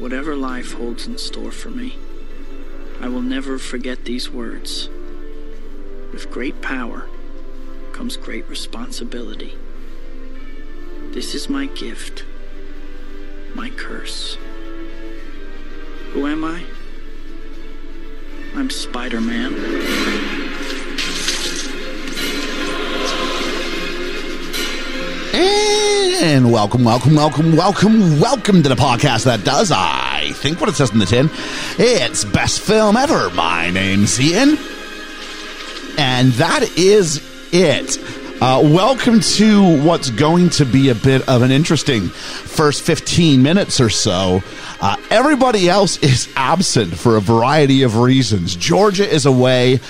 whatever life holds in store for me, I will never forget these words. With great power comes great responsibility. This is my gift, my curse. Who am I? I'm Spider Man. And welcome, welcome, welcome, welcome, welcome to the podcast that does, I think, what it says in the tin. It's best film ever. My name's Ian. And that is it. Uh, welcome to what's going to be a bit of an interesting first 15 minutes or so. Uh, everybody else is absent for a variety of reasons. Georgia is away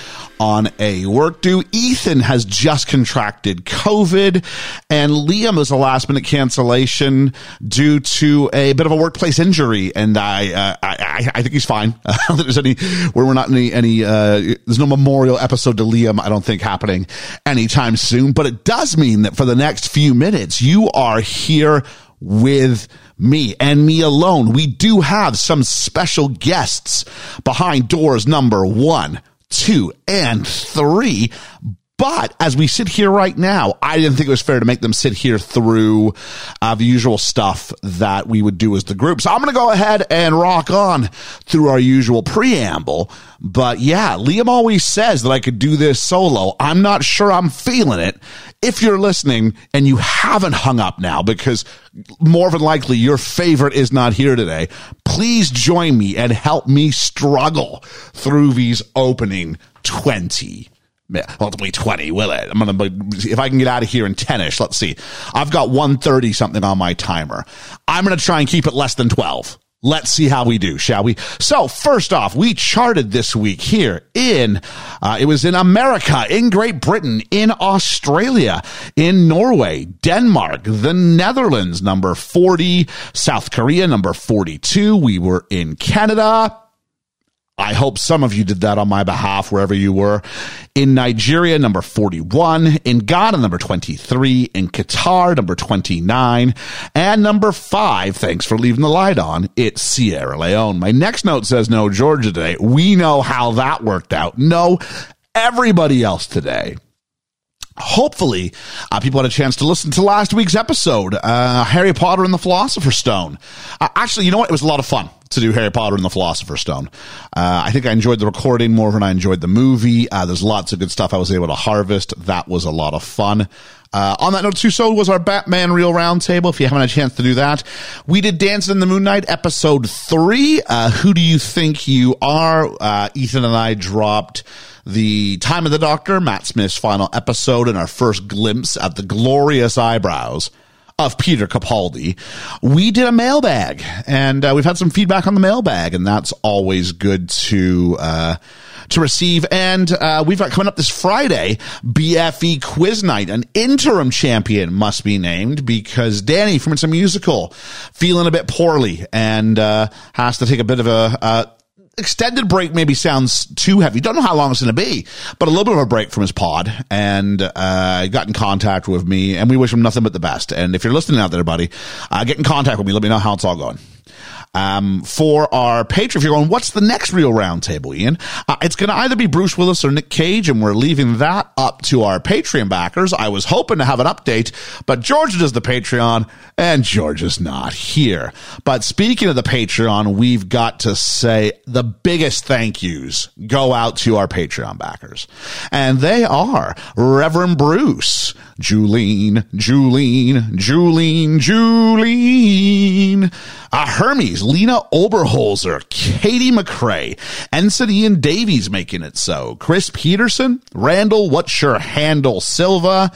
on a work due. Ethan has just contracted COVID, and Liam is a last minute cancellation due to a bit of a workplace injury. And I, uh, I, I think he's fine. I don't think there's any, where we're not any, any, uh, there's no memorial episode to Liam, I don't think happening anytime soon. But it does mean that for the next few minutes, you are here with me and me alone. We do have some special guests behind doors number one two, and three. But as we sit here right now, I didn't think it was fair to make them sit here through uh, the usual stuff that we would do as the group. So I'm going to go ahead and rock on through our usual preamble. But yeah, Liam always says that I could do this solo. I'm not sure I'm feeling it. If you're listening and you haven't hung up now because more than likely your favorite is not here today, please join me and help me struggle through these opening 20 ultimately 20, will it? I'm going to, if I can get out of here in 10ish, let's see. I've got 130 something on my timer. I'm going to try and keep it less than 12. Let's see how we do, shall we? So first off, we charted this week here in, uh, it was in America, in Great Britain, in Australia, in Norway, Denmark, the Netherlands, number 40, South Korea, number 42. We were in Canada, I hope some of you did that on my behalf wherever you were. In Nigeria, number 41. In Ghana, number 23. In Qatar, number 29. And number five, thanks for leaving the light on, it's Sierra Leone. My next note says no Georgia today. We know how that worked out. No, everybody else today hopefully uh, people had a chance to listen to last week's episode uh, harry potter and the philosopher's stone uh, actually you know what it was a lot of fun to do Harry Potter and the Philosopher's Stone. Uh, I think I enjoyed the recording more than I enjoyed the movie. Uh, there's lots of good stuff I was able to harvest. That was a lot of fun. Uh, on that note, too, so was our Batman Real Roundtable. If you haven't had a chance to do that, we did Dancing in the Moonlight episode three. Uh, who do you think you are? Uh, Ethan and I dropped the Time of the Doctor, Matt Smith's final episode, and our first glimpse at the glorious eyebrows of Peter Capaldi, we did a mailbag and uh, we've had some feedback on the mailbag and that's always good to, uh, to receive. And, uh, we've got coming up this Friday, BFE quiz night. An interim champion must be named because Danny from It's a Musical feeling a bit poorly and, uh, has to take a bit of a, uh, extended break maybe sounds too heavy. Don't know how long it's going to be, but a little bit of a break from his pod and, uh, got in contact with me and we wish him nothing but the best. And if you're listening out there, buddy, uh, get in contact with me. Let me know how it's all going. Um, for our Patreon, if you're going, what's the next real roundtable, Ian? Uh, it's going to either be Bruce Willis or Nick Cage, and we're leaving that up to our Patreon backers. I was hoping to have an update, but Georgia does the Patreon, and Georgia's not here. But speaking of the Patreon, we've got to say the biggest thank yous go out to our Patreon backers. And they are Reverend Bruce, Julene, Julene, Julene, Julene, uh, Hermes, Lena Oberholzer, Katie McRae, Ensign Ian Davies making it so, Chris Peterson, Randall, what's your handle, Silva,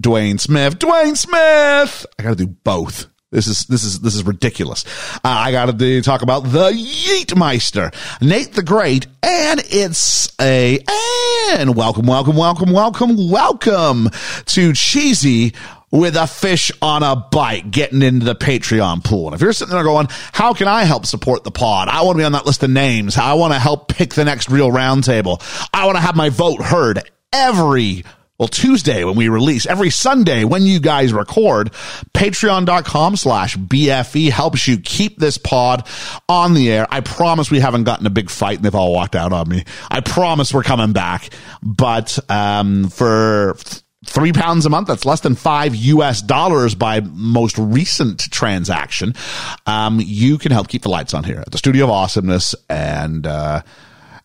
Dwayne Smith, Dwayne Smith. I gotta do both. This is this is this is ridiculous. Uh, I got to talk about the Yeetmeister, Nate the Great, and it's a and welcome, welcome, welcome, welcome, welcome to Cheesy with a fish on a bike getting into the Patreon pool. And if you're sitting there going, how can I help support the pod? I want to be on that list of names. I want to help pick the next real roundtable. I want to have my vote heard every well, Tuesday when we release, every Sunday when you guys record, patreon.com slash BFE helps you keep this pod on the air. I promise we haven't gotten a big fight and they've all walked out on me. I promise we're coming back. But, um, for, three pounds a month. That's less than five US dollars by most recent transaction. Um, you can help keep the lights on here at the Studio of Awesomeness and, uh,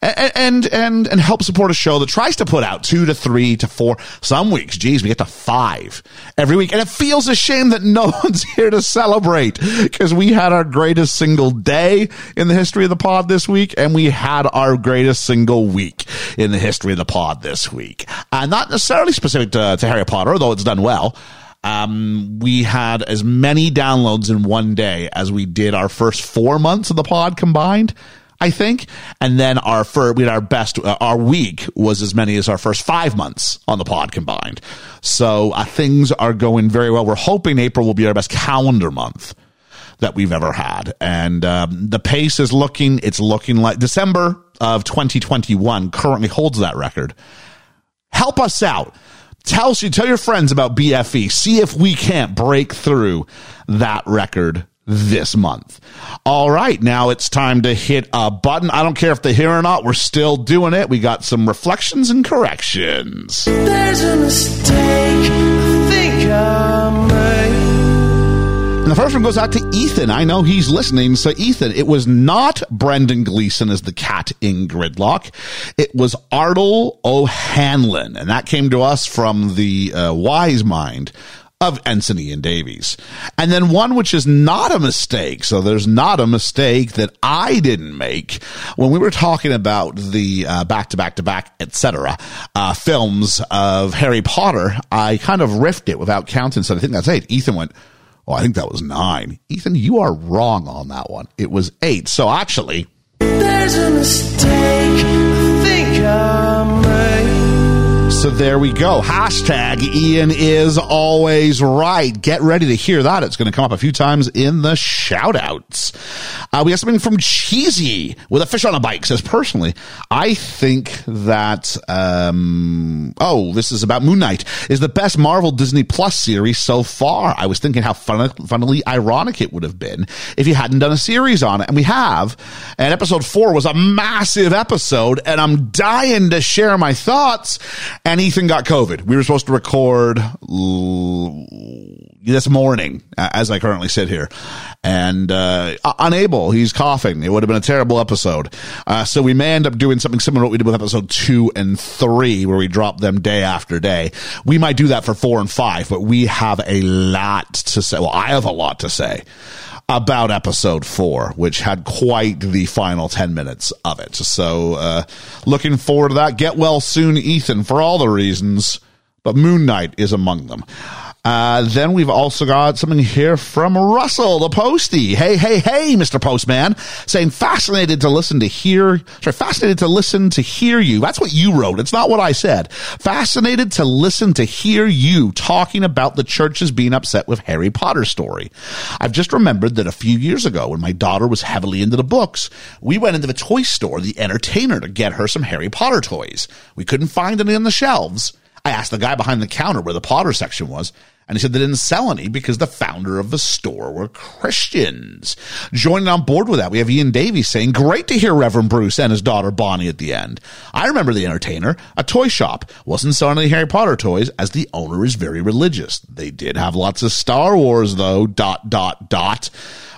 and and and help support a show that tries to put out two to three to four some weeks. Geez we get to five every week. And it feels a shame that no one's here to celebrate because we had our greatest single day in the history of the pod this week and we had our greatest single week in the history of the pod this week. Uh, not necessarily specific to, to harry potter although it's done well. Um, we had as many downloads in one day as we did our first four months of the pod combined I think. And then our first, we had our best uh, our week was as many as our first five months on the pod combined. So uh, things are going very well. We're hoping April will be our best calendar month that we've ever had, and um, the pace is looking. It's looking like December of 2021 currently holds that record. Help us out. Tell tell your friends about BFE. See if we can't break through that record this month. All right, now it's time to hit a button. I don't care if they're here or not, we're still doing it. We got some reflections and corrections. There's a mistake I think I made. And the first one goes out to Ethan. I know he's listening. So, Ethan, it was not Brendan Gleeson as the cat in Gridlock. It was Ardal O'Hanlon. And that came to us from the uh, wise mind of Ensign Ian Davies. And then one which is not a mistake. So there's not a mistake that I didn't make when we were talking about the uh, back to back to back, etc. Uh, films of Harry Potter. I kind of riffed it without counting. So I think that's eight. Ethan went, Oh, I think that was nine. Ethan, you are wrong on that one. It was eight. So actually, there's a mistake. I think. So there we go. Hashtag Ian is always right. Get ready to hear that. It's going to come up a few times in the shout outs. Uh, we have something from Cheesy with a fish on a bike says personally, I think that, um, oh, this is about Moon Knight is the best Marvel Disney Plus series so far. I was thinking how fun, funnily ironic it would have been if you hadn't done a series on it. And we have. And episode four was a massive episode and I'm dying to share my thoughts and Ethan got COVID. We were supposed to record this morning, as I currently sit here, and uh, unable. He's coughing. It would have been a terrible episode. Uh, so we may end up doing something similar to what we did with episode two and three, where we drop them day after day. We might do that for four and five, but we have a lot to say. Well, I have a lot to say about episode four, which had quite the final 10 minutes of it. So, uh, looking forward to that. Get well soon, Ethan, for all the reasons, but Moon Knight is among them. Uh, then we've also got something here from Russell, the postie. Hey, hey, hey, Mr. Postman, saying fascinated to listen to hear, sorry, fascinated to listen to hear you. That's what you wrote. It's not what I said. Fascinated to listen to hear you talking about the churches being upset with Harry Potter story. I've just remembered that a few years ago when my daughter was heavily into the books, we went into the toy store, the entertainer, to get her some Harry Potter toys. We couldn't find any on the shelves. I asked the guy behind the counter where the Potter section was, and he said they didn't sell any because the founder of the store were Christians. Joining on board with that, we have Ian Davies saying, great to hear Reverend Bruce and his daughter Bonnie at the end. I remember the entertainer, a toy shop, wasn't selling any Harry Potter toys as the owner is very religious. They did have lots of Star Wars though, dot, dot, dot.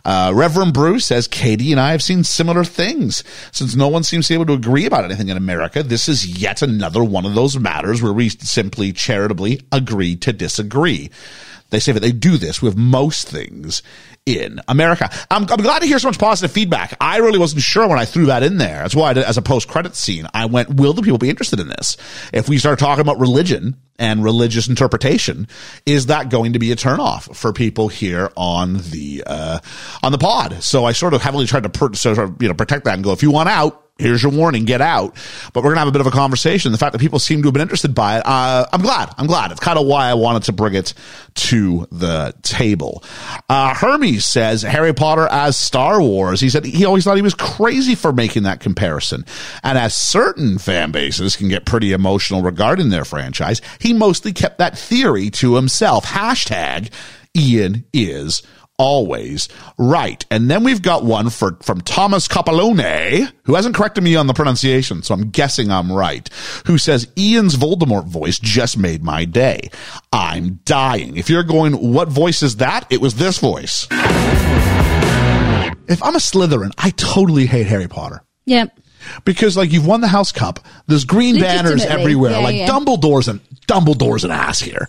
Uh, Reverend Bruce says Katie and I have seen similar things. Since no one seems to be able to agree about anything in America, this is yet another one of those matters where we simply charitably agree to disagree. They say that they do this with most things in America. I'm, I'm, glad to hear so much positive feedback. I really wasn't sure when I threw that in there. That's why, did, as a post credit scene, I went, will the people be interested in this? If we start talking about religion and religious interpretation, is that going to be a turnoff for people here on the, uh, on the pod? So I sort of heavily tried to, per, sort of, you know, protect that and go, if you want out, here's your warning, get out. But we're going to have a bit of a conversation. The fact that people seem to have been interested by it, uh, I'm glad. I'm glad. It's kind of why I wanted to bring it to the table. Uh, Hermes says Harry Potter as Star Wars. He said he always thought he was crazy for making that comparison. And as certain fan bases can get pretty emotional regarding their franchise, he mostly kept that theory to himself. Hashtag Ian is always right. And then we've got one for from Thomas Capolone, who hasn't corrected me on the pronunciation, so I'm guessing I'm right, who says Ian's Voldemort voice just made my day. I'm dying. If you're going, what voice is that? It was this voice. If I'm a Slytherin, I totally hate Harry Potter. Yep. Because like you've won the house cup, there's green banners everywhere. Yeah, like yeah. Dumbledore's an Dumbledore's an ass here.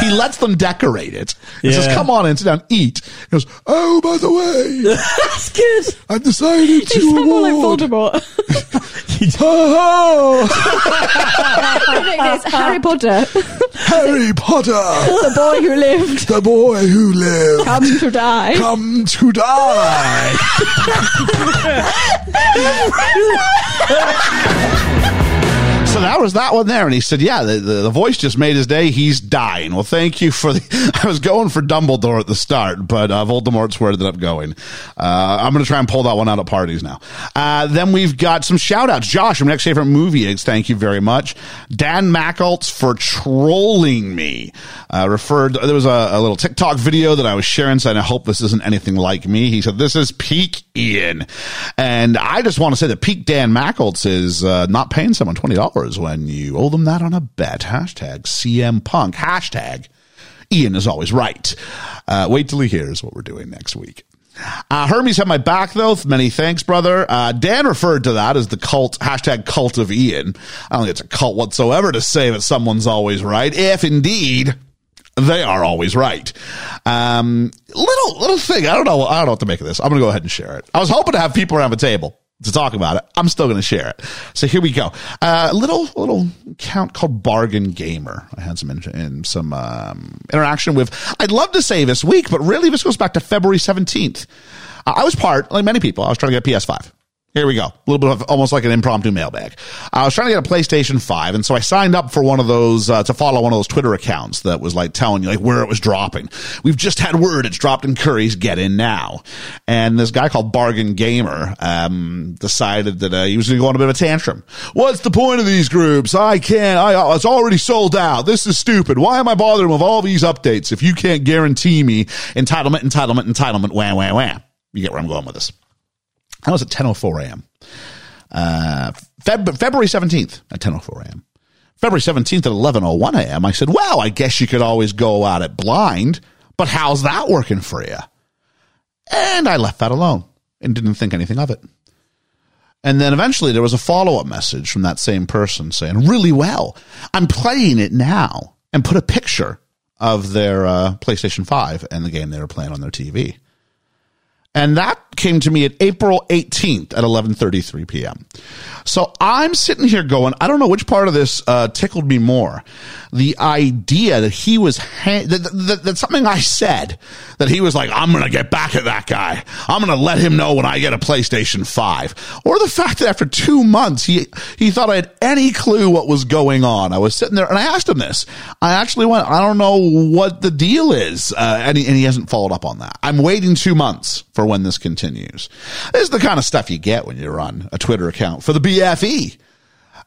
he lets them decorate it. He says, "Come on in, sit down, eat." He goes, "Oh, by the way, That's good. I've decided to You sound more like award." Voldemort. Oh, it's Harry Potter, Harry Potter, the boy who lived, the boy who lived, come to die. come to die. Ah! That was that one there. And he said, yeah, the, the, the voice just made his day. He's dying. Well, thank you for the, I was going for Dumbledore at the start, but, uh, Voldemort's where it ended up going. Uh, I'm going to try and pull that one out at parties now. Uh, then we've got some shout outs. Josh, from next favorite movie is thank you very much. Dan Mackoltz for trolling me. Uh, referred, there was a, a little TikTok video that I was sharing saying, I hope this isn't anything like me. He said, this is peak Ian. And I just want to say that peak Dan Mackoltz is, uh, not paying someone $20 when you owe them that on a bet. Hashtag CM Punk. Hashtag Ian is always right. Uh, wait till he hears what we're doing next week. Uh, Hermes had my back though. Many thanks, brother. Uh, Dan referred to that as the cult, hashtag cult of Ian. I don't think it's a cult whatsoever to say that someone's always right. If indeed they are always right. Um, little, little thing. I don't know. I don't know what to make of this. I'm going to go ahead and share it. I was hoping to have people around the table to talk about it. I'm still going to share it. So here we go. Uh, a little, little account called Bargain Gamer. I had some, in, some, um, interaction with, I'd love to say this week, but really this goes back to February 17th. Uh, I was part, like many people, I was trying to get a PS5. Here we go. A little bit of almost like an impromptu mailbag. I was trying to get a PlayStation 5, and so I signed up for one of those, uh, to follow one of those Twitter accounts that was like telling you like where it was dropping. We've just had word it's dropped in Currys. Get in now. And this guy called Bargain Gamer, um, decided that, uh, he was going to go on a bit of a tantrum. What's the point of these groups? I can't, I, it's already sold out. This is stupid. Why am I bothering with all these updates if you can't guarantee me entitlement, entitlement, entitlement, wham, wham, wham? You get where I'm going with this. That was at 10.04 a.m. Uh, Feb- February 17th at 10.04 a.m. February 17th at 11.01 a.m. I said, well, I guess you could always go out it blind, but how's that working for you? And I left that alone and didn't think anything of it. And then eventually there was a follow up message from that same person saying, really well, I'm playing it now and put a picture of their uh, PlayStation 5 and the game they were playing on their TV. And that came to me at April 18th at 11:33 p.m. So I'm sitting here going, I don't know which part of this uh, tickled me more. The idea that he was ha- that, that, that something I said that he was like, I'm going to get back at that guy. I'm going to let him know when I get a PlayStation 5. Or the fact that after 2 months he he thought I had any clue what was going on. I was sitting there and I asked him this. I actually went, I don't know what the deal is. Uh, and, he, and he hasn't followed up on that. I'm waiting 2 months for when this continues. This is the kind of stuff you get when you run a Twitter account for the BFE.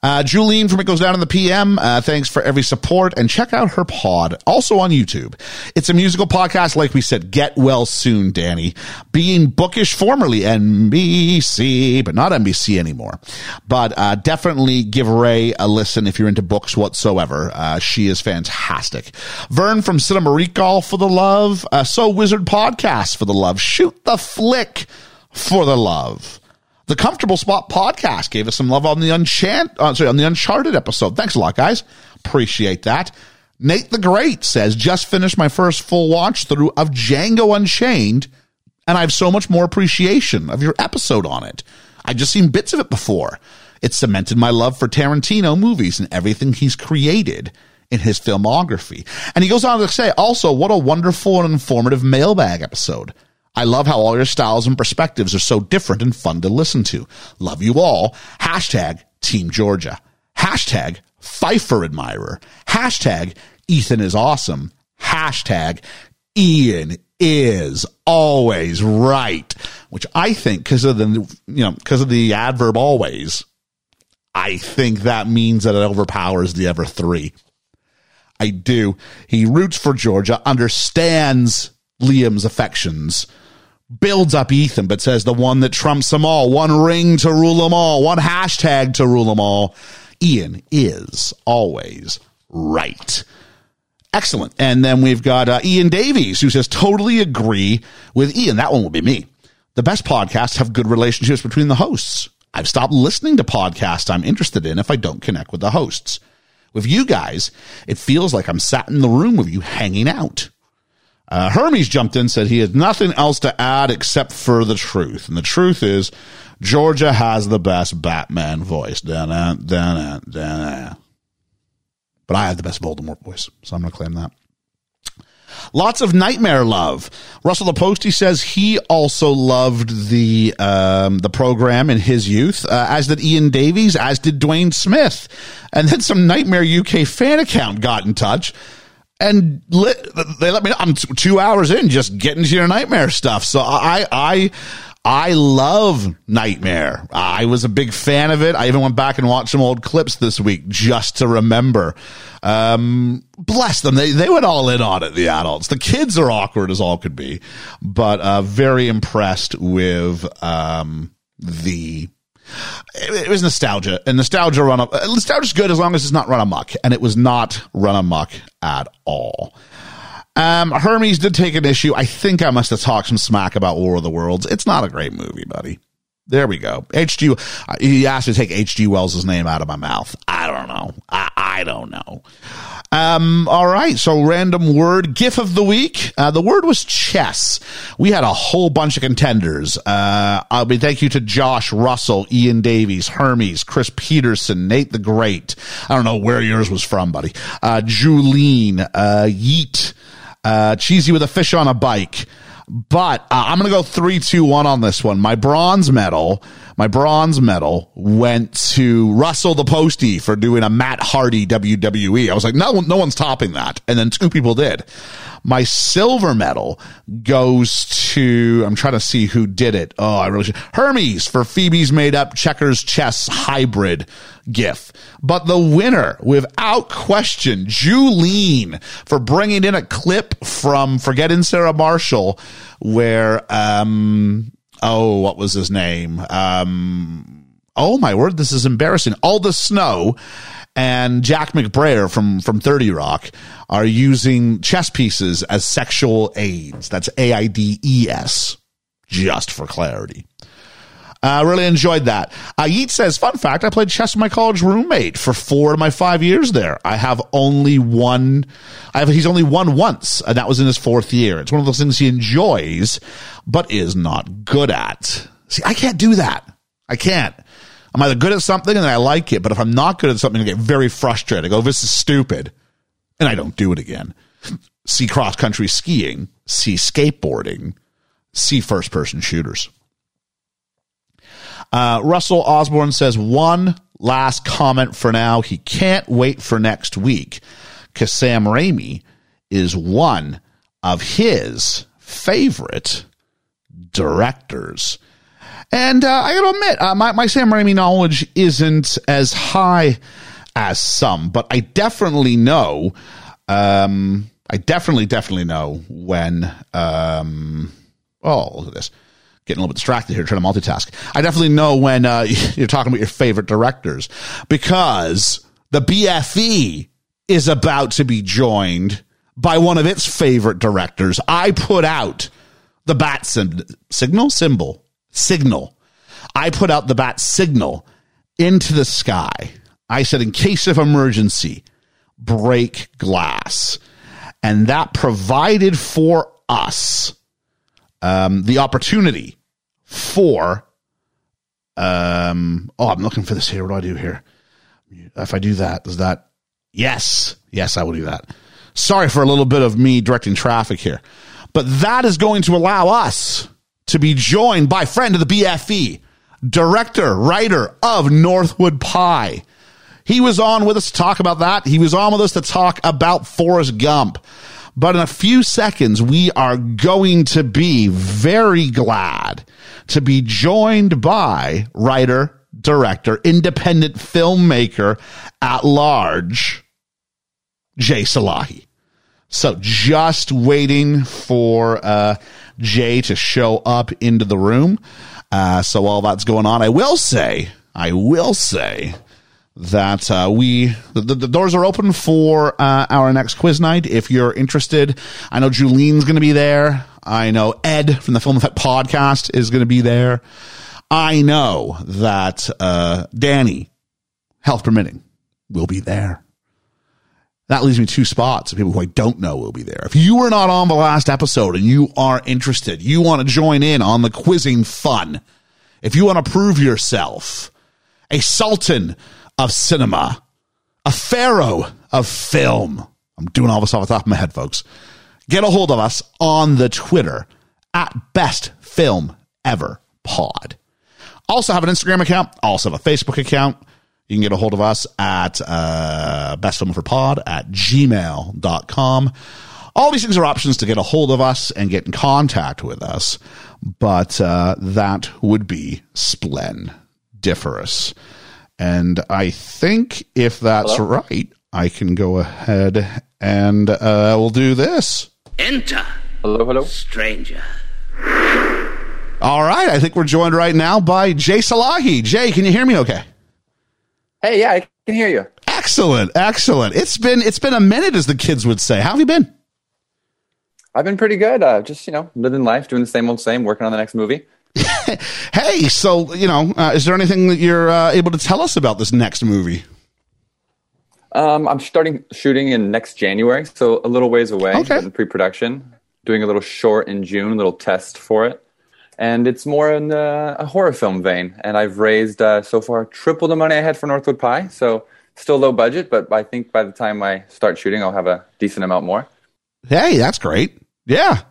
Uh, from It Goes Down in the PM, uh, thanks for every support and check out her pod, also on YouTube. It's a musical podcast, like we said. Get well soon, Danny. Being bookish formerly NBC, but not NBC anymore. But, uh, definitely give Ray a listen if you're into books whatsoever. Uh, she is fantastic. Vern from Cinema Recall for the love. Uh, So Wizard Podcast for the love. Shoot the flick for the love. The Comfortable Spot podcast gave us some love on the Unchant, uh, sorry, on the Uncharted episode. Thanks a lot, guys. Appreciate that. Nate the Great says, just finished my first full watch through of Django Unchained, and I have so much more appreciation of your episode on it. I just seen bits of it before. It cemented my love for Tarantino movies and everything he's created in his filmography. And he goes on to say, also, what a wonderful and informative mailbag episode. I love how all your styles and perspectives are so different and fun to listen to. Love you all. Hashtag Team Georgia. Hashtag Pfeiffer Admirer. Hashtag Ethan is awesome. Hashtag Ian is always right, which I think because of the, you know, because of the adverb always, I think that means that it overpowers the ever three. I do. He roots for Georgia, understands Liam's affections, builds up Ethan, but says the one that trumps them all, one ring to rule them all, one hashtag to rule them all. Ian is always right. Excellent. And then we've got uh, Ian Davies, who says, totally agree with Ian. That one will be me. The best podcasts have good relationships between the hosts. I've stopped listening to podcasts I'm interested in if I don't connect with the hosts. With you guys, it feels like I'm sat in the room with you hanging out. Uh, Hermes jumped in said he had nothing else to add except for the truth. And the truth is, Georgia has the best Batman voice. But I have the best Voldemort voice, so I'm going to claim that. Lots of nightmare love. Russell the Posty says he also loved the um, the program in his youth, uh, as did Ian Davies, as did Dwayne Smith, and then some Nightmare UK fan account got in touch and they let me know I'm two hours in just getting to your nightmare stuff. So I I I love Nightmare. I was a big fan of it. I even went back and watched some old clips this week just to remember. Um, bless them. They, they went all in on it, the adults. The kids are awkward as all could be, but, uh, very impressed with, um, the, it, was nostalgia and nostalgia run up. Nostalgia's good as long as it's not run amok and it was not run amok at all. Um, Hermes did take an issue. I think I must have talked some smack about War of the Worlds. It's not a great movie, buddy. There we go. H.G. He asked to take H.G. Wells' name out of my mouth. I don't know. I, I don't know. Um, all right. So random word gif of the week. Uh, the word was chess. We had a whole bunch of contenders. Uh, I mean, thank you to Josh Russell, Ian Davies, Hermes, Chris Peterson, Nate the Great. I don't know where yours was from, buddy. Uh, uh, Yeet, uh, cheesy with a fish on a bike. But uh, I'm going to go three, two, one on this one. My bronze medal, my bronze medal went to Russell the Postie for doing a Matt Hardy WWE. I was like, no, no one's topping that. And then two people did. My silver medal goes to, I'm trying to see who did it. Oh, I really should. Hermes for Phoebe's made up checkers chess hybrid gif. But the winner, without question, Julene for bringing in a clip from Forgetting Sarah Marshall where, um, oh, what was his name? Um, oh my word, this is embarrassing. All the Snow and Jack McBrayer from, from 30 Rock are using chess pieces as sexual aids. That's A-I-D-E-S, just for clarity. I uh, really enjoyed that. Yeet says, fun fact, I played chess with my college roommate for four of my five years there. I have only one, I have, he's only won once, and that was in his fourth year. It's one of those things he enjoys, but is not good at. See, I can't do that. I can't. I'm either good at something and I like it, but if I'm not good at something, I get very frustrated. I go, this is stupid. And I don't do it again. See cross country skiing, see skateboarding, see first person shooters. Uh, Russell Osborne says one last comment for now. He can't wait for next week because Sam Raimi is one of his favorite directors. And uh, I got to admit, uh, my, my Sam Raimi knowledge isn't as high as some, but I definitely know. Um, I definitely, definitely know when. Um, oh, look at this. Getting a little bit distracted here, trying to multitask. I definitely know when uh, you're talking about your favorite directors because the BFE is about to be joined by one of its favorite directors. I put out the bat sim- signal symbol signal. I put out the bat signal into the sky. I said, in case of emergency, break glass. And that provided for us um, the opportunity for. Um, oh, I'm looking for this here. What do I do here? If I do that, does that? Yes. Yes, I will do that. Sorry for a little bit of me directing traffic here. But that is going to allow us to be joined by friend of the BFE, director, writer of Northwood Pie. He was on with us to talk about that. He was on with us to talk about Forrest Gump. But in a few seconds, we are going to be very glad to be joined by writer, director, independent filmmaker at large, Jay Salahi. So just waiting for uh, Jay to show up into the room. Uh, so all that's going on, I will say, I will say that uh, we the, the, doors are open for uh, our next quiz night. If you're interested, I know Juline's going to be there. I know Ed from the Film Effect podcast is going to be there. I know that uh, Danny, health permitting, will be there. That leaves me two spots of people who I don't know will be there. If you were not on the last episode and you are interested, you want to join in on the quizzing fun, if you want to prove yourself a sultan of cinema, a pharaoh of film, I'm doing all this off the top of my head, folks. Get a hold of us on the Twitter at Best Film Ever Pod. Also have an Instagram account, also have a Facebook account. You can get a hold of us at uh, bestfilmeverpod at gmail.com. All these things are options to get a hold of us and get in contact with us, but uh, that would be splendiferous. And I think if that's Hello? right, I can go ahead and uh, we'll do this. Enter, Hello, hello. stranger. All right. I think we're joined right now by Jay Salahi. Jay, can you hear me okay? Hey, yeah, I can hear you. Excellent. Excellent. It's been it's been a minute, as the kids would say. How have you been? I've been pretty good. Uh, just you know, living life, doing the same old same, working on the next movie. Hey, so you know, uh, is there anything that you're uh, able to tell us about this next movie? Um, I'm starting shooting in next January, so a little ways away Okay. in pre-production. Doing a little short in June, a little test for it, and it's more in a horror film vein. And I've raised uh, so far triple the money I had for Northwood Pie, so still low budget, but I think by the time I start shooting, I'll have a decent amount more. Hey, that's great. Yeah.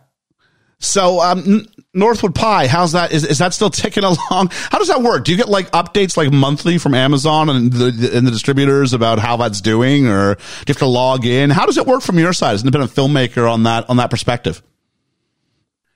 So, um, Northwood Pie, how's that? Is, is that still ticking along? How does that work? Do you get like updates like monthly from Amazon and the, and the distributors about how that's doing or do you have to log in? How does it work from your side as an independent filmmaker on that, on that perspective?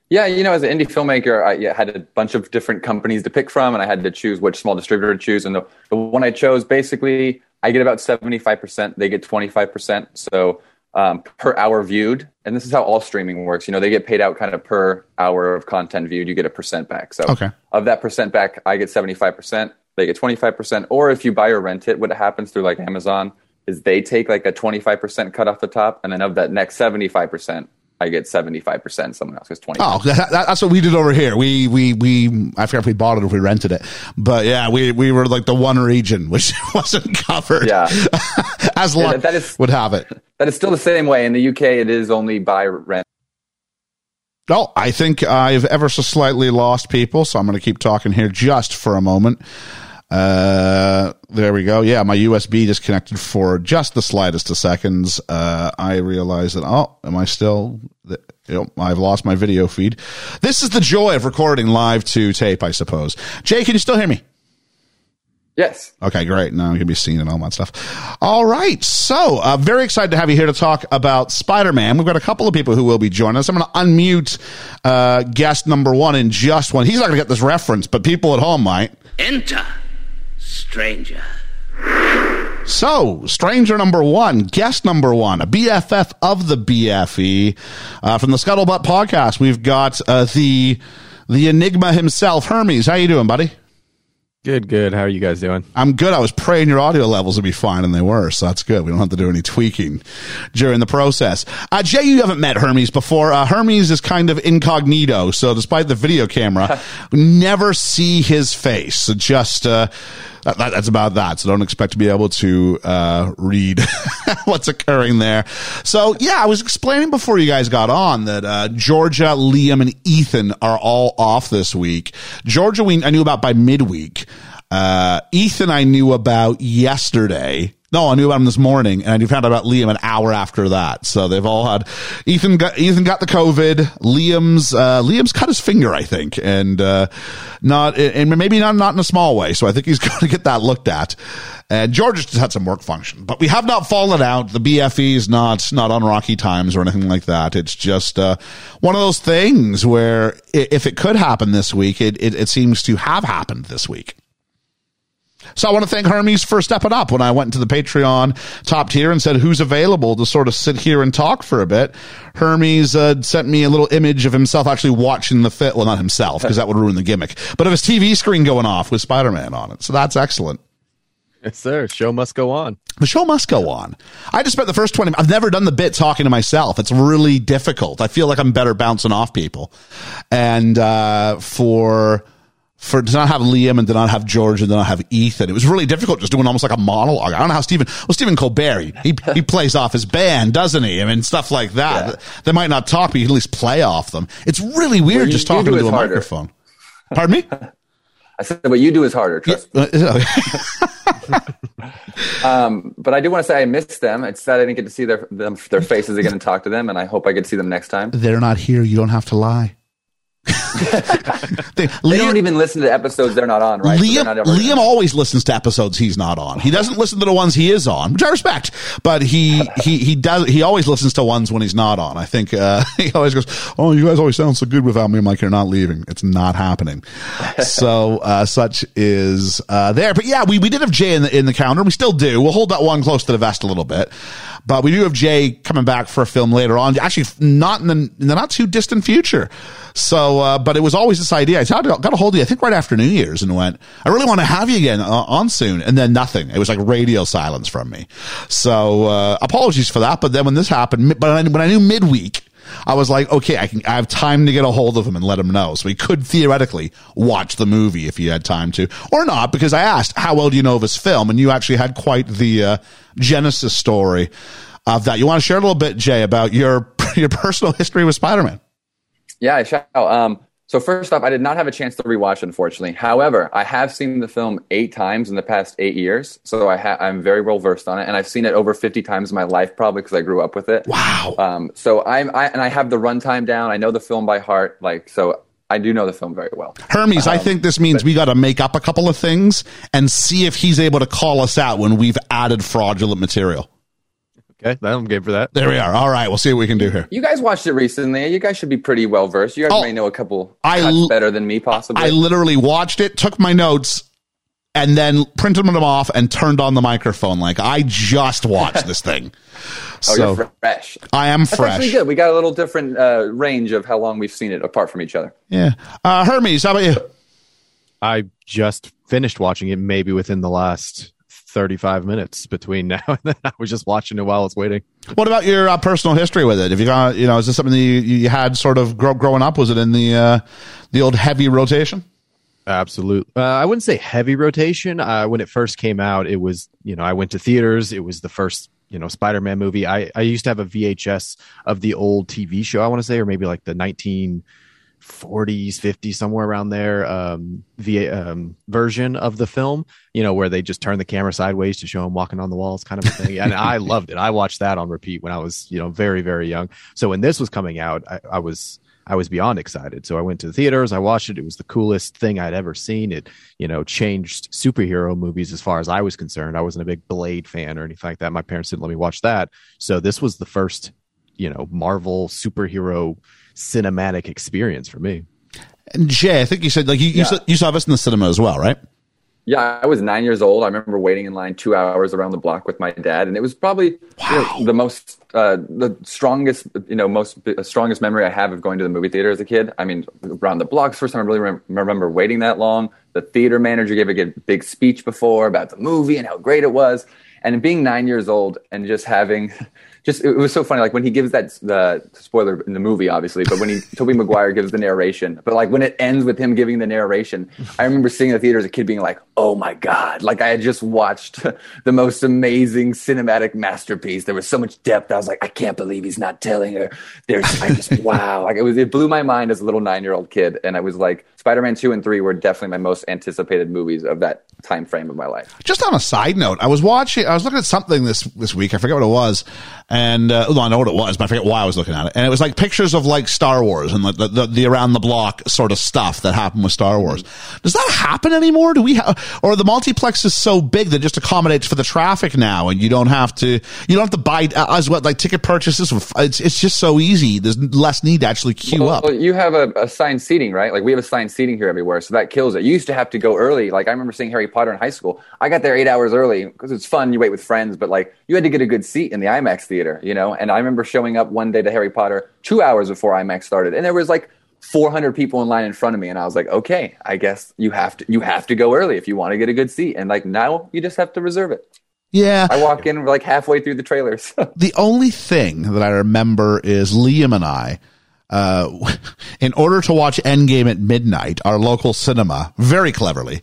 Yeah, you know, as an indie filmmaker, I had a bunch of different companies to pick from, and I had to choose which small distributor to choose. And the, the one I chose, basically, I get about 75%, they get 25%. So um, per hour viewed. And this is how all streaming works. You know, they get paid out kind of per hour of content viewed, you get a percent back. So Okay. of that percent back, I get 75%, they get 25%. Or if you buy or rent it, what happens through like Amazon is they take like a 25% cut off the top. And then of that next 75%, I get 75%. Someone else gets 20 Oh, that, that- that's what we did over here. We, we, we, I forget if we bought it or if we rented it, but yeah, we, we were like the one region which wasn't covered. Yeah. As luck that- that is- would have it. That is still the same way. In the UK, it is only by rent. No, I think I've ever so slightly lost people, so I'm going to keep talking here just for a moment. Uh, there we go. Yeah, my USB disconnected for just the slightest of seconds. Uh, I realized that, oh, am I still, you know, I've lost my video feed. This is the joy of recording live to tape, I suppose. Jay, can you still hear me? Yes. Okay, great. Now you can be seen and all that stuff. All right. So, uh, very excited to have you here to talk about Spider Man. We've got a couple of people who will be joining us. I'm going to unmute uh, guest number one in just one. He's not going to get this reference, but people at home might. Enter, stranger. So, stranger number one, guest number one, a BFF of the BFE uh, from the Scuttlebutt podcast. We've got uh, the the Enigma himself, Hermes. How you doing, buddy? Good, good. How are you guys doing? I'm good. I was praying your audio levels would be fine, and they were, so that's good. We don't have to do any tweaking during the process. Uh, Jay, you haven't met Hermes before. Uh, Hermes is kind of incognito, so despite the video camera, never see his face. So just uh, that, that's about that. So don't expect to be able to uh, read what's occurring there. So yeah, I was explaining before you guys got on that uh, Georgia, Liam, and Ethan are all off this week. Georgia, we I knew about by midweek. Uh, Ethan, I knew about yesterday. No, I knew about him this morning, and I found out about Liam an hour after that. So they've all had Ethan got Ethan got the COVID. Liam's uh, Liam's cut his finger, I think, and uh, not and maybe not not in a small way. So I think he's going to get that looked at. And George just had some work function, but we have not fallen out. The BFE is not not on rocky times or anything like that. It's just uh, one of those things where if it could happen this week, it, it it seems to have happened this week. So I want to thank Hermes for stepping up when I went into the Patreon top tier and said, who's available to sort of sit here and talk for a bit. Hermes uh, sent me a little image of himself actually watching the fit. Well, not himself because that would ruin the gimmick, but of his TV screen going off with Spider-Man on it. So that's excellent. Yes, sir. Show must go on. The show must go on. I just spent the first 20 I've never done the bit talking to myself. It's really difficult. I feel like I'm better bouncing off people. And, uh, for, for to not have Liam and to not have George and to not have Ethan, it was really difficult just doing almost like a monologue. I don't know how Stephen, well, Stephen Colbert, he, he, he plays off his band, doesn't he? I mean, stuff like that. They might not talk, but you can at least play off them. It's really weird Well, just talking into a harder. microphone. Pardon me? I said, what you do is harder. Trust me. Um, but I do want to say I missed them. It's sad I didn't get to see their them, their faces again and talk to them, and I hope I get to see them next time. They're not here. You don't have to lie. They- They Liam- don't even listen to episodes they're not on, right? Liam, Liam always listens to episodes he's not on. He doesn't listen to the ones he is on, which I respect. But he he he does he always listens to ones when he's not on. I think uh, he always goes, "Oh, you guys always sound so good without me." I'm like, "You're not leaving. It's not happening." so uh, such is uh, there. But yeah, we we did have Jay in the in the calendar. We still do. We'll hold that one close to the vest a little bit. But we do have Jay coming back for a film later on. Actually, not in the, in the not too distant future. So, uh, but it was always this idea. I got, a hold of you, I think right after New Year's and went, I really want to have you again uh, on soon. And then nothing. It was like radio silence from me. So, uh, apologies for that. But then when this happened, but when I knew midweek, I was like, okay, I can, I have time to get a hold of him and let him know. So he could theoretically watch the movie if he had time to or not, because I asked, how well do you know of his film? And you actually had quite the, uh, genesis story of that. You want to share a little bit, Jay, about your, your personal history with Spider-Man? Yeah, I shall. Um, so first off, I did not have a chance to rewatch, unfortunately. However, I have seen the film eight times in the past eight years, so I ha- I'm very well versed on it, and I've seen it over 50 times in my life, probably because I grew up with it. Wow. Um, so I'm, I and I have the runtime down. I know the film by heart, like so. I do know the film very well. Hermes, I think this means we got to make up a couple of things and see if he's able to call us out when we've added fraudulent material. Okay, I'm game for that. There we are. All right, we'll see what we can do here. You guys watched it recently. You guys should be pretty well versed. You guys Oh, may know a couple I cuts better than me, possibly. I literally watched it, took my notes, and then printed them off and turned on the microphone. Like I just watched this thing. oh, So you're fresh. I am That's fresh. actually good. We got a little different uh, range of how long we've seen it apart from each other. Yeah. Uh, Hermes, how about you? I just finished watching it maybe within the last 35 minutes between now and then. I was just watching it while I was waiting. What about your uh, personal history with it? If you got, you know, is this something that you, you had sort of grow, growing up? Was it in the uh, the old heavy rotation? Absolutely. Uh, I wouldn't say heavy rotation. Uh, when it first came out, it was, you know, I went to theaters. It was the first, you know, Spider Man movie. I, I used to have a VHS of the old TV show, I want to say, or maybe like the 1940s, 50s, somewhere around there, um, the um, version of the film, you know, where they just turn the camera sideways to show him walking on the walls kind of thing. and I loved it. I watched that on repeat when I was, you know, very, very young. So when this was coming out, I, I was, I was beyond excited. So I went to the theaters, I watched it. It was the coolest thing I'd ever seen. It, you know, changed superhero movies as far as I was concerned. I wasn't a big Blade fan or anything like that. My parents didn't let me watch that. So this was the first, you know, Marvel superhero cinematic experience for me. And Jay, I think you said like you you, saw, you saw this in the cinema as well, right? Yeah, I was nine years old. I remember waiting in line two hours around the block with my dad, and it was probably you know, the most, uh, the strongest, you know, most uh, strongest memory I have of going to the movie theater as a kid. I mean, around the block, first time I really rem- remember waiting that long. The theater manager gave a good- big speech before about the movie and how great it was, and being nine years old and just having. just it was so funny. Like when he gives that the spoiler in the movie, obviously, but when he Tobey Maguire gives the narration, but like when it ends with him giving the narration, I remember seeing the theater as a kid being like, "Oh my god!" Like I had just watched the most amazing cinematic masterpiece. There was so much depth. I was like, I can't believe he's not telling her. There's I just wow. Like it was it blew my mind as a little nine year old kid, and I was like, Spider Man two and three were definitely my most anticipated movies of that time frame of my life. Just on a side note, I was watching, I was looking at something this this week. I forget what it was, and uh, well, I know what it was, but I forget why I was looking at it. And it was like pictures of like Star Wars and the the, the around the block sort of stuff that happened with Star Wars. Does that happen anymore? Do we have, or the multiplex is so big that it just accommodates for the traffic now, and you don't have to you don't have to buy uh, as what like ticket purchases. It's it's just so easy. There's less need to actually queue well, up. Well, you have a assigned seating, right? Like we have assigned seating here everywhere, so that kills it. You used to have to go early. Like I remember seeing Harry Potter in high school. I got there eight hours early because it's fun. You wait with friends, but like you had to get a good seat in the IMAX theater, you know. And I remember showing up one day to Harry Potter two hours before IMAX started, and there was like 400 people in line in front of me, and I was like, okay, I guess you have to you have to go early if you want to get a good seat. And like now, you just have to reserve it. Yeah. I walk in like halfway through the trailers. the only thing that I remember is Liam and I, uh, in order to watch Endgame at midnight, our local cinema very cleverly,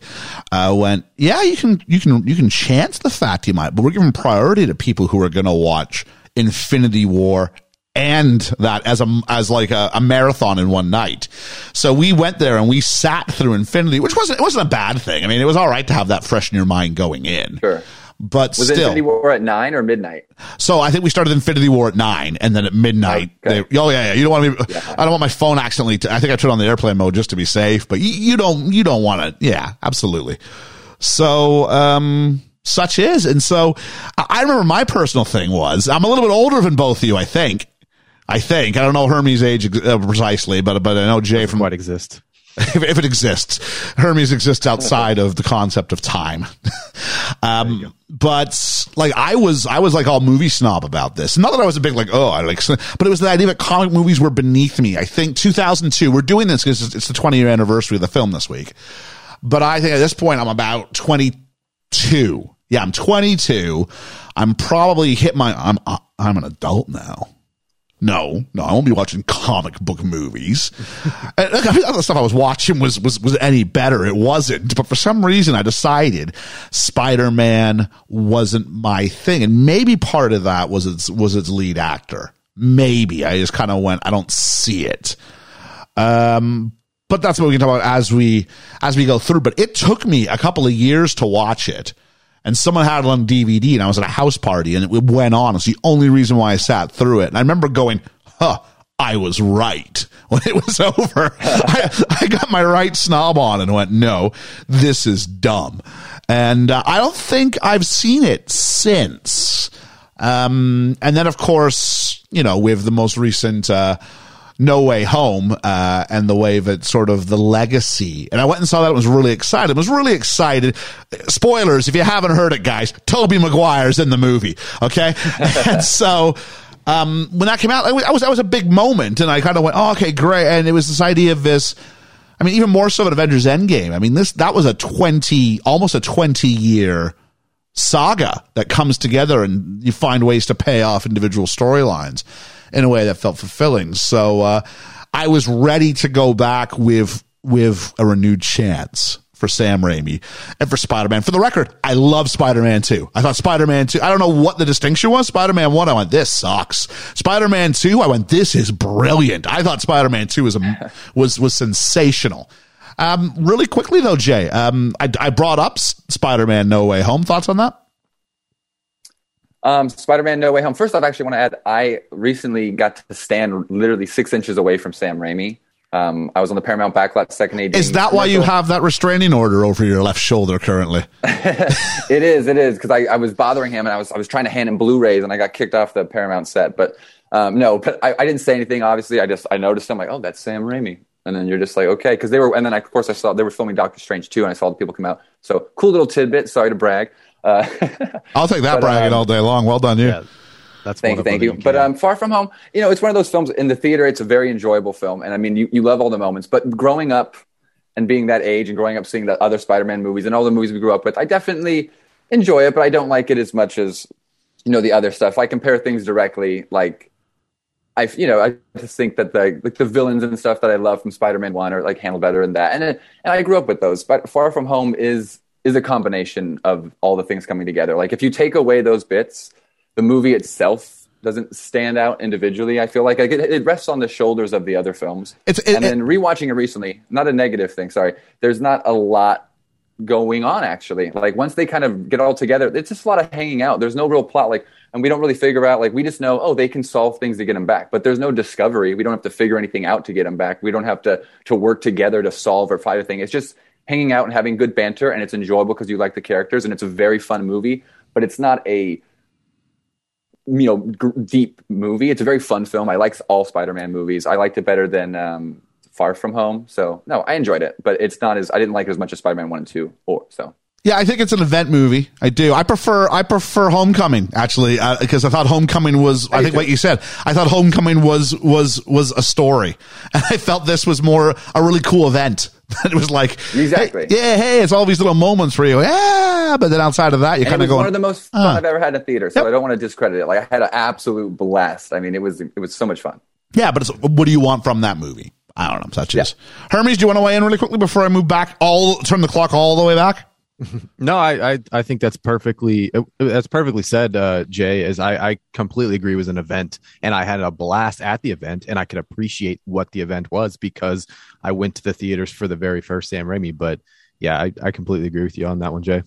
uh, went, yeah, you can, you can, you can chance the fact you might, but we're giving priority to people who are going to watch Infinity War and that as a as like a, a, marathon in one night. So we went there and we sat through Infinity, which wasn't it wasn't a bad thing. I mean, it was all right to have that fresh in your mind going in. Sure. But was still, Infinity War at nine or midnight? So I think we started Infinity War at nine, and then at midnight, Okay. they, oh yeah, yeah, you don't want to. Be, I don't want my phone accidentally. To, I think I turned on the airplane mode just to be safe, but you, you don't, you don't want to. Yeah, absolutely. So, um, such is, and so I I remember my personal thing was I'm a little bit older than both of you. I think. I think I don't know Hermes' age uh, precisely, but but I know Jay from Quite exist. if, if it exists. Hermes exists outside of the concept of time. um, but like I was, I was like all movie snob about this. Not that I was a big like, oh, I like, but it was the idea that comic movies were beneath me. I think 2002, we're doing this because it's the 20 year anniversary of the film this week. But I think at this point I'm about 22. Yeah, I'm 22. I'm probably hit my, I'm, I'm an adult now. No, no, I won't be watching comic book movies. and, the stuff I was watching was, was, was any better. It wasn't. But for some reason, I decided Spider Man wasn't my thing. And maybe part of that was its, was its lead actor. Maybe. I just kind of went, I don't see it. Um, but that's what we can talk about as we, as we go through. But it took me a couple of years to watch it and someone had it on DVD and I was at a house party and it went on. It's the only reason why I sat through it. And I remember going, huh, I was right when it was over. I, I, got my right snob on and went, no, this is dumb. And uh, I don't think I've seen it since. Um, and then of course, you know, with the most recent, uh, no Way Home uh, and the way that sort of the legacy. And I went and saw that. and was really excited. I was really excited. Spoilers, if you haven't heard it, guys, Tobey Maguire's in the movie. Okay, and so. Um, when that came out, I was, that was a big moment and I kind of went, oh, okay, great. And it was this idea of this, I mean, even more so than Avengers Endgame. I mean, this, that was a 20, almost a 20 year saga that comes together and you find ways to pay off individual storylines in a way that felt fulfilling. So uh, I was ready to go back with with a renewed chance for Sam Raimi and for Spider Man. For the record, I love Spider Man 2. I thought Spider Man 2, I don't know what the distinction was. Spider Man 1, I went, this sucks. Spider Man 2, I went, this is brilliant. I thought Spider Man 2 was, a, was, was sensational. Um, really quickly though, Jay, um, I, I brought up Spider Man No Way Home. Thoughts on that? Um, Spider-Man: No Way Home. First off, I actually want to add, I recently got to stand literally six inches away from Sam Raimi. Um, I was on the Paramount backlot second AD. Is that why you have that restraining order over your left shoulder currently? it is. It is because I, I was bothering him and I was I was trying to hand him Blu-rays and I got kicked off the Paramount set. But um, no, but I, I didn't say anything. Obviously, I just I noticed him like, oh, that's Sam Raimi. And then you're just like, okay, because they were, and then I, of course I saw they were filming Doctor Strange too, and I saw the people come out. So cool little tidbit. Sorry to brag. Uh, I'll take that But, bragging um, all day long. Well done, you. Yeah, that's Thank you, thank you. you But can. um, Far From Home, you know, it's one of those films in the theater. It's a very enjoyable film, and I mean, you, you love all the moments. But growing up and being that age, and growing up seeing the other Spider-Man movies and all the movies we grew up with, I definitely enjoy it, but I don't like it as much as you know the other stuff. I compare things directly, like I, you know, I just think that the like the villains and stuff that I love from Spider-Man One are like handled better in that, and and I grew up with those. But Far From Home is is a combination of all the things coming together. Like if you take away those bits, the movie itself doesn't stand out individually. I feel like, it, it rests on the shoulders of the other films. It's- it- and then rewatching it recently, not a negative thing. Sorry, there's not a lot going on actually. Like once they kind of get all together, it's just a lot of hanging out. There's no real plot. Like, and we don't really figure out. Like we just know, oh, they can solve things to get them back. But there's no discovery. We don't have to figure anything out to get them back. We don't have to to work together to solve or fight a thing. It's just hanging out and having good banter, and it's enjoyable because you like the characters, and it's a very fun movie. But it's not a you know g- deep movie. It's a very fun film. I like all Spider-Man movies. I liked it better than um, Far From Home. So no, I enjoyed it, but it's not as I didn't like it as much as Spider-Man one and two. Or so Yeah, I think it's an event movie. I do. I prefer I prefer Homecoming actually because I thought Homecoming was. I do think too. what you said. I thought Homecoming was was was a story, and I felt this was more a really cool event. it was like Exactly. hey, yeah, hey, it's all these little moments where you, yeah, but then outside of that, you kind of go. one of the most fun uh. I've ever had in a theater. So Yep. I don't want to discredit it. Like I had an absolute blast. I mean, it was it was so much fun. Yeah, but it's, what do you want from that movie? I don't know. Such Yeah. as Hermes. Do you want to weigh in really quickly before I move back? All turn the clock all the way back. No, I, I, I think that's perfectly uh, that's perfectly said, uh, Jay. As I, I completely agree, it was an event, and I had a blast at the event, and I could appreciate what the event was because I went to the theaters for the very first Sam Raimi. But yeah, I, I completely agree with you on that one, Jay.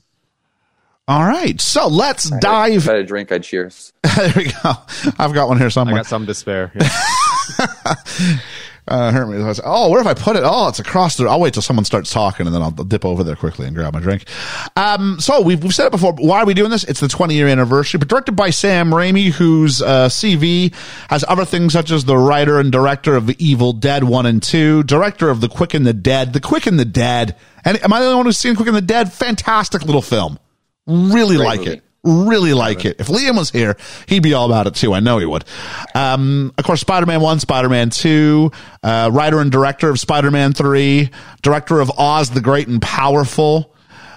All right, so let's I dive. had a drink, I'd cheers. there we go. I've got one here somewhere. I got some despair. Yeah. Uh, Hermes was, oh, where have I put it? Oh, it's across there. I'll wait till someone starts talking and then I'll dip over there quickly and grab my drink. Um, so we've, we've said it before. but Why are we doing this? It's the 20 year anniversary, but directed by Sam Raimi, whose uh, CV has other things such as the writer and director of The Evil Dead 1 and 2, director of The Quick and the Dead, The Quick and the Dead. And am I the only one who's seen Quick and the Dead? Fantastic little film. Really like movie. it really like it. If Liam was here, he'd be all about it too. I know he would. Um, of course, Spider-Man 1, Spider-Man 2, uh, writer and director of Spider-Man 3, director of Oz the Great and Powerful,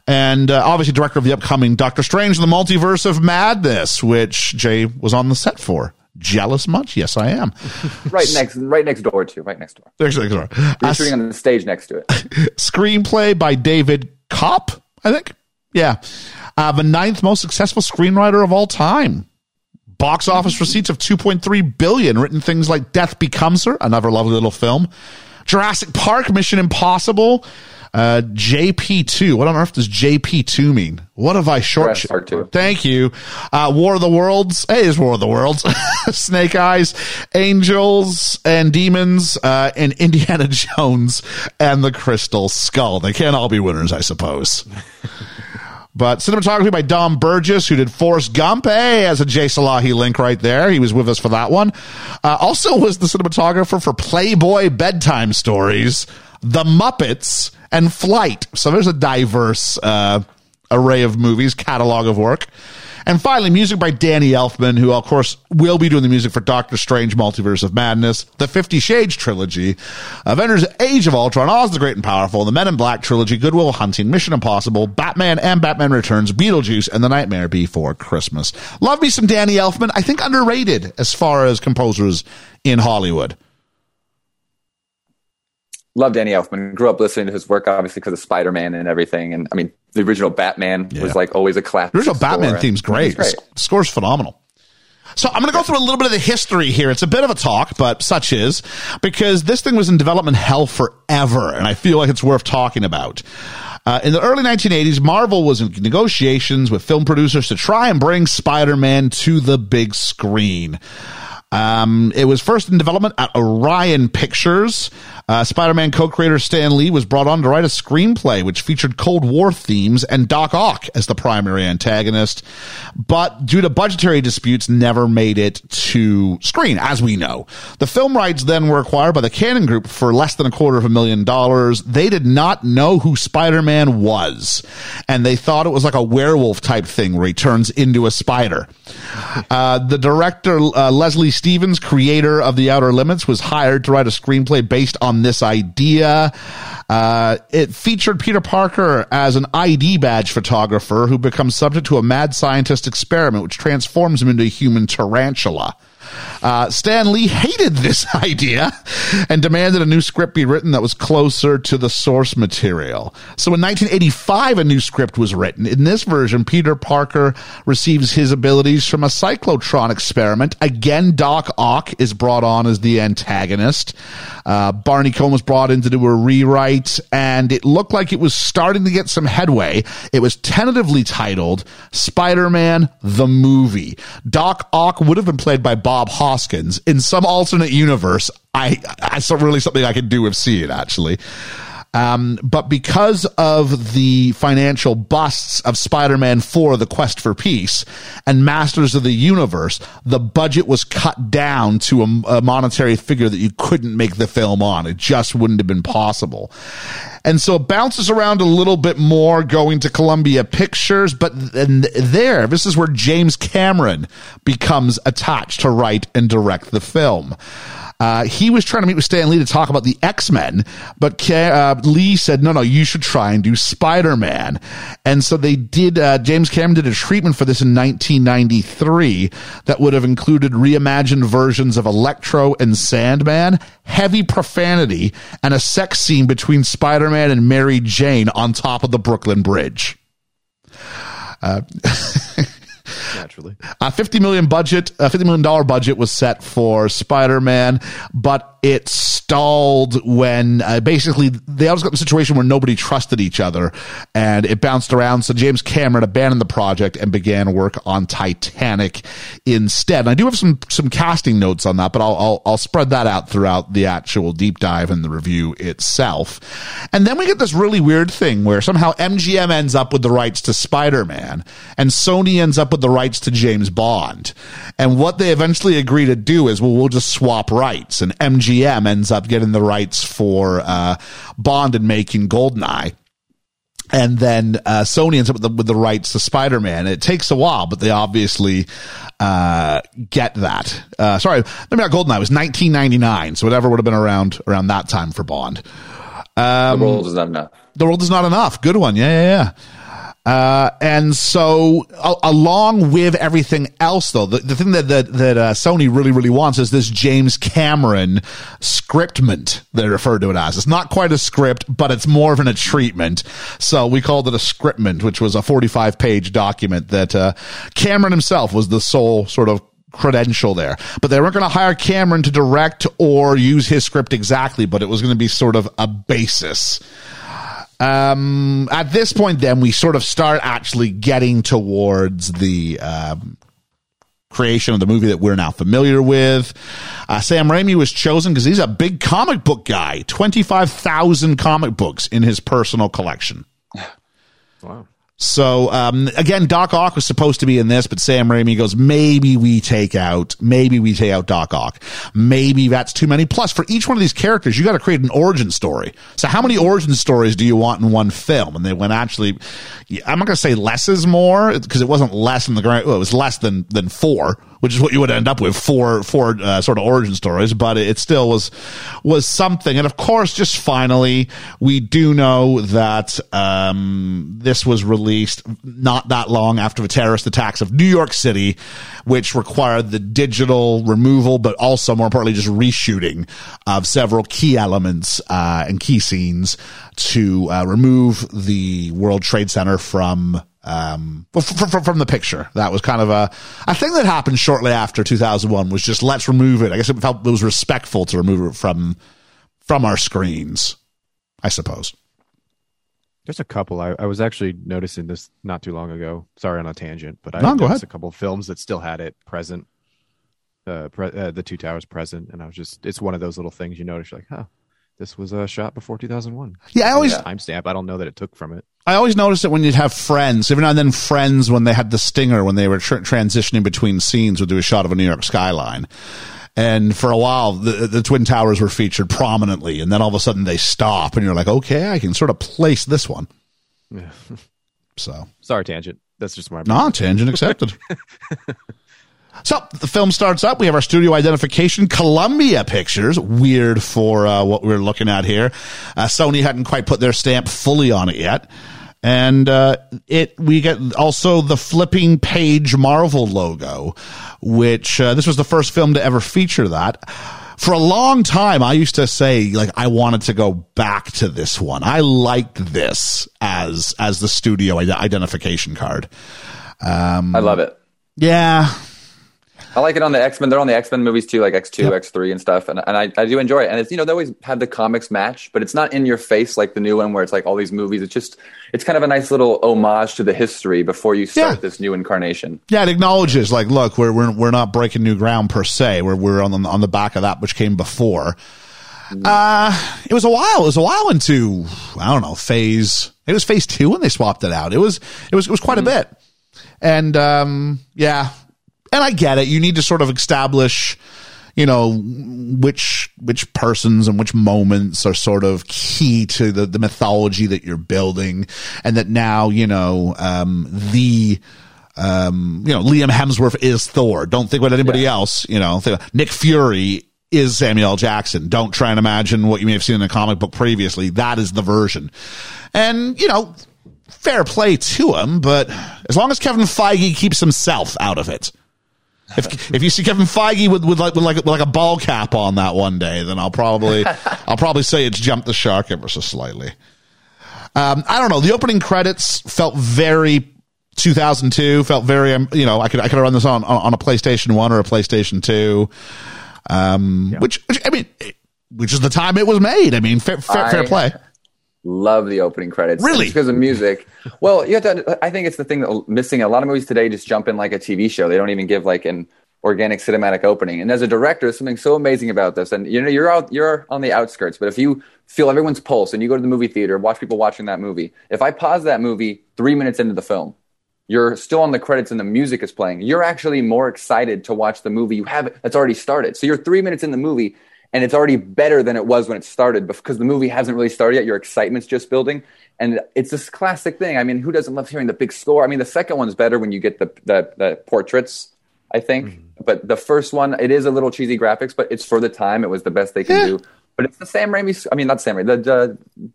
and uh, obviously director of the upcoming Doctor Strange the Multiverse of Madness, which Jay was on the set for. Jealous much? Yes, I am. Right next, right next door too. Right next door. There's, there's, You're uh, shooting on the stage next to it. screenplay by David Koepp, I think. Yeah. Uh, the ninth most successful screenwriter of all time. Box office receipts of 2.3 billion. Written things like Death Becomes Her, another lovely little film. Jurassic Park, Mission Impossible. Uh, JP2. What on earth does JP2 mean? What have I short? 2. Thank you. Uh, War of the Worlds. Hey, it's War of the Worlds. Snake Eyes, Angels and Demons, uh, and Indiana Jones and the Crystal Skull. They can't all be winners, I suppose. But cinematography by Don Burgess, who did Forrest Gump. Hey, as a Jay Salahi link right there. He was with us for that one. Uh, also was the cinematographer for Playboy Bedtime Stories, The Muppets, and Flight. So there's a diverse uh, array of movies, catalog of work. And finally, music by Danny Elfman, who, of course, will be doing the music for Doctor Strange Multiverse of Madness, the Fifty Shades trilogy, Avengers Age of Ultron, Oz the Great and Powerful, the Men in Black trilogy, Goodwill Hunting, Mission Impossible, Batman and Batman Returns, Beetlejuice, and The Nightmare Before Christmas. Love me some Danny Elfman. I think underrated as far as composers in Hollywood. Love Danny Elfman. Grew up listening to his work, obviously because of Spider Man and everything. And I mean, the original Batman Yeah. was like always a classic. The original Batman theme's great. The score's phenomenal. So I'm going to go through a little bit of the history here. It's a bit of a talk, but such is because this thing was in development hell forever, and I feel like it's worth talking about. Uh, in the early 1980s, Marvel was in negotiations with film producers to try and bring Spider-Man to the big screen. Um, it was first in development at Orion Pictures. Uh, Spider-Man co-creator Stan Lee was brought on to write a screenplay which featured Cold War themes and Doc Ock as the primary antagonist, but due to budgetary disputes, never made it to screen, as we know. The film rights then were acquired by the Cannon Group for less than a quarter of a million dollars. They did not know who Spider-Man was, and they thought it was like a werewolf type thing where he turns into a spider. Uh, the director, uh, Leslie Stevens, creator of The Outer Limits, was hired to write a screenplay based on this idea. Uh, it featured Peter Parker as an ID badge photographer who becomes subject to a mad scientist experiment, which transforms him into a human tarantula. Uh, Stan Lee hated this idea and demanded a new script be written that was closer to the source material. So in 1985, a new script was written. In this version, Peter Parker receives his abilities from a cyclotron experiment. Again, Doc Ock is brought on as the antagonist. Uh, Barney Cohen was brought in to do a rewrite, and it looked like it was starting to get some headway. It was tentatively titled Spider-Man the Movie. Doc Ock would have been played by Bob Hoskins. In some alternate universe, I, saw really something I could do with seeing actually. Um, but because of the financial busts of Superman 4, The Quest for Peace and Masters of the Universe, the budget was cut down to a, a monetary figure that you couldn't make the film on. It just wouldn't have been possible. And so it bounces around a little bit more going to Columbia Pictures, but then there, this is where James Cameron becomes attached to write and direct the film. Uh, he was trying to meet with Stan Lee to talk about the X Men, but uh, Lee said, "No, no, you should try and do Spider Man." And so they did. Uh, James Cameron did a treatment for this in 1993 that would have included reimagined versions of Electro and Sandman, heavy profanity, and a sex scene between Spider Man and Mary Jane on top of the Brooklyn Bridge. Uh, Naturally. A 50 million budget, a 50 million dollar budget was set for Spider-Man, but it stalled when uh, basically they always got in a situation where nobody trusted each other and it bounced around. So James Cameron abandoned the project and began work on Titanic instead. And I do have some, some casting notes on that, but I'll, I'll, I'll spread that out throughout the actual deep dive and the review itself. And then we get this really weird thing where somehow MGM ends up with the rights to Spider-Man and Sony ends up with the rights to James Bond. And what they eventually agree to do is, well, we'll just swap rights and MGM ends up getting the rights for uh, Bond and making Goldeneye. And then uh, Sony ends up with the, with the rights to Spider-Man. It takes a while, but they obviously uh, get that. Uh, sorry, maybe not Goldeneye. It was 1999, so whatever would have been around around that time for Bond. the world is not enough. The world is not enough. Good one. Yeah, yeah, yeah. Uh, and so a- along with everything else though, the, the thing that, that, that, uh, Sony really, really wants is this James Cameron scriptment. They refer to it as. It's not quite a script, but it's more of an a treatment. So we called it a scriptment, which was a 45 page document that, uh, Cameron himself was the sole sort of credential there. But they weren't going to hire Cameron to direct or use his script exactly, but it was going to be sort of a basis. Um, at this point, then we sort of start actually getting towards the um, creation of the movie that we're now familiar with. Uh, Sam Raimi was chosen because he's a big comic book guy. Twenty five thousand comic books in his personal collection. Wow. So um, again, Doc Ock was supposed to be in this, but Sam Raimi goes, maybe we take out, maybe we take out Doc Ock. Maybe that's too many. Plus, for each one of these characters, you got to create an origin story. So how many origin stories do you want in one film? And they went actually, I'm not going to say less is more because it wasn't less in the grand. Well, it was less than than four which is what you would end up with four four uh, sort of origin stories but it still was was something. And of course just finally we do know that um, this was released not that long after the terrorist attacks of New York City which required the digital removal but also more importantly just reshooting of several key elements uh, and key scenes to uh, remove the World Trade Center from um, well, from, from, from the picture. That was kind of a, a thing that happened shortly after 2001 was just let's remove it. I guess it felt it was respectful to remove it from, from our screens, I suppose. There's a couple. I, I was actually noticing this not too long ago. Sorry on a tangent, but I No, noticed a couple of films that still had it present. Uh, pre- uh, the two towers present, and I was just, it's one of those little things you notice, you're like, huh, this was a shot before 2001. Yeah, I always, Timestamp, I don't know that it took from it. I always noticed it when you'd have friends, every now and then friends when they had the stinger, when they were tr- transitioning between scenes would do a shot of a New York skyline. And for a while, the, the Twin Towers were featured prominently. And then all of a sudden they stop and you're like, okay, I can sort of place this one. Yeah. So, Sorry, tangent. That's just my no, tangent accepted. So the film starts up. We have our studio identification, Columbia Pictures. Weird for uh, what we're looking at here. Uh, Sony hadn't quite put their stamp fully on it yet. And uh, it we get also the flipping page Marvel logo, which uh, this was the first film to ever feature that. For a long time, I used to say like I wanted to go back to this one. I liked this as as the studio identification card. Um, I love it. Yeah, I like it on the X Men. They're on the X Men movies too, like X two, X three, and stuff. And and I, I do enjoy it. And it's you know they always have the comics match, but it's not in your face like the new one where it's like all these movies. It's just it's kind of a nice little homage to the history before you start Yeah. this new incarnation. Yeah, it acknowledges like, look, we're we're we're not breaking new ground per se. We're we're on the on the back of that which came before. Uh it was a while. It was a while into I don't know phase. It was phase two when they swapped it out. It was it was it was quite a bit. And um yeah, and I get it. You need to sort of establish, you know, which which persons and which moments are sort of key to the the mythology that you're building, and that now you know um the um, you know, Liam Hemsworth is Thor. Don't think about anybody else. You know, think, Nick Fury is Samuel L. Jackson. Don't try and imagine what you may have seen in a comic book previously. That is the version. And, you know, fair play to him, but as long as Kevin Feige keeps himself out of it. If, if you see Kevin Feige with, with like with like with like a ball cap on that one day, then I'll probably I'll probably say it's jumped the shark ever so slightly. Um, I don't know. The opening credits felt very 2002. Felt very, um, you know, I could I could have run this on on, a PlayStation One or a PlayStation Two. Um, which, which I mean, which is the time it was made. I mean, fair fair, fair I- play. Love the opening credits. Really? because of music. well, you have to. I think it's the thing that missing. A lot of movies today just jump in like a TV show. They don't even give like an organic cinematic opening. And as a director, there's something so amazing about this. And you know, you're out, you're on the outskirts, but if you feel everyone's pulse and you go to the movie theater, watch people watching that movie. If I pause that movie three minutes into the film, you're still on the credits and the music is playing. You're actually more excited to watch the movie you have that's already started. So you're three minutes in the movie and it's already better than it was when it started because the movie hasn't really started yet. Your excitement's just building. And it's this classic thing. I mean, who doesn't love hearing the big score? I mean, the second one's better when you get the, the, the portraits, I think. But the first one, it is a little cheesy graphics, but it's for the time. It was the best they could do. But it's the Sam Raimi, I mean, not Sam Raimi, the, uh,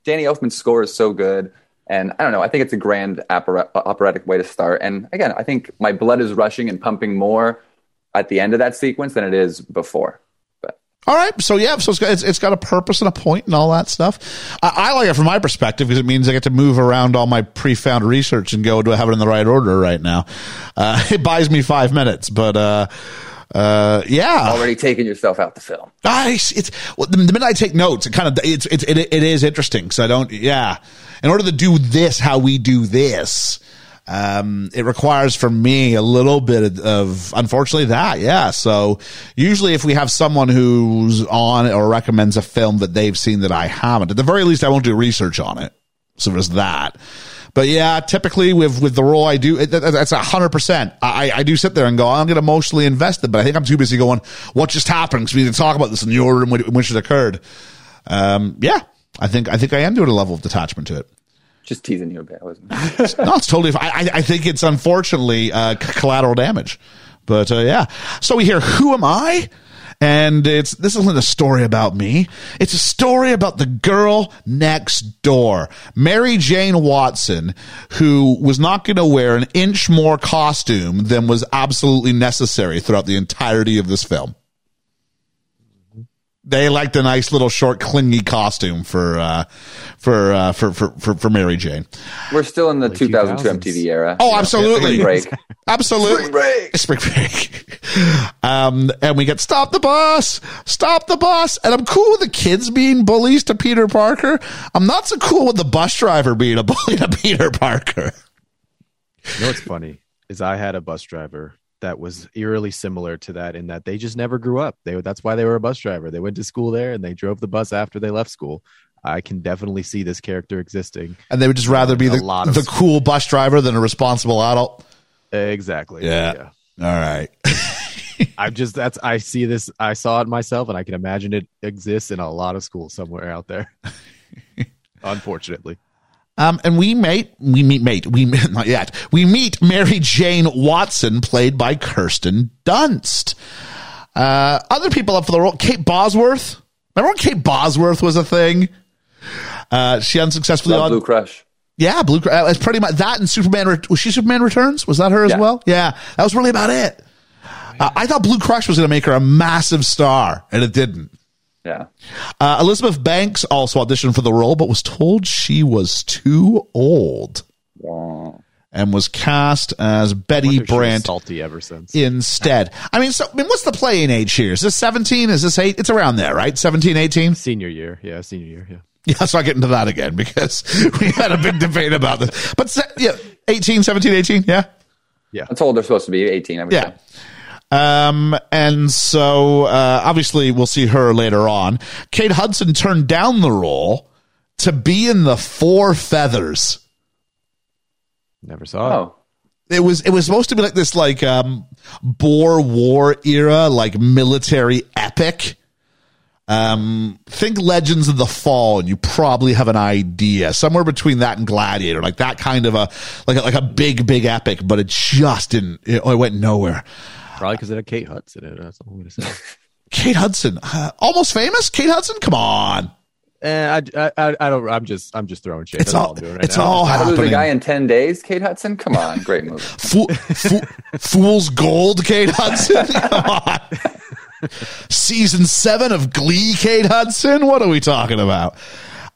Danny Elfman score is so good. And I don't know. I think it's a grand opera- operatic way to start. And again, I think my blood is rushing and pumping more at the end of that sequence than it is before. All right, so yeah, so it's got, it's, it's got a purpose and a point and all that stuff. I, I like it from my perspective because it means I get to move around all my pre-found research and go, do I have it in the right order right now? Uh, it buys me five minutes, but uh, uh, yeah, already taking yourself out the film. Nice. It's well, the, the minute I take notes, it kind of it's it's it, it is interesting So I don't. Yeah, in order to do this, how we do this, um, it requires for me a little bit of, unfortunately that. Yeah. So usually, if we have someone who's on or recommends a film that they've seen that I haven't, at the very least, I won't do research on it. So there's that. But yeah, typically with with the role I do, it, that's a hundred percent. I I do sit there and go, I'm get emotionally invested, but I think I'm too busy going, what just happened? Because we to talk about this in the order in which it occurred. Um, yeah, I think I think I am doing a level of detachment to it. Just teasing you a bit. Wasn't. it? No, it's totally. I I think it's unfortunately uh, collateral damage, but uh, yeah. So we hear, who am I? And it's this isn't a story about me. It's a story about the girl next door, Mary Jane Watson, who was not going to wear an inch more costume than was absolutely necessary throughout the entirety of this film. They liked a nice little short, clingy costume for uh, for, uh, for for for for Mary Jane. We're still in the Late 2002 2000s. MTV era. Oh, You know, absolutely. Spring break. Absolutely. Spring break. Spring break. Um, and we get stop the bus, stop the bus. And I'm cool with the kids being bullies to Peter Parker. I'm not so cool with the bus driver being a bully to Peter Parker. You know what's funny is I had a bus driver that was eerily similar to that in that they just never grew up. They that's why they were a bus driver. They went to school there and they drove the bus after they left school. I can definitely see this character existing. And they would just rather be the, the cool bus driver than a responsible adult. Exactly. Yeah. All right. I'm just that's I see this I saw it myself and I can imagine it exists in a lot of schools somewhere out there. Unfortunately. Um, and we meet, we meet, mate, we not yet. We meet Mary Jane Watson, played by Kirsten Dunst. Uh, other people up for the role, Kate Bosworth. Remember when Kate Bosworth was a thing? Uh, she unsuccessfully Love on Blue Crush. yeah, Blue. Uh, it's pretty much that and Superman. Was she Superman Returns? Was that her as Yeah. well? Yeah, that was really about it. Uh, I thought Blue Crush was going to make her a massive star, and it didn't. Yeah. Uh, Elizabeth Banks also auditioned for the role, but was told she was too old Wow. and was cast as Betty Wonder if she was Brant salty ever since. instead. I mean, so I mean, what's the playing age here? Is this 17? Is this 8? It's around there, right? 17, 18? Senior year, yeah, senior year, yeah. Yeah, let's not get into that again because we had a big debate about this. But yeah, 18, 17, 18, yeah? That's how old they're supposed to be, 18, I would Yeah. say. Um, and so, uh, obviously we'll see her later on. Kate Hudson turned down the role to be in the Four Feathers. Never saw it. Oh. It was, it was supposed to be like this, like, um, Boer War era, like military epic. Um, think Legends of the Fall, and you probably have an idea somewhere between that and Gladiator, like that kind of a, like a, like a big, big epic, but it just didn't, it, it went nowhere. Probably because it had Kate Hudson in it. That's all I'm going to say. Kate Hudson, uh, almost famous. Kate Hudson, come on. Eh, I, I, I don't. I'm just. I'm just throwing shit. It's That's all, I'm doing right it's now. all How to lose a guy in 10 days, Kate Hudson? Come on. Great movie. Fool, fool, fool's gold, Kate Hudson. Come on. Season seven of Glee, Kate Hudson. What are we talking about?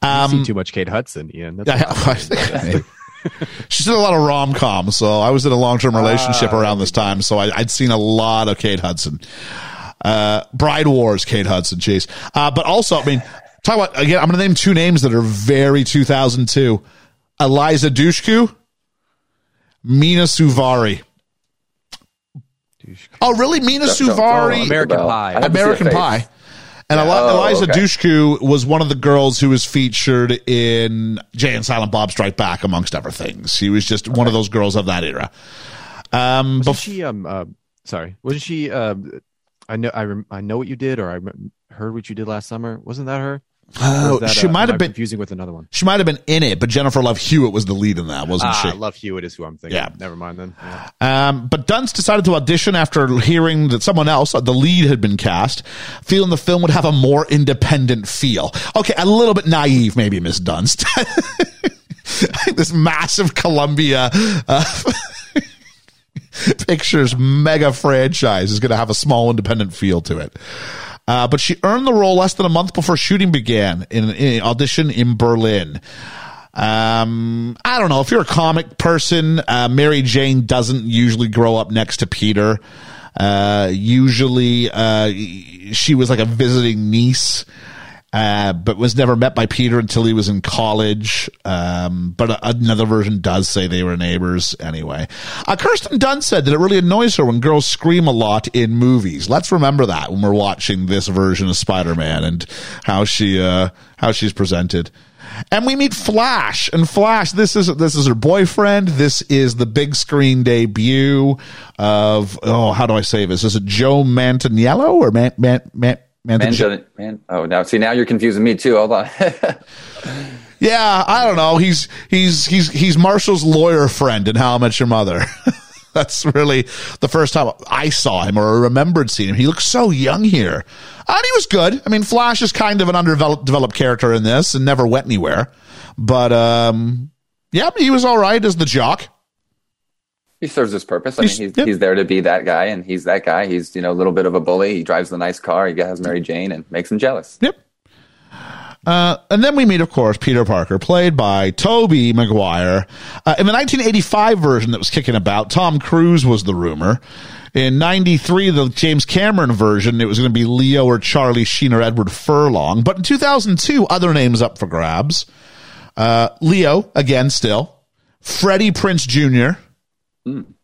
I've seen too much Kate Hudson, Ian. That's I, I think she's in a lot of rom coms. So I was in a long term relationship around this time. So I, I'd seen a lot of Kate Hudson. Uh, Bride Wars, Kate Hudson, jeez. Uh, but also, I mean, talk about again. I'm going to name two names that are very 2002: Eliza Dushku, Mena Suvari. Oh, really? Mena Don't- don't- Suvari, don't American Pie. I have to see a American face. Pie. And Oh, Eliza okay. Dushku was one of the girls who was featured in Jay and Silent Bob Strike Back, amongst other things. She was just one of those girls of that era. Um, Wasn't bef- she? Um. Uh, sorry. Wasn't she? Uh, I know. I. Rem- I know what you did, or I rem- heard what you did last summer. Wasn't that her? Oh, that, she uh, might have been. confusing with another one. She might have been in it, but Jennifer Love Hewitt was the lead in that, wasn't Ah, she? Love Hewitt is who I'm thinking. Yeah. Never mind then. Yeah. Um, but Dunst decided to audition after hearing that someone else, the lead, had been cast, feeling the film would have a more independent feel. Okay, a little bit naive, maybe, Miss Dunst. this massive Columbia uh, Pictures mega franchise is going to have a small independent feel to it. Uh, but she earned the role less than a month before shooting began in an audition in Berlin. Um, I don't know if you're a comic person. Uh, Mary Jane doesn't usually grow up next to Peter. Uh, usually, uh, she was like a visiting niece. Uh, but was never met by Peter until he was in college. Um, but another version does say they were neighbors anyway. Uh, Kirsten Dunst said that it really annoys her when girls scream a lot in movies. Let's remember that when we're watching this version of Spider-Man and how she, uh, how she's presented. And we meet Flash, and Flash. This is this is her boyfriend. This is the big screen debut of oh, how do I say this? Is it Joe Manganiello or Man Man Man? Man, man, oh, now see, now you're confusing me too. Hold on. Yeah, I don't know. He's he's he's he's Marshall's lawyer friend in How I Met Your Mother. That's really the first time I saw him or remembered seeing him. He looks so young here. And he was good. I mean, Flash is kind of an underdeveloped character in this and never went anywhere. But um yeah, he was all right as the jock. He serves his purpose. I mean, He's- he's, yep. he's there to be that guy, and he's that guy. He's you know a little bit of a bully. He drives the nice car. He has Mary Jane and makes him jealous. Yep. Uh, and then we meet, of course, Peter Parker, played by Tobey Maguire. Uh, in the 1985 version that was kicking about, Tom Cruise was the rumor. In 93, the James Cameron version, it was going to be Leo or Charlie Sheen or Edward Furlong. But in 2002, other names up for grabs. Uh, Leo, again, still. Freddie Prinze Jr., Mm.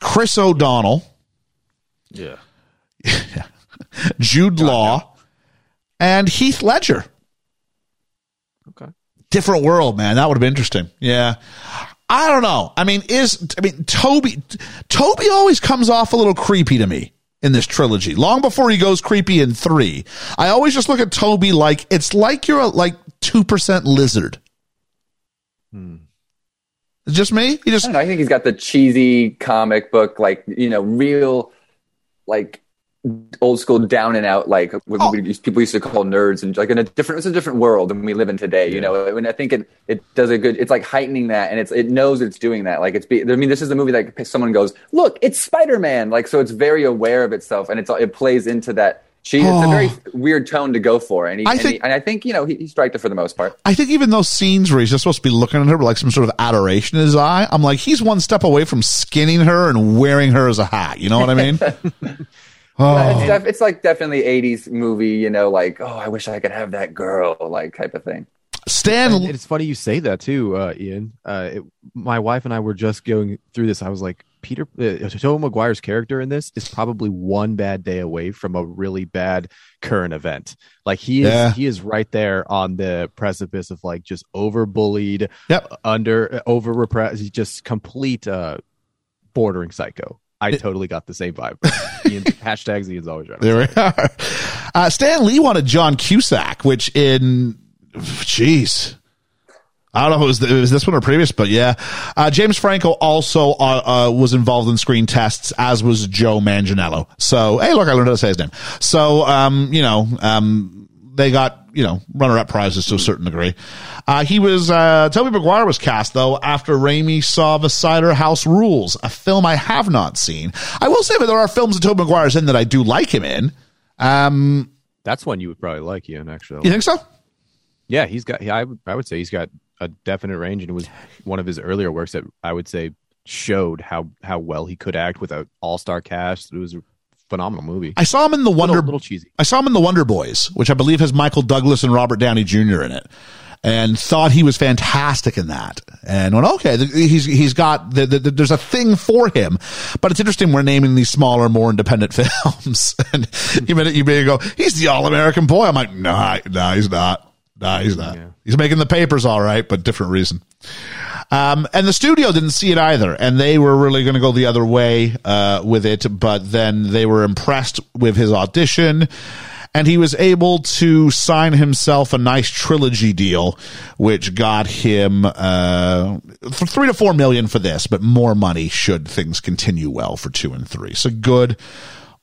Chris O'Donnell, Yeah. Jude Law, and Heath Ledger. Okay. different world, man. That would have been interesting. Yeah. I don't know. I mean, is, I mean, Tobey, Tobey always comes off a little creepy to me in this trilogy. Long before he goes creepy in three, I always just look at Tobey like, it's like you're a, like 2% lizard. Hmm. It's just me. He just I know. I think he's got the cheesy comic book, like you know, real, like old school down and out, like what Oh. people used to call nerds, and like in a different, it's a different world than we live in today. You know, and I think it it does a good. It's like heightening that, and it's it knows it's doing that. Like it's. Be, I mean, this is a movie that someone goes, "Look, it's Spider Man!" Like so, it's very aware of itself, and it's it plays into that. She, it's a very weird tone to go for, and he, I and, think- he, and I think you know he, he striked it for the most part. I think even those scenes where he's just supposed to be looking at her with like some sort of adoration in his eye, I'm like, he's one step away from skinning her and wearing her as a hat. You know what I mean? Uh, It's, def- it's like definitely 80s movie, you know, like, oh, I wish I could have that girl, like type of thing. Stan, And it's funny you say that too, uh, Ian. Uh, it, my wife and I were just going through this. I was like, Peter, uh, Tobey Maguire's character in this is probably one bad day away from a really bad current event. Like he is, Yeah. he is right there on the precipice of like just over bullied, Yep. under over repressed. Just complete uh, bordering psycho. I totally got the same vibe. Ian, hashtags Ian's always right. There we are. Uh, Stan Lee wanted John Cusack, which in, jeez. I don't know if it was, it was this one or previous, but yeah. Uh, James Franco also uh, uh, was involved in screen tests, as was Joe Manganiello. So, hey, look, I learned how to say his name. So, um, you know, um, they got, you know, runner-up prizes to a certain degree. Uh, he was, uh, Tobey Maguire was cast, though, after Raimi saw The Cider House Rules, a film I have not seen. I will say that there are films that Tobey Maguire's in that I do like him in. Um, That's one you would probably like, Ian. Actually, you think so? Yeah, he's got. Yeah, I. I would say he's got a definite range, and it was one of his earlier works that I would say showed how how well he could act with an all star cast. It was a phenomenal movie. I saw him in the Wonder little, little cheesy. I saw him in the Wonder Boys, which I believe has Michael Douglas and Robert Downey Jr. in it, and thought he was fantastic in that. And went, okay, he's he's got the, the, the- there's a thing for him. But it's interesting we're naming these smaller, more independent films, and you may you may go, he's the all American boy. I'm like, nah, nah, he's not. Nah, he's not. He's making the papers all right, but different reason. Um, and the studio didn't see it either, and they were really going to go the other way uh, with it. But then they were impressed with his audition, and he was able to sign himself a nice trilogy deal, which got him uh, for three to four million for this, but more money should things continue well for two and three. So good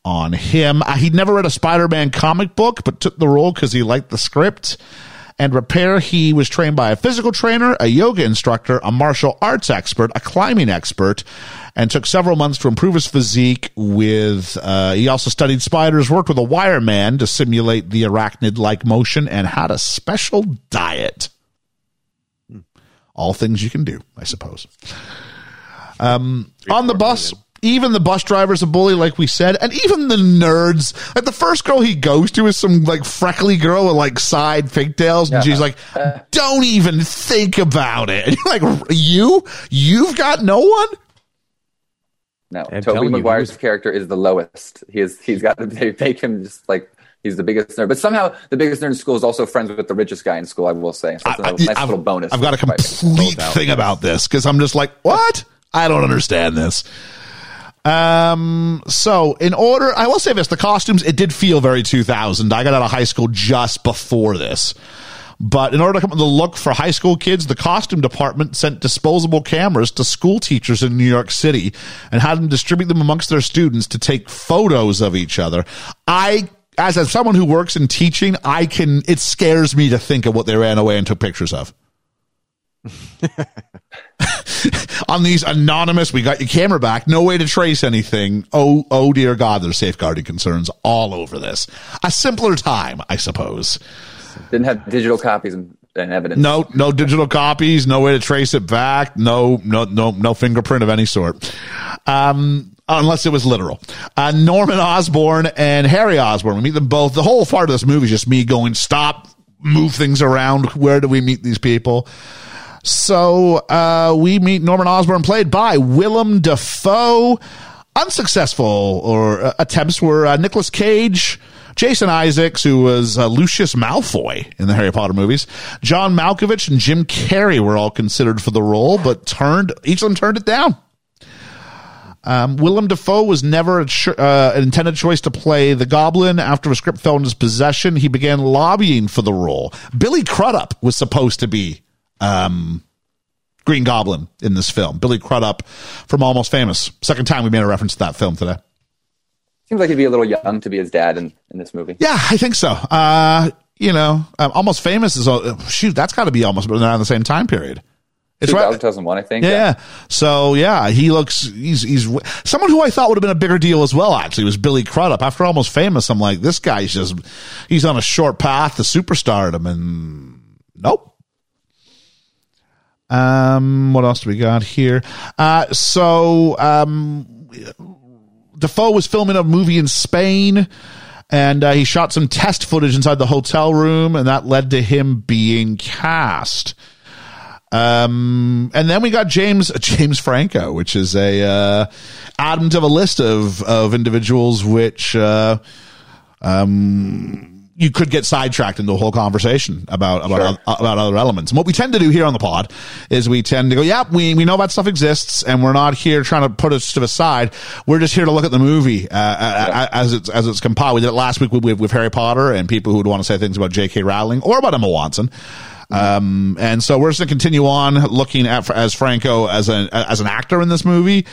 on him. Uh, he'd never read a Spider-Man comic book, but took the role because he liked the script. And repair, he was trained by a physical trainer, a yoga instructor, a martial arts expert, a climbing expert, and took several months to improve his physique. With uh, he also studied spiders, worked with a wireman to simulate the arachnid-like motion, and had a special diet. All things you can do, I suppose. Um, on the bus, even the bus driver's a bully, like we said, and even the nerds. Like the first girl he goes to is some like freckly girl with like side pigtails, and she's like, uh. "Don't even think about it." And you're like, "You, you've got no one." No, I'm Tobey telling you, he Maguire's was- character is the lowest. He is. He's got. They make him just like he's the biggest nerd. But somehow the biggest nerd in school is also friends with the richest guy in school. I will say. So that's a I- nice I've- little bonus. I've got a complete thing about this because I'm just like, what? I don't understand this. Um, so in order, I will say this, the costumes, it did feel very 2000. I got out of high school just before this. But in order to come up with the look for high school kids, the costume department sent disposable cameras to school teachers in New York City and had them distribute them amongst their students to take photos of each other. I, as a, someone who works in teaching, I can, it scares me to think of what they ran away and took pictures of. on these anonymous, we got your camera back, no way to trace anything. Oh, oh dear God, there's safeguarding concerns all over this. A simpler time, I suppose. Didn't have digital copies and, evidence. No, no digital copies, no way to trace it back, no, no, no, no fingerprint of any sort. Um, unless it was literal. Uh, Norman Osborn and Harry Osborn, we meet them both. The whole part of this movie is just me going, stop, move things around. Where do we meet these people? So uh, we meet Norman Osborn, played by Willem Dafoe. Unsuccessful or uh, attempts were uh, Nicolas Cage, Jason Isaacs, who was uh, Lucius Malfoy in the Harry Potter movies, John Malkovich, and Jim Carrey were all considered for the role, but turned each of them turned it down. Um, Willem Dafoe was never ch- uh, an intended choice to play the Goblin. After a script fell in his possession, he began lobbying for the role. Billy Crudup was supposed to be um, Green Goblin in this film. Billy Crudup from Almost Famous. Second time we made a reference to that film today. Seems like he'd be a little young to be his dad in, in this movie. Yeah, I think so. Uh, you know, um, Almost Famous is, uh, shoot, that's got to be almost around the same time period. It's right. 2001, I think. Yeah, yeah. So yeah, he looks he's he's someone who I thought would have been a bigger deal as well. Actually, was Billy Crudup. After Almost Famous, I'm like, this guy's just he's on a short path to superstardom, and nope. Um, what else do we got here? Uh, so um, Dafoe was filming a movie in Spain. And uh, he shot some test footage inside the hotel room, and that led to him being cast. Um, and then we got James James Franco, which is a uh, added of a list of of individuals which uh, um, you could get sidetracked into a whole conversation about about Sure. uh, about other elements. And what we tend to do here on the pod is we tend to go, yeah, we we know that stuff exists, and we're not here trying to put it to the side. We're just here to look at the movie uh, uh as it's as it's compiled. We did it last week with, with, with Harry Potter and people who would want to say things about J.K. Rowling or about Emma Watson. Um, and so we're just going to continue on looking at as Franco as an as an actor in this movie.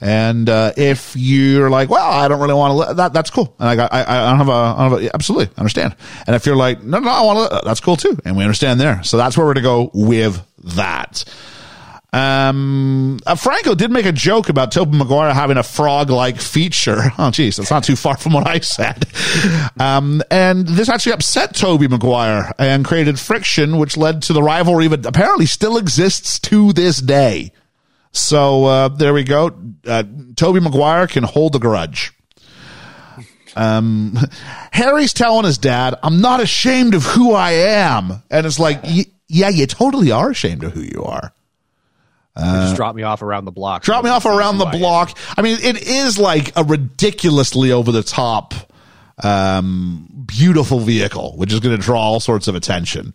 And uh, if you're like, well, I don't really want to, that that's cool. And I got, I, I don't have a, I don't have a, absolutely understand. And if you're like, no, no, I want to, that's cool too. And we understand there. So that's where we're to go with that. Um, uh, Franco did make a joke about Tobey Maguire having a frog-like feature. Oh, geez, that's not too far from what I said. Um, and this actually upset Tobey Maguire and created friction, which led to the rivalry that apparently still exists to this day. So uh, there we go. Uh, Tobey Maguire can hold a grudge. Um, Harry's telling his dad, "I'm not ashamed of who I am," and it's like, yeah, you totally are ashamed of who you are. just drop me off around the block. Drop me off around the I am. block. I mean, it is like a ridiculously over the top, um, beautiful vehicle, which is going to draw all sorts of attention.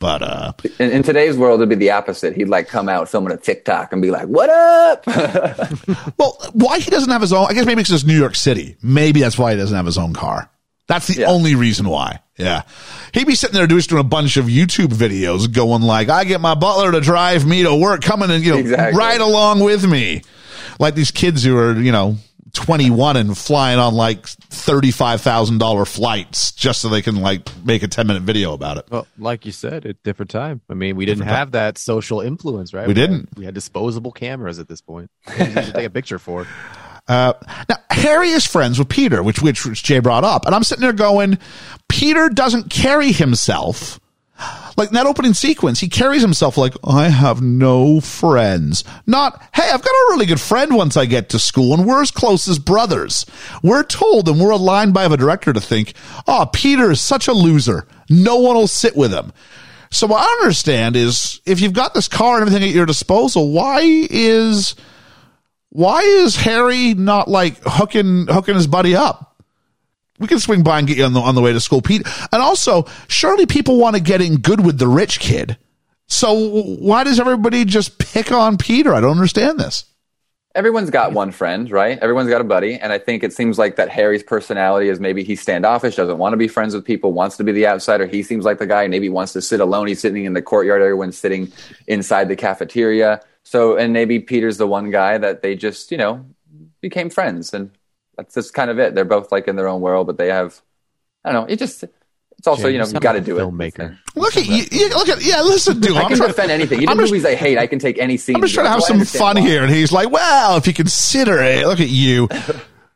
But uh, In, in today's world, it'd be the opposite. He'd like come out filming a TikTok and be like, "What up?" well, why he doesn't have his own? I guess maybe because it's just New York City. Maybe that's why he doesn't have his own car. That's the Yeah. only reason why. Yeah, he'd be sitting there doing doing a bunch of YouTube videos, going like, "I get my butler to drive me to work, coming and you know, Exactly. ride along with me," like these kids who are you know. 21 and flying on like $35,000 flights just so they can like make a 10 minute video about it. Well, like you said, at different time. I mean, we didn't have that social influence, right? We had- didn't. we had disposable cameras at this point. You take a picture for. Uh, now Harry is friends with Peter, which, which which Jay brought up, and I'm sitting there going, Peter doesn't carry himself like that opening sequence. He carries himself like I have no friends. Not hey, I've got a really good friend once I get to school, and we're as close as brothers. We're told, and we're aligned by the director to think, oh, Peter is such a loser. No one will sit with him. So what I understand is if you've got this car and everything at your disposal, why is why is Harry not like hooking hooking his buddy up? We can swing by and get you on the on the way to school, Pete. And also, surely people want to get in good with the rich kid. So why does everybody just pick on Peter? I don't understand this. Everyone's got one friend, right? Everyone's got a buddy, and I think it seems like that Harry's personality is maybe he's standoffish, doesn't want to be friends with people, wants to be the outsider. He seems like the guy maybe wants to sit alone. He's sitting in the courtyard, everyone's sitting inside the cafeteria. So, and maybe Peter's the one guy that they just, you know, became friends, and that's just kind of it. They're both like in their own world, but they have, I don't know. It just, it's also, you know, you got to a do it. filmmaker. Look at you. you- Look at yeah. Listen to him. I I'm can trying- defend anything. Even I'm just- movies I hate, I can take any scene. I'm just trying to have some fun why. here. And he's like, well, if you consider it, look at you.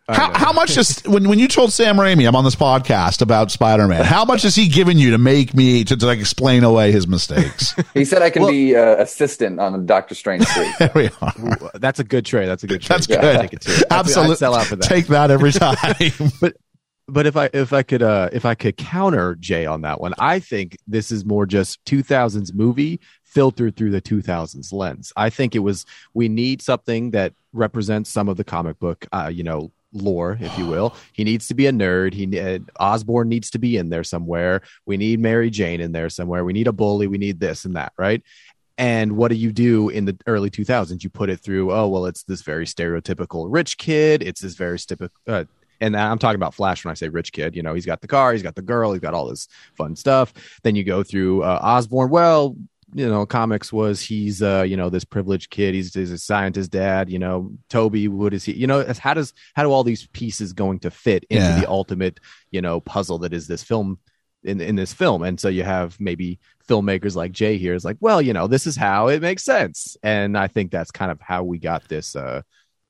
How, how much is when when you told Sam Raimi I'm on this podcast about Spider Man? How much has he given you to make me to, to like explain away his mistakes? He said I can be uh, assistant on Doctor Strange 3. there we are. That's a good trade. That's a good trade. That's Yeah, good. I'd Take it too. I'd- I'd Absolutely. sell out for that. Take that every time. but but if I if I could uh if I could counter Jay on that one, I think this is more just 2000s movie filtered through the 2000s lens. I think it was we need something that represents some of the comic book uh you know lore if you will. He needs to be a nerd. He uh, Osborn needs to be in there somewhere. We need Mary Jane in there somewhere. We need a bully. We need this and that, right? And what do you do in the early 2000s? You put it through, oh, well, it's this very stereotypical rich kid. It's this very typical, uh, and I'm talking about Flash when I say rich kid. You know, he's got the car, he's got the girl, he's got all this fun stuff. Then you go through uh, Osborn. Well, you know comics was he's uh you know this privileged kid he's, he's a scientist dad you know toby what is he you know how does how do all these pieces going to fit into Yeah. the ultimate you know puzzle that is this film in in this film and so you have maybe filmmakers like jay here is like well you know this is how it makes sense and i think that's kind of how we got this uh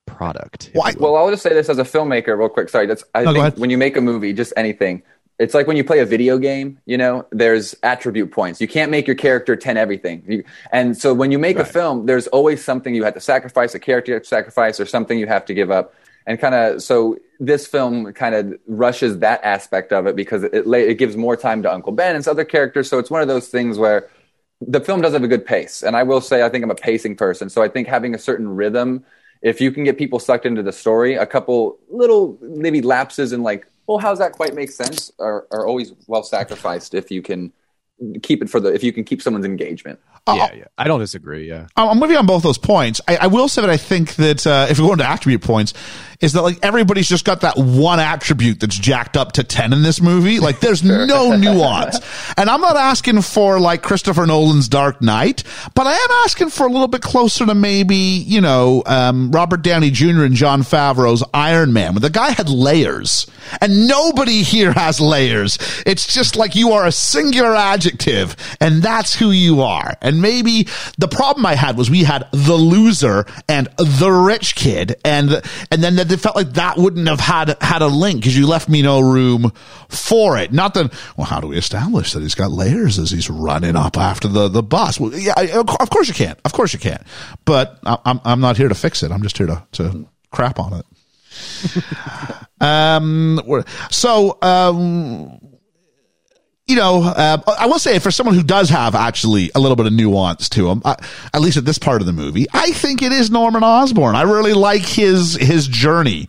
product if Why- you will. Well, I'll just say this as a filmmaker, real quick. Sorry, that's I No, think when you make a movie, just anything. It's like when you play a video game. You know, there's attribute points. You can't make your character ten everything. You, and so when you make a film, there's always something you have to sacrifice, a character to sacrifice, or something you have to give up. And kind of so this film kind of rushes that aspect of it because it it gives more time to Uncle Ben and other characters. So it's one of those things where the film does have a good pace. And I will say, I think I'm a pacing person. So I think having a certain rhythm, if you can get people sucked into the story, a couple little maybe lapses in like, well, how's that quite make sense are, are always well sacrificed if you can keep it for the, if you can keep someone's engagement. yeah yeah i don't disagree yeah I'm I'm with you on both those points. I, I will say that I think that uh, if we go into attribute points, is that like everybody's just got that one attribute that's jacked up to 10 in this movie. Like there's no nuance. And I'm not asking for like Christopher Nolan's Dark Knight, but I am asking for a little bit closer to maybe, you know, um, Robert Downey Jr. and Jon Favreau's Iron Man, where the guy had layers. And nobody here has layers. It's just like you are a singular adjective, and that's who you are. And maybe the problem I had was we had the loser and the rich kid, and and then it felt like that wouldn't have had had a link because you left me no room for it. Not that well, how do we establish that he's got layers as he's running up after the the bus? Well, yeah, of course you can't, of course you can't. But I'm I'm not here to fix it. I'm just here to to crap on it. Um, so, um, you know, uh, I will say for someone who does have actually a little bit of nuance to him, uh, at least at this part of the movie, I think it is Norman Osborn. I really like his his journey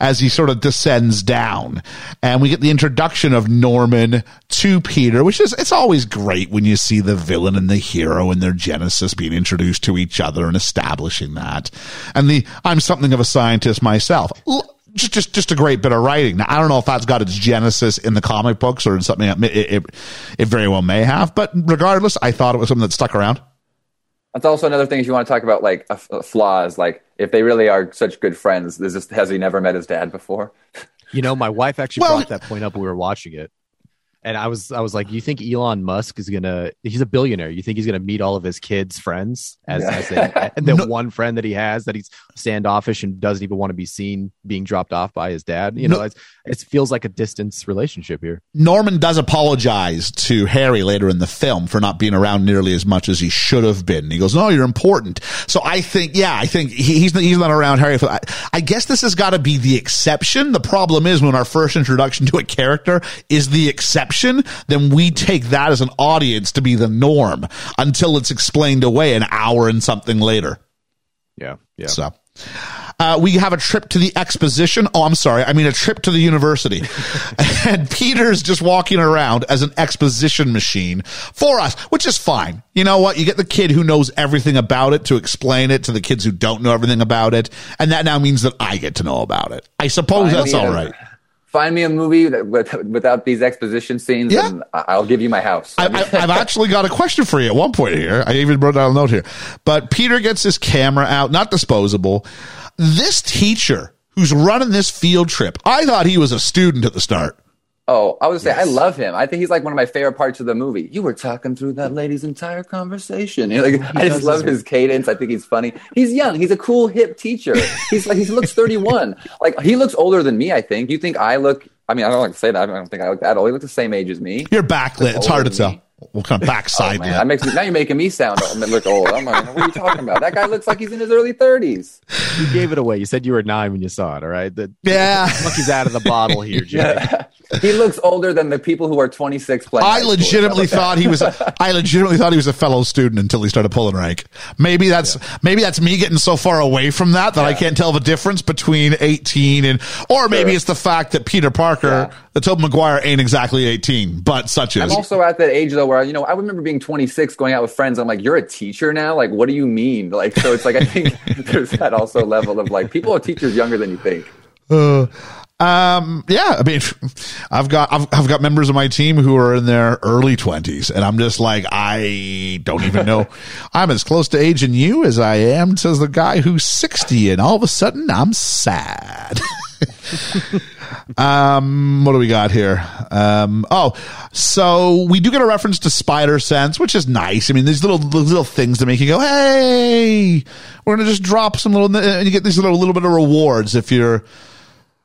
as he sort of descends down, and we get the introduction of Norman to Peter, which is it's always great when you see the villain and the hero and their genesis being introduced to each other and establishing that, and the I'm something of a scientist myself. L- just, just, just a great bit of writing. Now, I don't know if that's got its genesis in the comic books or in something. It, it, it very well may have, but regardless, I thought it was something that stuck around. That's also another thing if you want to talk about like uh, flaws, like if they really are such good friends, is this, has he never met his dad before? You know, my wife actually Well- brought that point up when we were watching it. And I was I was like, you think Elon Musk is gonna he's a billionaire. You think he's gonna meet all of his kids' friends as, Yeah. as they, and the one friend that he has that he's standoffish and doesn't even want to be seen being dropped off by his dad. You know, No. it's, it feels like a distance relationship here. Norman does apologize to Harry later in the film for not being around nearly as much as he should have been. He goes, "No, you're important." So I think, yeah, I think he, he's he's not around Harry. For, I, I guess this has got to be the exception. The problem is when our first introduction to a character is the exception, then we take that as an audience to be the norm until it's explained away an hour and something later. Yeah, yeah. So. Uh, we have a trip to the exposition. Oh, I'm sorry. I mean, a trip to the university. and Peter's just walking around as an exposition machine for us, which is fine. You know what? You get the kid who knows everything about it to explain it to the kids who don't know everything about it. And that now means that I get to know about it. I suppose Fine, that's all right. Find me a movie that, with, without these exposition scenes, Yeah. and I'll give you my house. I, I, I've actually got a question for you at one point here. I even wrote down a note here. But Peter gets his camera out, not disposable. This teacher who's running this field trip, I thought he was a student at the start. Oh, I would say I love him. I think he's like one of my favorite parts of the movie. You were talking through that mm-hmm. lady's entire conversation. You know, like, I just love his- his cadence. I think he's funny. He's young. He's a cool hip teacher. He's like he looks 31. Like he looks older than me. I think. You think I look? I mean, I don't like to say that. I don't think I look that old. He looks the same age as me. You're backlit. It's hard to tell. me. What kind of oh, backside? Oh, Man, that makes me, now you're making me sound look old. I'm like, what are you talking about? That guy looks like he's in his early 30s. You gave it away. You said you were nine when you saw it. All right, the yeah. monkey's out of the bottle here, Jay. he looks older than the people who are 26 playing. I school. legitimately thought he was. A, I legitimately thought he was a fellow student until he started pulling rank. Maybe that's maybe that's me getting so far away from that that I can't tell the difference between eighteen and, or maybe Sure. it's the fact that Peter Parker, Yeah. That Tobey Maguire ain't exactly eighteen, but such is. I'm also at that age though where you know I remember being 26, going out with friends. I'm like, you're a teacher now. Like, what do you mean? Like, so it's like I think there's that also level of like people are teachers younger than you think. Uh, Um, yeah, I mean, I've got I've, I've got members of my team who are in their early twenties, and I'm just like, I don't even know. I'm as close to aging you as I am to the guy who's sixty, and all of a sudden I'm sad. um, what do we got here? Um, oh, so we do get a reference to Spider Sense, which is nice. I mean, these little little things that make you go, "Hey, we're gonna just drop some little," and you get these little little bit of rewards if you're.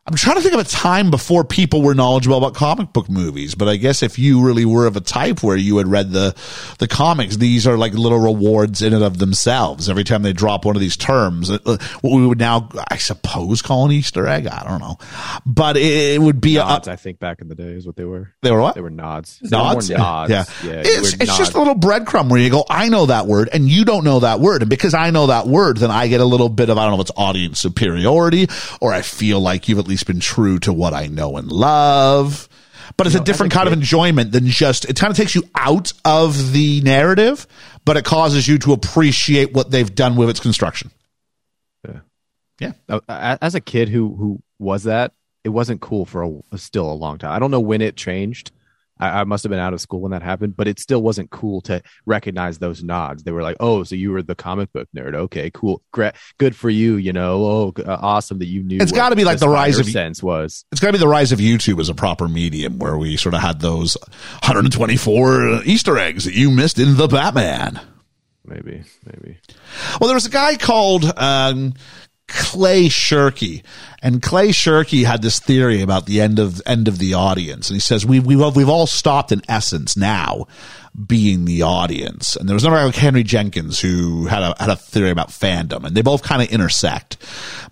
I'm trying to think of a time before people were knowledgeable about comic book movies, but I guess if you really were of a type where you had read the the comics, these are like little rewards in and of themselves. Every time they drop one of these terms, uh, uh, what we would now, I suppose, call an Easter egg. I don't know, but it, it would be Nods, a, I think back in the day is what they were. they were what They were nods. They were nods. nods. Yeah, yeah. It's, it's just a little breadcrumb where you go, I know that word, and you don't know that word, and because I know that word, then I get a little bit of I don't know if it's audience superiority, or I feel like you've at least been true to what I know and love. But it's a different kind of enjoyment than just it kind of takes you out of the narrative, but it causes you to appreciate what they've done with its construction. Yeah. Uh, a- as a kid who who was that, it wasn't cool for a, still a long time. I don't know when it changed. I, I must have been out of school when that happened, but it still wasn't cool to recognize those nods. They were like, "Oh, so you were the comic book nerd? Okay, cool, Gra- good for you. You know, oh, uh, awesome that you knew." It's what gotta be like the rise of- sense was. It's got to be the rise of YouTube as a proper medium where we sort of had those 124 Easter eggs that you missed in the Batman. Maybe, maybe. Well, there was a guy called um, Clay Shirky, and Clay Shirky had this theory about the end of end of the audience, and he says we we we've all stopped in essence now being the audience. And there was another guy like Henry Jenkins who had a had a theory about fandom, and they both kind of intersect.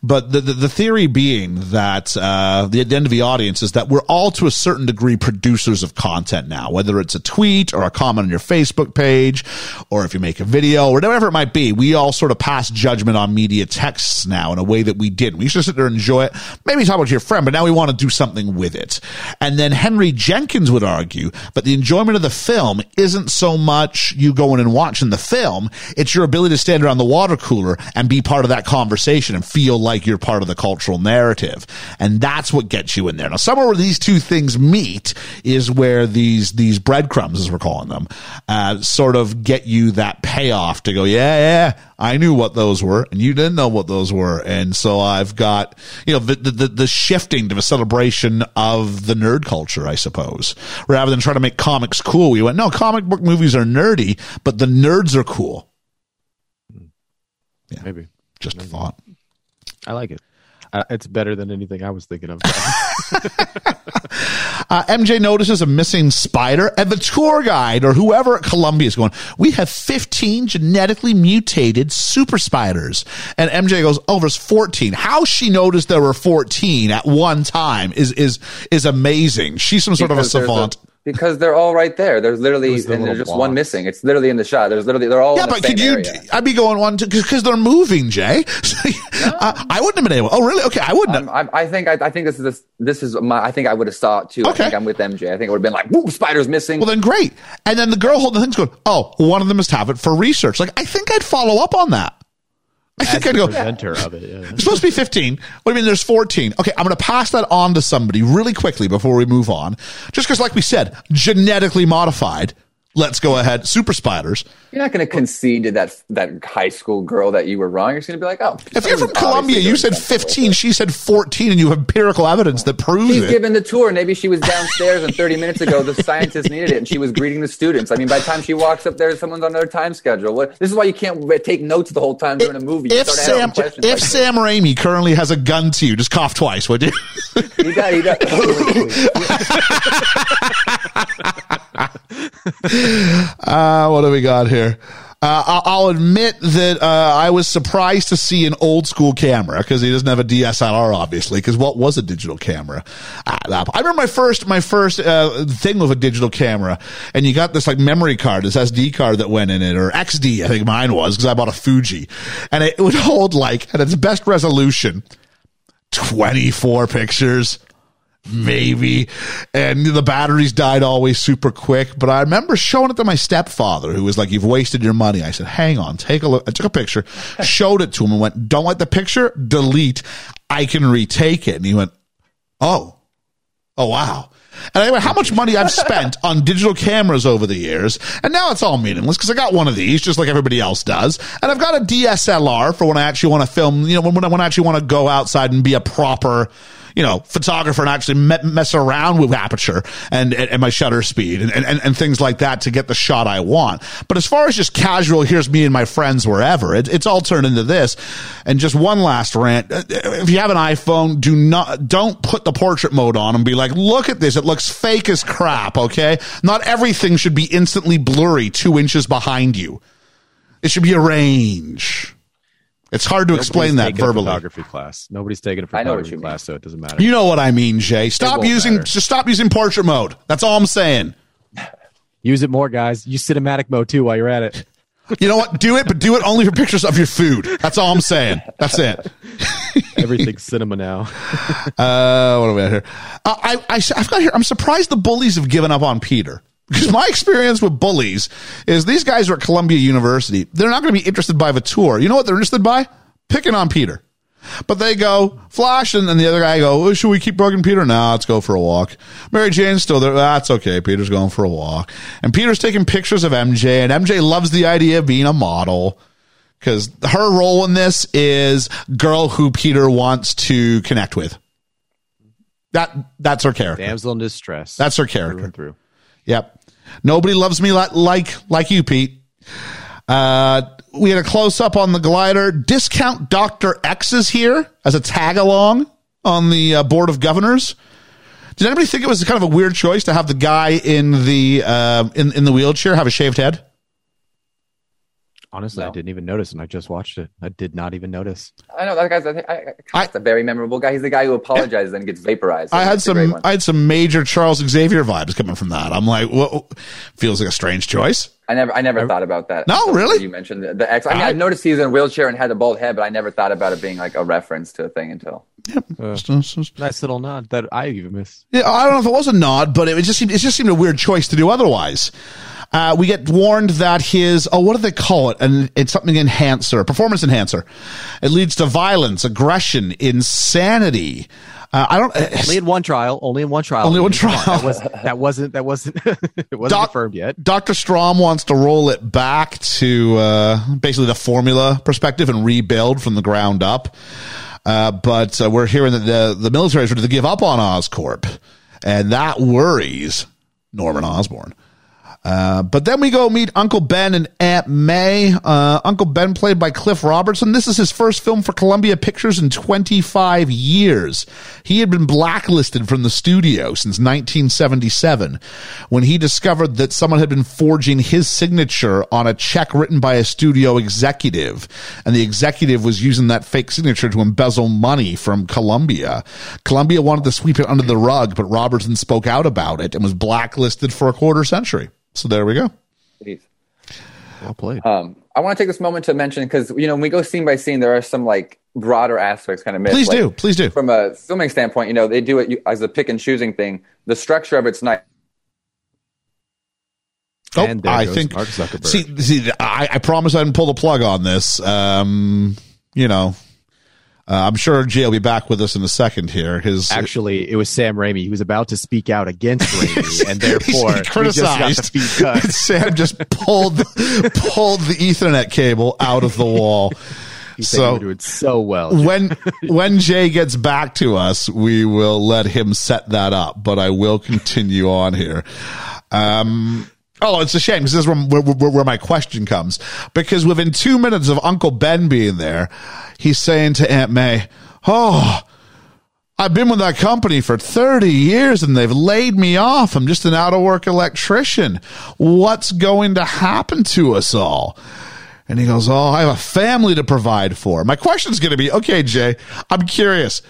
But the, the the theory being that uh, the end of the audience is that we're all to a certain degree producers of content now, whether it's a tweet or a comment on your Facebook page, or if you make a video or whatever it might be. We all sort of pass judgment on media texts now in a way that we didn't. We used to sit there and enjoy it, maybe talk about your friend, but now we want to do something with it. And then Henry Jenkins would argue that the enjoyment of the film isn't so much you going and watching the film, it's your ability to stand around the water cooler and be part of that conversation and feel like you're part of the cultural narrative. And that's what gets you in there. Now, somewhere where these two things meet is where these, these breadcrumbs, as we're calling them, uh, sort of get you that payoff to go, yeah, yeah, I knew what those were and you didn't know what those were. And so I've got, you know, the, the, the shifting to a celebration of the nerd culture, I suppose, rather than trying to make comics cool. We went, no, comic book movies are nerdy, but the nerds are cool. Hmm. Yeah. Maybe. Just a thought. I like it. Uh, it's better than anything I was thinking of. Uh, MJ notices a missing spider, and the tour guide or whoever at Columbia is going, We have 15 genetically mutated super spiders. And MJ goes, Oh, there's 14. How she noticed there were 14 at one time is is is amazing. She's some sort Because of a savant. Because they're all right there. There's literally, the and there's just one missing. It's literally in the shot. There's literally, they're all yeah, but could you? area. I'd be going one because they're moving, Jay. I, I wouldn't have been able. Oh, really? Okay, I wouldn't. have. I'm, I'm, think I, I think this is this, this is my I think I would have saw it too. Okay. I think I'm with MJ. I think it would have been like, "Woo, spider's missing." Well, then great. And then the girl holding the thing's going, oh, one of them must have it for research. Like, I think I'd follow up on that. I think I'd go, Presenter of it. Yeah. it's supposed to be 15. What do you mean there's 14? Okay, I'm going to pass that on to somebody really quickly before we move on. Just because, like we said, genetically modified. Let's go ahead. Super spiders. You're not going to concede to that that high school girl that you were wrong. You're just going to be like, "Oh." If you're oh, from Columbia, you said 15, she said 14, and you have empirical evidence that proves She's it. given the tour. Maybe she was downstairs, and 30 minutes ago, the scientist needed it, and she was greeting the students. I mean, by the time she walks up there, someone's on their time schedule. What? This is why you can't take notes the whole time during a movie. You if Sam, if like Sam Raimi currently has a gun to you, just cough twice, would you? he does, he does. Uh, what do we got here? Uh, I'll- admit that uh, I was surprised to see an old school camera because he doesn't have a DSLR, obviously. Because what was a digital camera? Ah, I remember my first my first uh, thing with a digital camera, and you got this like memory card, this SD card that went in it, or XD, I think mine was, because I bought a Fuji, and it would hold like at its best resolution, twenty four pictures maybe. And the batteries died always super quick. But I remember showing it to my stepfather, who was like, You've wasted your money. I said, Hang on, take a look. I took a picture, showed it to him, and went, Don't like the picture? Delete. I can retake it. And he went, Oh. Oh, wow. And anyway, how much money I've spent on digital cameras over the years, and now it's all meaningless because I got one of these, just like everybody else does, and I've got a DSLR for when I actually want to film. You know, when, when I, when I actually want to go outside and be a proper, you know, photographer and actually me- mess around with aperture and, and, and my shutter speed and, and, and things like that to get the shot I want. But as far as just casual, here's me and my friends wherever, it, it's all turned into this. And just one last rant. Uh, If you have an iPhone, do not, don't put the portrait mode on and be like, look at this. It looks fake as crap. Okay. Not everything should be instantly blurry two inches behind you. It should be a range. It's hard to explain that Nobody's taken a verbally. photography class. Nobody's taken a I know what photography you mean. class, so it doesn't matter. You know what I mean, Jay. Stop using matter. just stop using portrait mode. That's all I'm saying. Use it more, guys. Use cinematic mode too while you're at it. You know what? Do it, but do it only for pictures of your food. That's all I'm saying. That's it. Everything's cinema now. Uh, what do we have here? Uh, I, I, I've got here. I'm surprised the bullies have given up on Peter. Because my experience with bullies is these guys are at Columbia University. They're not going to be interested by the tour. You know what they're interested by? Picking on Peter. But they go, Flash, and then the other guy go, oh, should we keep bugging Peter? No, let's go for a walk. Mary Jane's still there. Ah, that's okay. Peter's going for a walk. And Peter's taking pictures of MJ, and MJ loves the idea of being a model because her role in this is girl who Peter wants to connect with. That that's her character. Damsel in distress. That's her character. and through. Yep. Nobody loves me like like like you, Pete. Uh, we had a close up on the glider. Discount Doctor X is here as a tag along on the uh, board of governors. Did anybody think it was kind of a weird choice to have the guy in the uh, in in the wheelchair have a shaved head? Honestly, I didn't even notice, and I just watched it. I did not even notice. I know that guy's. I think I, I- that's a very memorable guy. He's the guy who apologizes and gets vaporized. I had That's a great some. I had some major Charles Xavier vibes coming from that. I'm like, what? feels like a strange choice. I never, I never thought about that. No, really? You mentioned the, the X. I mean, I- I, noticed he's in a wheelchair and had a bald head, but I never thought about it being like a reference to a thing until. Yep. Uh, nice little nod that I even missed. Yeah, I don't know if it was a nod, but it just seemed, it just seemed a weird choice to do otherwise. Uh, we get warned that his oh, what do they call it? And it's something enhancer, performance enhancer. It leads to violence, aggression, insanity. Uh, I don't. Only in one trial. Only in one trial. Only one trial. That, was, that wasn't. That wasn't. it wasn't Doc- confirmed yet. Dr. Stromm wants to roll it back to uh, basically the formula perspective and rebuild from the ground up. Uh, but uh, we're hearing that the, the military is ready to give up on Oscorp, and that worries Norman Osborn. Uh, but then we go meet Uncle Ben and Aunt May. Uh, Uncle Ben, played by Cliff Robertson. This is his first film for Columbia Pictures in 25 years. He had been blacklisted from the studio since 1977 when he discovered that someone had been forging his signature on a check written by a studio executive. And the executive was using that fake signature to embezzle money from Columbia. Columbia wanted to sweep it under the rug, but Robertson spoke out about it and was blacklisted for a quarter century. So there we go. Jeez. Well played. Um, I want to take this moment to mention because you know when we go scene by scene, there are some like broader aspects kind of missed. Please Like, do. Please do. From a filming standpoint, you know they do it as a pick and choosing thing. The structure of it's nice. Oh, And there I goes think. Mark Zuckerberg. See, see, I, I promise I didn't pull the plug on this. Um, you know, uh, I'm sure Jay will be back with us in a second here. His Actually, it was Sam Raimi. He was about to speak out against Raimi, and therefore he we just got the criticized. feed cut. Sam just pulled pulled the Ethernet cable out of the wall. He said So- doing so well. when when Jay gets back to us, we will let him set that up. But I will continue on here. Um, oh, it's a shame because this is where, where, where, my question comes. Because within two minutes of Uncle Ben being there, he's saying to Aunt May, "Oh." I've been with that company for 30 years and they've laid me off. I'm just an out of work electrician. What's going to happen to us all? And he goes, Oh, I have a family to provide for. My question is going to be, okay, Jay, I'm curious.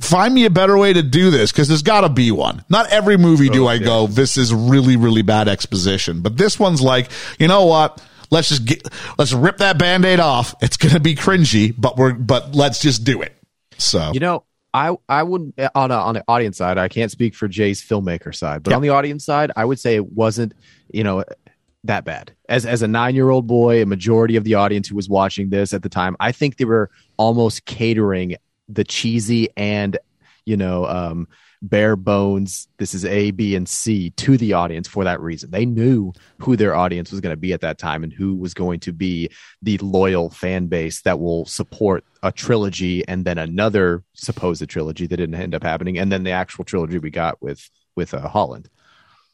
Find me a better way to do this because there's got to be one. Not every movie do oh, I go, this is really, really bad exposition. But this one's like, you know what? Let's just get, let's rip that band aid off. It's going to be cringy, but we're, but let's just do it. So, You know, I I would on a, on the audience side, I can't speak for Jay's filmmaker side, but Yeah. on the audience side, I would say it wasn't you know that bad. As as a nine year old boy, a majority of the audience who was watching this at the time, I think they were almost catering the cheesy and you know, um, bare bones. This is A, B, and C to the audience for that reason. They knew who their audience was going to be at that time and who was going to be the loyal fan base that will support a trilogy and then another supposed trilogy that didn't end up happening, and then the actual trilogy we got with with uh, Holland.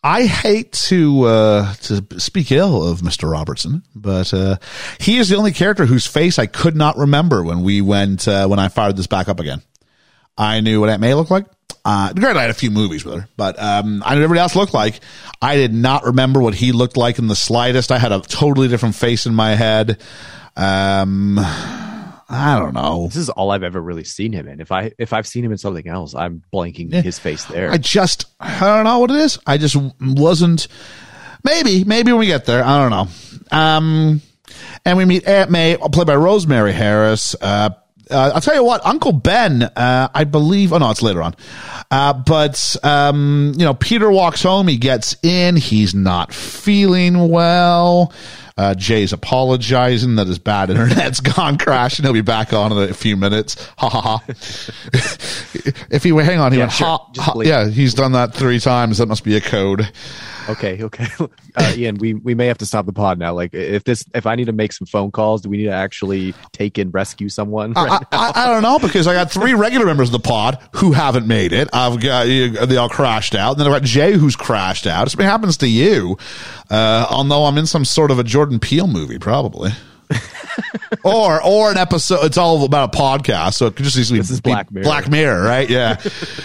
I hate to uh, to speak ill of Mr. Robertson, but uh, he is the only character whose face I could not remember when we went uh, when I fired this back up again. I knew what Aunt May looked like. Uh, granted, I had a few movies with her, but um, I knew everybody else looked like. I did not remember what he looked like in the slightest. I had a totally different face in my head. Um, I don't know. This is all I've ever really seen him in. If I if I've seen him in something else, I'm blanking Yeah. his face there. I just, I don't know what it is. I just wasn't. Maybe, maybe when we get there, I don't know. Um, and we meet Aunt May, played by Rosemary Harris. Uh, uh, I'll tell you what, Uncle Ben, uh, I believe, oh no, it's later on. Uh, but, um, you know, Peter walks home, he gets in, he's not feeling well. Uh, Jay's apologizing that his bad internet's gone crashing. He'll be back on in a few minutes. Ha ha ha. if he hang on, he Yeah, went, sure. ha, ha- yeah, he's done that three times. That must be a code. Okay, okay. Uh, Ian, we, we may have to stop the pod now. Like, if this, if I need to make some phone calls, do we need to actually take and rescue someone? I, Right I, I don't know because I got three regular members of the pod who haven't made it. I've got they all crashed out, and then I've got Jay who's crashed out. Something happens to you, uh, know I'm in some sort of a Jordan Peele movie, probably. or or an episode. It's all about a podcast, so it could just easily This is be Black Mirror. Black Mirror, right? Yeah.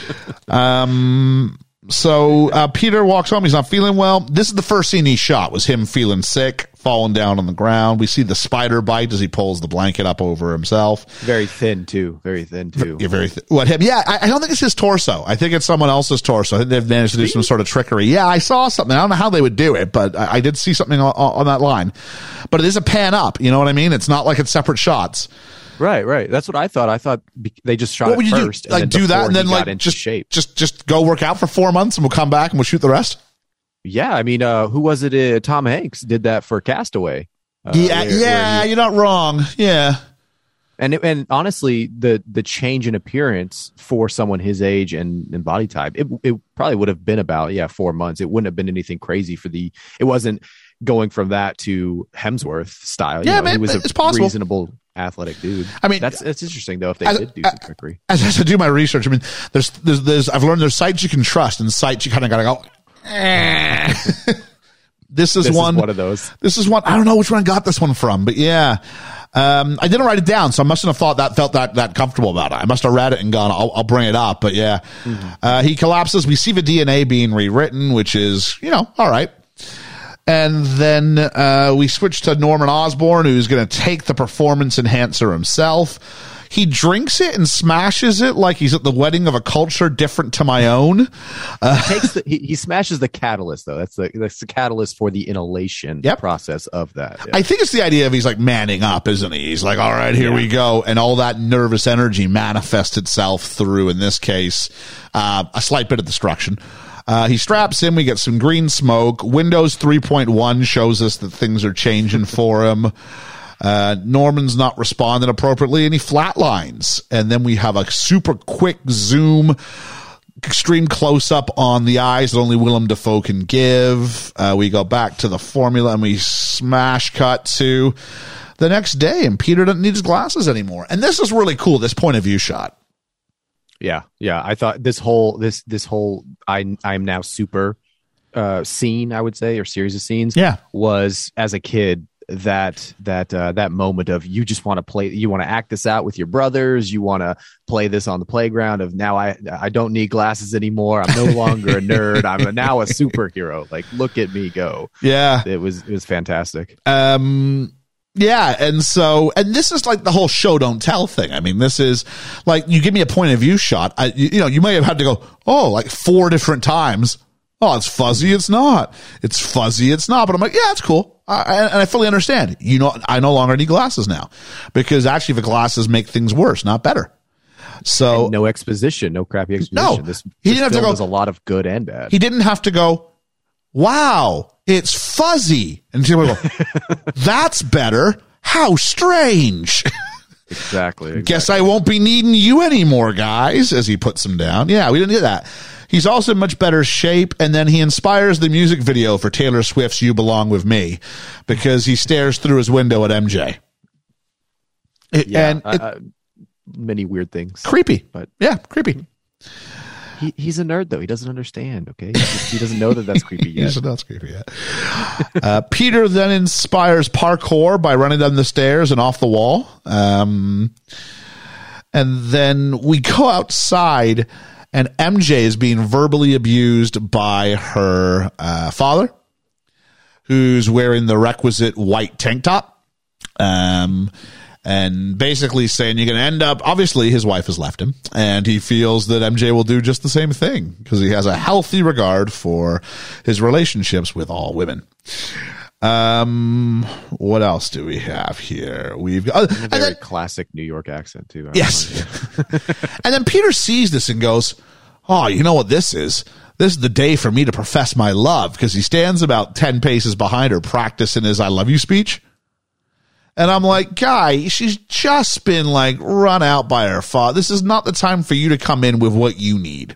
um. So uh, Peter walks home. He's not feeling well. This is the first scene he shot. Was him feeling sick, falling down on the ground. We see the spider bite as he pulls the blanket up over himself. Very thin too. Very thin too. You're very th- what him? Yeah, I, I don't think it's his torso. I think it's someone else's torso. I think they've managed to do some sort of trickery. Yeah, I saw something. I don't know how they would do it, but I, I did see something on, on that line. But it is a pan up. You know what I mean? It's not like it's separate shots. Right, right. That's what I thought. I thought they just shot what would it you first, do? Like do that and then like just shape. just just go work out for four months and we'll come back and we'll shoot the rest. Yeah, I mean, uh, who was it? Uh, Tom Hanks did that for Cast Away. Uh, yeah, where- where he- you're not wrong. Yeah. and it- and honestly, the the change in appearance for someone his age and, and body type, it it probably would have been about yeah four months. It wouldn't have been anything crazy for the. It wasn't going from that to Hemsworth style. You Yeah, know, man, he was a it's possible. reasonable athletic dude. I mean, that's that's interesting though if they as- did do some trickery. as, as I do my research, I mean, there's, there's, there's, I've learned there's sites you can trust and sites you kind of got to go, eh. this is This one, is one of those. this is one, I don't know which one I got this one from, but yeah. Um, I didn't write it down, so I mustn't have thought that felt that, that comfortable about it. I must have read it and gone, I'll, I'll bring it up, but yeah. Uh, he collapses. We see the DNA being rewritten, which is, you know, all right. And then uh, we switch to Norman Osborn, who's going to take the performance enhancer himself. He drinks it and smashes it like he's at the wedding of a culture different to my own. takes the, he, he smashes the catalyst though. That's the that's the catalyst for the inhalation Yep. process of that. Yeah. I think it's the idea of he's like manning up, isn't he? He's like, all right, here we go. And all that nervous energy manifests itself through, in this case, uh, a slight bit of destruction. Uh, he straps in. We get some green smoke. Windows 3.1 shows us that things are changing for him. Uh, Norman's not responding appropriately and he flatlines. And then we have a super quick zoom extreme close up on the eyes that only Willem Dafoe can give. Uh, we go back to the formula and we smash cut to the next day, and Peter doesn't need his glasses anymore. And this is really cool. This point of view shot. Yeah, yeah. I thought this whole this this whole I I'm now super uh scene, I would say, or series of scenes, Yeah. was as a kid that that uh that moment of you just want to play you want to act this out with your brothers you want to play this on the playground of now i i don't need glasses anymore i'm no longer a nerd i'm a, now a superhero like look at me go Yeah. it was it was fantastic Um, yeah. And so, and this is like the whole show don't tell thing. I mean, this is like, you give me a point of view shot. I, you, you know, you may have had to go, oh, like four different times. Oh, it's fuzzy. It's not. It's fuzzy. It's not. But I'm like, yeah, it's cool. I, and I fully understand. You know, I no longer need glasses now because actually the glasses make things worse, not better. So no exposition no crappy exposition No. this, He this didn't have to go- was a lot of good and bad he didn't have to go, wow, it's fuzzy. And people go, that's better. How strange. Exactly. Guess I won't be needing you anymore, guys, as he puts them down. Yeah, we didn't get that. He's also in much better shape, and then he inspires the music video for Taylor Swift's You Belong With Me because he stares through his window at MJ. It- Yeah. and it- uh, many weird things. creepy. but- yeah, creepy. He, he's a nerd though. He doesn't understand. Okay, he, he doesn't know that that's creepy yet. He's not creepy yet. uh, Peter then inspires parkour by running down the stairs and off the wall. Um, and then we go outside, and MJ is being verbally abused by her uh, father, who's wearing the requisite white tank top. Um, and basically saying you're going to end up, obviously, his wife has left him, and he feels that MJ will do just the same thing because he has a healthy regard for his relationships with all women. Um, what else do we have here? We've got, A very then- classic New York accent too. I Yes. and then Peter sees this and goes, Oh, you know what this is? This is the day for me to profess my love because he stands about 10 paces behind her practicing his I love you speech. And I'm like, guy, she's just been like run out by her father. This is not the time for you to come in with what you need.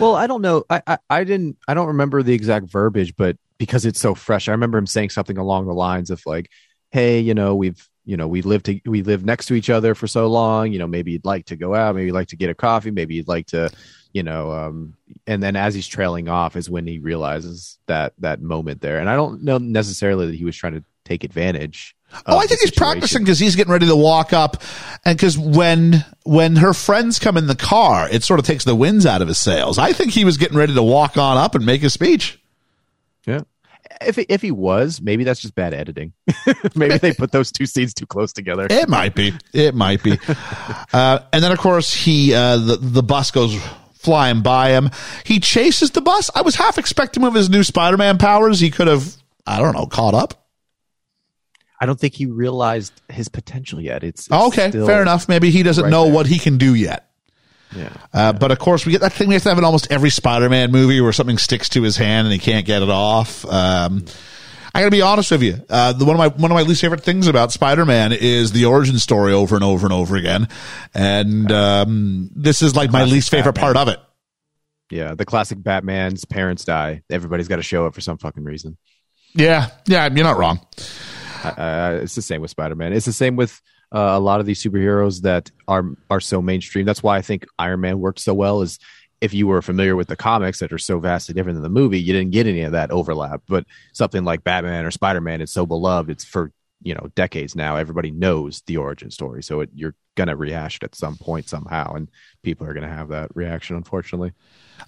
Well, I don't know. I, I I didn't. I don't remember the exact verbiage, but because it's so fresh, I remember him saying something along the lines of like, "Hey, you know, we've you know we lived to, we lived next to each other for so long. You know, maybe you'd like to go out. Maybe you'd like to get a coffee. Maybe you'd like to." You know, um, and then as he's trailing off is when he realizes that that moment there. And I don't know necessarily that he was trying to take advantage. Oh, I think he's practicing because he's getting ready to walk up, and because when when her friends come in the car, it sort of takes the winds out of his sails. I think he was getting ready to walk on up and make a speech. Yeah. If if he was, maybe that's just bad editing. maybe they put those two scenes too close together. It might be. It might be. uh, and then, of course, he uh, the the bus goes flying by him. He chases the bus. I was half expecting with his new Spider-Man powers, he could have, I don't know, caught up. I don't think he realized his potential yet. It's, it's okay, fair enough. Maybe he doesn't right know there. what he can do yet. Yeah. Uh, But of course, we get that thing we have to have in almost every Spider-Man movie where something sticks to his hand and he can't get it off. Um, I gotta be honest with you. Uh, the, one of my one of my least favorite things about Spider-Man is the origin story over and over and over again, and um, this is like my least favorite Batman. part of it. Yeah. The classic Batman's parents die. Everybody's got to show up for some fucking reason. Yeah, yeah, you're not wrong. Uh, it's the same with Spider Man. It's the same with uh, a lot of these superheroes that are are so mainstream. That's why I think Iron Man worked so well. Is if you were familiar with the comics that are so vastly different than the movie, you didn't get any of that overlap. But something like Batman or Spider Man, is so beloved. It's for you know decades now. Everybody knows the origin story, so it, you're gonna rehash it at some point somehow, and people are gonna have that reaction. Unfortunately,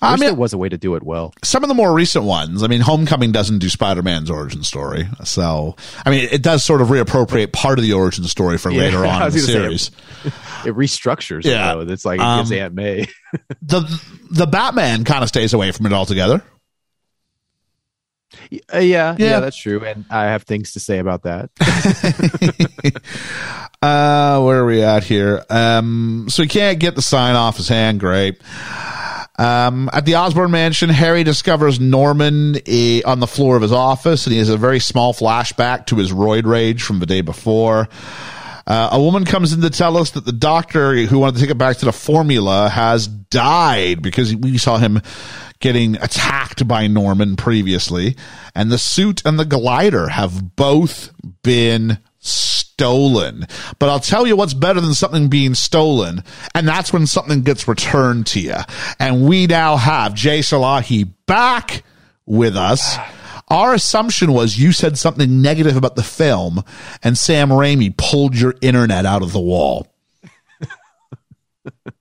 I I mean- there was a way to do it well. Some of the more recent ones, I mean, Homecoming doesn't do Spider-Man's origin story, so I mean, it does sort of reappropriate part of the origin story for Yeah, later on in the series. It restructures. Yeah. it, though. It's like it gives Um, Aunt May. the The Batman kind of stays away from it altogether. Uh, yeah, Yeah. yeah, that's true. And I have things to say about that. Uh, where are we at here? Um, so he can't get the sign off his hand. Great. Um, at the Osborn mansion, Harry discovers Norman eh, on the floor of his office, and he has a very small flashback to his roid rage from the day before. Uh, a woman comes in to tell us that the doctor who wanted to take it back to the formula has died because we saw him getting attacked by Norman previously. And the suit and the glider have both been stolen. But I'll tell you what's better than something being stolen, and that's when something gets returned to you. And we now have Jay Salahi back with us. Our assumption was you said something negative about the film, and Sam Raimi pulled your internet out of the wall.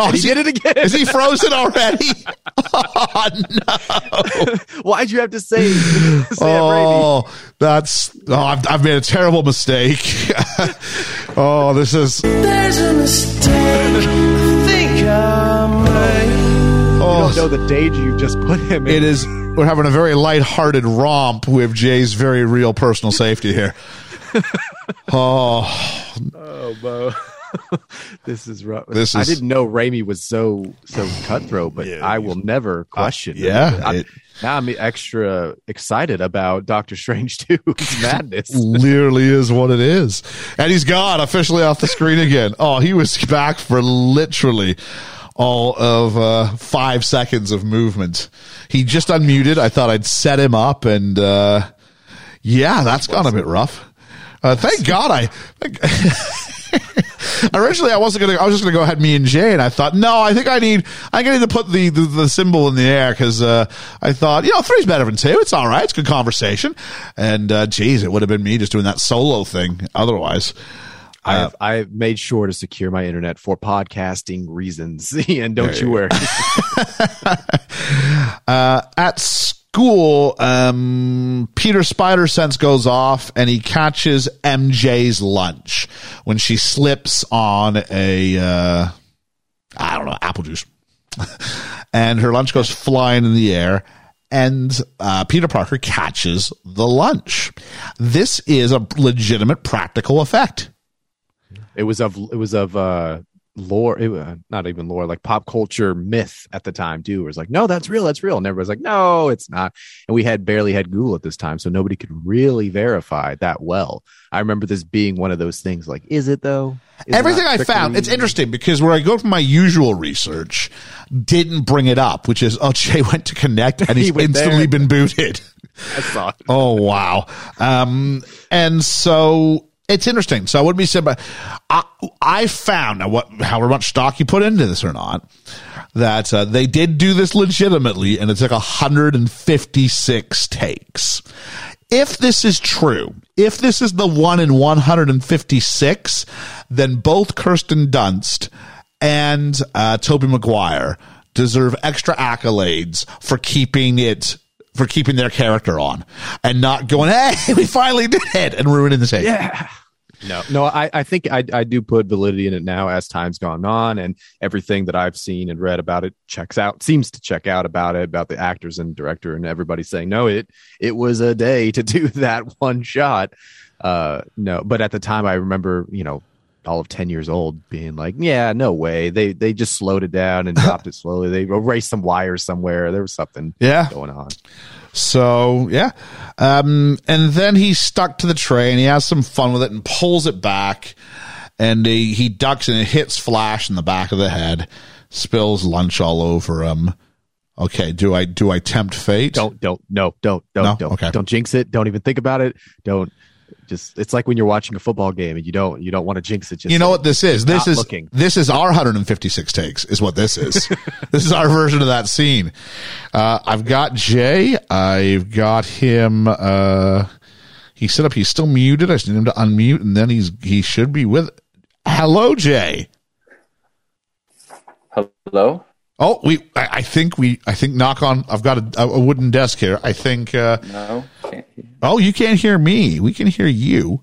Oh, he is did it again. Is he frozen already? oh no! Why'd you have to say Sam Raimi? Oh, that's oh, I've, I've made a terrible mistake. oh, this is There's a mistake. I think I'm right. You oh, don't know the danger you just put him in. it is. We're having a very lighthearted romp with Jay's very real personal safety here. Oh, Oh, Bo. this is rough. This I is- didn't know Raimi was so so cutthroat, but Yeah, I will never question. Uh, yeah, I- it- now I'm extra excited about Doctor Strange 2's madness. literally is what it is. And he's gone officially off the screen again. Oh, he was back for literally all of uh, five seconds of movement. He just unmuted. I thought I'd set him up, and uh, yeah, that's gone a bit rough. Uh, thank God I. Originally, I wasn't gonna. I was just gonna go ahead, me and Jay, and I thought, no, I think I need. I need to put the the, the symbol in the air because uh, I thought, you know, three's better than two. It's all right. It's good conversation. And uh, geez, it would have been me just doing that solo thing. Otherwise, I've, I've made sure to secure my internet for podcasting reasons, and don't you worry. uh, at school, um, Peter Spider Sense goes off and he catches MJ's lunch when she slips on a, uh, I don't know, apple juice. and her lunch goes flying in the air. And uh, Peter Parker catches the lunch. This is a legitimate practical effect. It was of it was of uh lore, it, uh, not even lore, like pop culture myth at the time too. It was like, no, that's real, that's real, and everybody's like, no, it's not. And we had barely had Google at this time, so nobody could really verify that well. I remember this being one of those things. Like, is it though? Is Everything not I found, it's interesting because where I go from my usual research, didn't bring it up, which is, oh, Jay went to connect and he's He instantly there. been booted. I saw it. Oh wow. Um, and so it's interesting. So I wouldn't be said, but I, I found now what, however much stock you put into this or not, that uh, they did do this legitimately, and it took 156 takes. If this is true, if this is the one in 156, then both Kirsten Dunst and uh, Tobey Maguire deserve extra accolades for keeping it for keeping their character on and not going, hey, we finally did it and ruining the take. Yeah. No, no, I, I think I, I do put validity in it now as time's gone on, and everything that I've seen and read about it checks out, seems to check out about it, about the actors and director, and everybody saying, no, it it was a day to do that one shot. Uh, no, but at the time, I remember, you know, all of ten years old, being like, yeah, no way. They they just slowed it down and dropped it slowly. They erased some wires somewhere. There was something Yeah. going on. So yeah, um, and then he's stuck to the tray and he has some fun with it and pulls it back, and he, he ducks and it hits Flash in the back of the head, spills lunch all over him. Okay, do I do I tempt fate? don't don't no don't don't No? don't Okay. don't jinx it don't even think about it don't just it's like when you're watching a football game and you don't you don't want to jinx it just you know what this is? This is looking. this is our 156 takes. Is what this is. this is our version of that scene. Uh, I've got Jay. I've got him. Uh, he set up. He's still muted. I just need him to unmute, and then he's he should be with. Hello, Jay. Hello? Oh, we. I, I think we. I think knock on. I've got a, a wooden desk here. I think. Uh, No? Can't hear. oh, you can't hear me. We can hear you.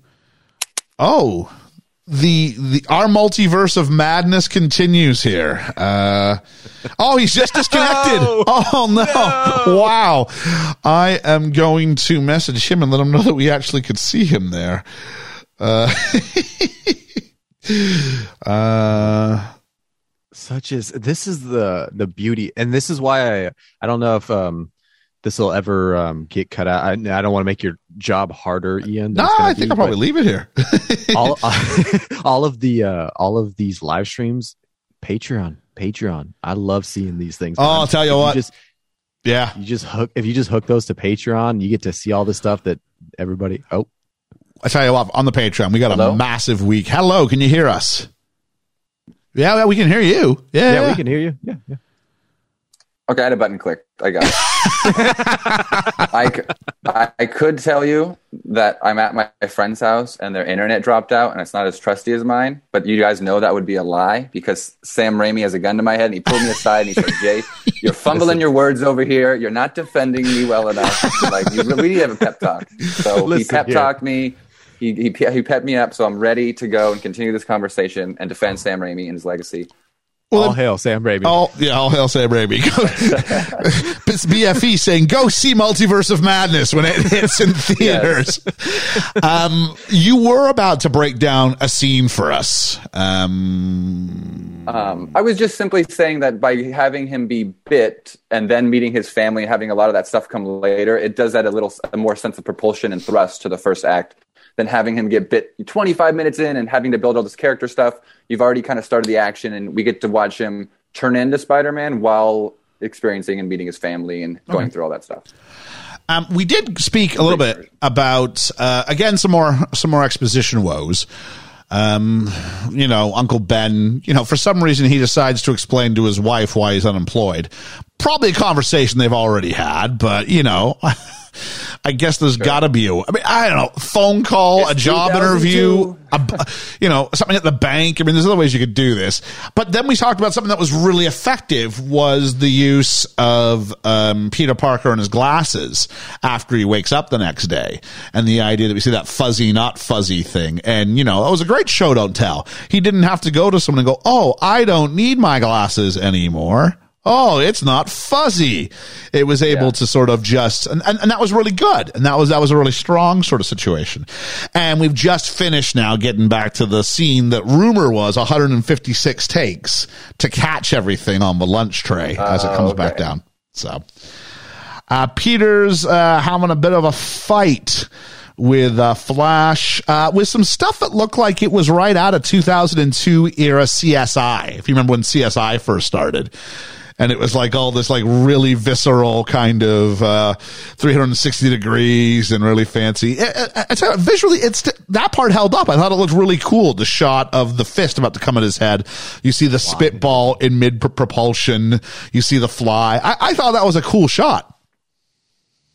Oh, the the our multiverse of madness continues here. Uh, oh, he's just disconnected. Oh no. Wow. I am going to message him and let him know that we actually could see him there. Uh, uh, such as this is the the beauty and this is why i i don't know if um this will ever um get cut out i, I don't want to make your job harder ian no, I think be, I'll probably leave it here. all all of the uh all of these live streams patreon patreon i love seeing these things Oh, I'll tell you If what. just yeah. you just hook if you just hook those to patreon you get to see all the stuff that everybody oh I tell you what, on the Patreon, we got a massive week. Hello, can you hear us? Yeah, yeah, we can hear you. Yeah, yeah, we can hear you yeah yeah Okay, I had a button clicked. I got it. I, c- I, I could tell you that I'm at my friend's house and their internet dropped out and it's not as trusty as mine, but you guys know that would be a lie because Sam Raimi has a gun to my head and he pulled me aside and he said, Jay, you're fumbling your words over here. You're not defending me well enough. Like, you really need to have a pep talk. So he pep here. talked me. He, he, he pepped me up, so I'm ready to go and continue this conversation and defend Sam Raimi and his legacy. Well, All hail Sam Raimi. Oh yeah, all hail Sam Raimi. it's BFE saying go see Multiverse of Madness when it hits in theaters. um, you were about to break down a scene for us. Um, Um, I was just simply saying that by having him be bit and then meeting his family and having a lot of that stuff come later, it does add a little a more sense of propulsion and thrust to the first act than having him get bit 25 minutes in and having to build all this character stuff. You've already kind of started the action, and we get to watch him turn into Spider-Man while experiencing and meeting his family and going through all that stuff. Um, we did speak a little bit about uh, again some more some more exposition woes. Um, you know, Uncle Ben. You know, for some reason he decides to explain to his wife why he's unemployed. Probably a conversation they've already had, but you know. I guess there's got to be a. I mean, I don't know. Phone call, a job interview, a you know, something at the bank. I mean, there's other ways you could do this. But then we talked about something that was really effective was the use of um, Peter Parker and his glasses after he wakes up the next day, and the idea that we see that fuzzy, not fuzzy thing. And you know, it was a great show. Don't tell. He didn't have to go to someone and go, "Oh, I don't need my glasses anymore." Oh, it's not fuzzy. It was able Yeah. to sort of just, and, and, and that was really good. And that was, that was a really strong sort of situation. And we've just finished now getting back to the scene that rumor was 156 takes to catch everything on the lunch tray as it comes back okay. down. So, uh, Peter's, uh, having a bit of a fight with uh, Flash, uh, with some stuff that looked like it was right out of 2002 era CSI. If you remember when CSI first started. And it was like all this like really visceral kind of uh, 360 degrees and really fancy. I, I, I visually, it's that part held up. I thought it looked really cool. The shot of the fist about to come at his head. You see the spitball in mid propulsion. You see the fly. I, I thought that was a cool shot.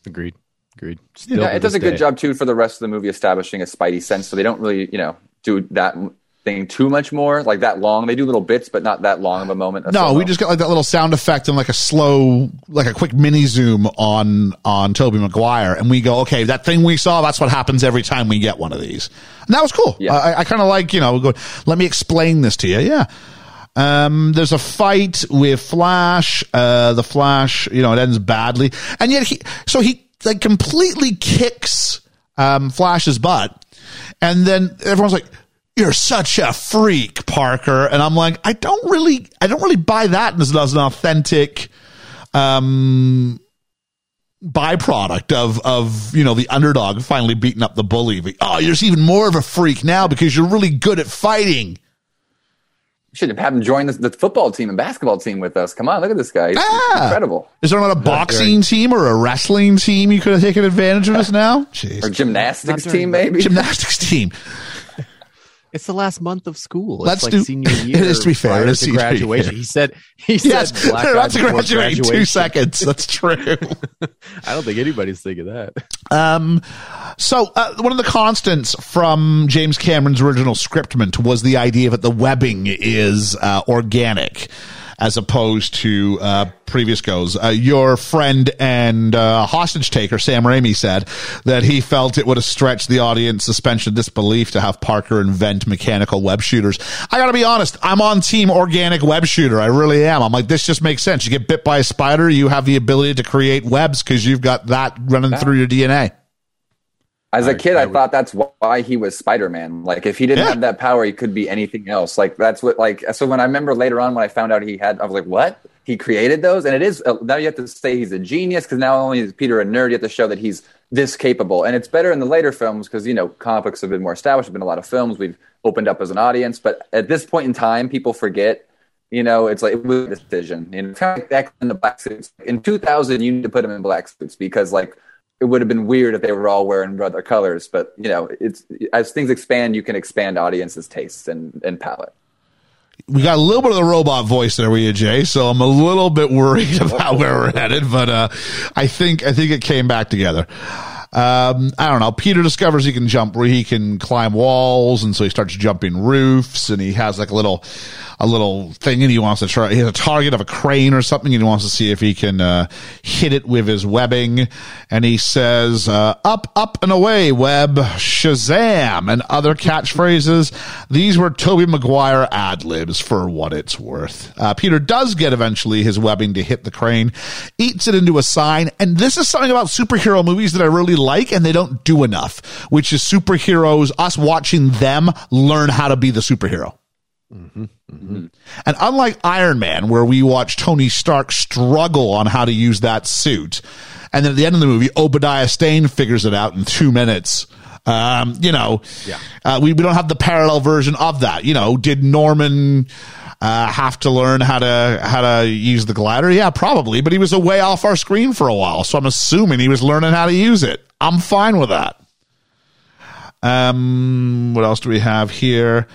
Agreed. Agreed. Still Yeah, to it does this a good day. job too for the rest of the movie establishing a Spidey sense. So they don't really, you know, do that thing too much more, like that long. They do little bits, but not that long of a moment. No, we just got like that little sound effect and like a slow, like a quick mini zoom on on Tobey Maguire, and we go, okay, that thing we saw, that's what happens every time we get one of these, and that was cool. Yeah. I, I kind of like, you know, go, let me explain this to you. Yeah. Um, there's a fight with Flash. Uh, the Flash, you know, it ends badly, and yet he, so he like completely kicks um Flash's butt, and then everyone's like, "You're such a freak, Parker," and I'm like, I don't really, I don't really buy that as, as an authentic, um, byproduct of of you know the underdog finally beating up the bully. But, oh, you're even more of a freak now because you're really good at fighting. should have had him join the, the football team and basketball team with us. Come on, look at this guy. He's Ah. incredible. Is there not a boxing team or a wrestling team you could have taken advantage of this now? Jeez. Or gymnastics team, maybe. Gymnastics team. It's the last month of school. It's Let's like do- senior year. It is to be fair, it is to graduation. He said. He Yes, said. they're about to graduate in two seconds. That's true. I don't think anybody's thinking that. Um, so uh, one of the constants from James Cameron's original scriptment was the idea that the webbing is uh, organic. As opposed to uh, previous goes, uh, your friend and uh, hostage taker Sam Raimi said that he felt it would have stretched the audience suspension of disbelief to have Parker invent mechanical web shooters. I got to be honest, I'm on team organic web shooter. I really am. I'm like, this just makes sense. You get bit by a spider, you have the ability to create webs because you've got that running through your DNA. As a kid, I I, would- thought that's why he was Spider Man. Like, if he didn't Yeah. have that power, he could be anything else. Like, that's what, like, so when I remember later on when I found out he had, I was like, what? He created those? And it is, uh, now you have to say he's a genius because now only is Peter a nerd, you have to show that he's this capable. And it's better in the later films because, you know, comic books have been more established, have been a lot of films we've opened up as an audience. But at this point in time, people forget. You know, it's like it was a decision. You know, kind of like in the black suits. In 2000, you need to put them in black suits because, like, it would have been weird if they were all wearing other colors. But you know, it's as things expand, you can expand audiences' tastes and, and palette. we got a little bit of the robot voice there with you, Jay. So I'm a little bit worried about where we're headed, but uh, I think I think it came back together. um, I don't know. Peter discovers he can jump, where he can climb walls, and so he starts jumping roofs, and he has like a little, a little thing, and he wants to try. He has a target of a crane or something, and he wants to see if he can uh, hit it with his webbing. And he says, uh, "Up, up and away, web, Shazam!" and other catchphrases. These were Tobey Maguire ad libs for what it's worth. Uh, Peter does get eventually his webbing to hit the crane, eats it into a sign, and this is something about superhero movies that I really like, and they don't do enough, which is superheroes, us watching them learn how to be the superhero. And unlike Iron Man, where we watch Tony Stark struggle on how to use that suit, and then at the end of the movie, Obadiah Stane figures it out in two minutes. Um, you know, Yeah. uh, we, we don't have the parallel version of that. You know, did Norman uh, have to learn how to how to use the glider? Yeah, probably, but he was away off our screen for a while, so I'm assuming he was learning how to use it. I'm fine with that. Um, what else do we have here?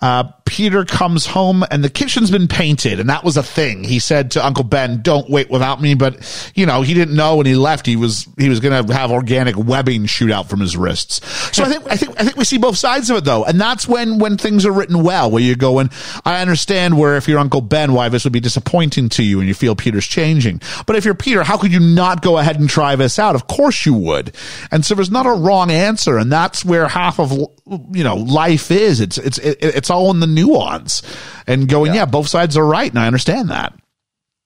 Uh, Peter comes home and the kitchen's been painted, and that was a thing. He said to Uncle Ben, "Don't wait without me," but you know he didn't know when he left he was he was going to have organic webbing shoot out from his wrists. So I think I think I think we see both sides of it though, and that's when when things are written well, where you're going. I understand where if you're Uncle Ben, why this would be disappointing to you, and you feel Peter's changing. But if you're Peter, how could you not go ahead and try this out? Of course you would. And so there's not a wrong answer, and that's where half of you know life is. It's it's it's all in the nuance and going. Yeah. both sides are right, and I understand that.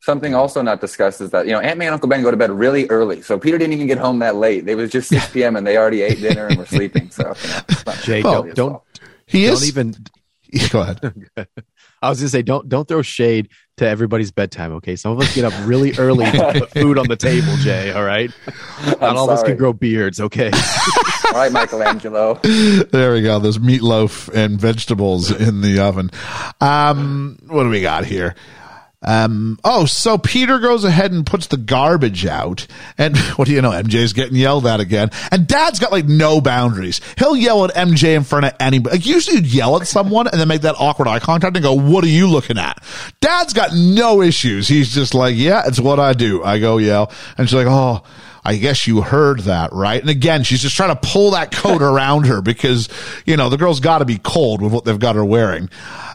Something also not discussed is that you know Aunt May and Uncle Ben go to bed really early, so Peter didn't even get home that late. It was just six p.m. and they already ate dinner and were sleeping. So you know, it's Jay, don't don't. He don't is even. Go ahead. I was gonna say don't don't throw shade to everybody's bedtime. Okay, some of us get up really early to put food on the table. Jay, all right. Not all of us can grow beards. Okay. All right, Michelangelo. There we go. There's meatloaf and vegetables in the oven. Um, what do we got here? Um, oh, so Peter goes ahead and puts the garbage out. And what do you know? MJ's getting yelled at again. And dad's got like no boundaries. He'll yell at MJ in front of anybody. Like usually you'd yell at someone and then make that awkward eye contact and go, what are you looking at? Dad's got no issues. He's just like, yeah, it's what I do. I go yell. And she's like, oh, I guess you heard that, right? And again, she's just trying to pull that coat around her because, you know, the girl's got to be cold with what they've got her wearing.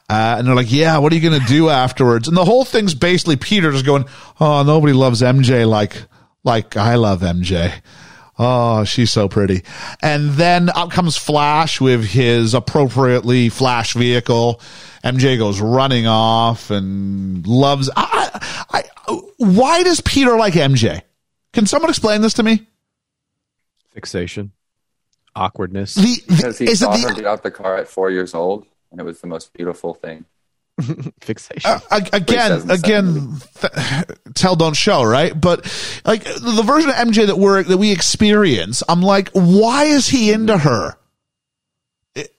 Uh, and they're like, yeah, what are you going to do afterwards? And the whole thing's basically Peter just going, oh, nobody loves MJ like, like I love MJ. Oh, she's so pretty. And then up comes Flash with his appropriately Flash vehicle. MJ goes running off and loves. I, I, I, why does Peter like MJ? Can someone explain this to me? Fixation, awkwardness. The, the Because he saw her the get out the car at four years old, and it was the most beautiful thing. Fixation. uh, again, says in the again, th- tell don't show, right? But like the version of MJ that we're that we experience, I'm like, why is he into her? It-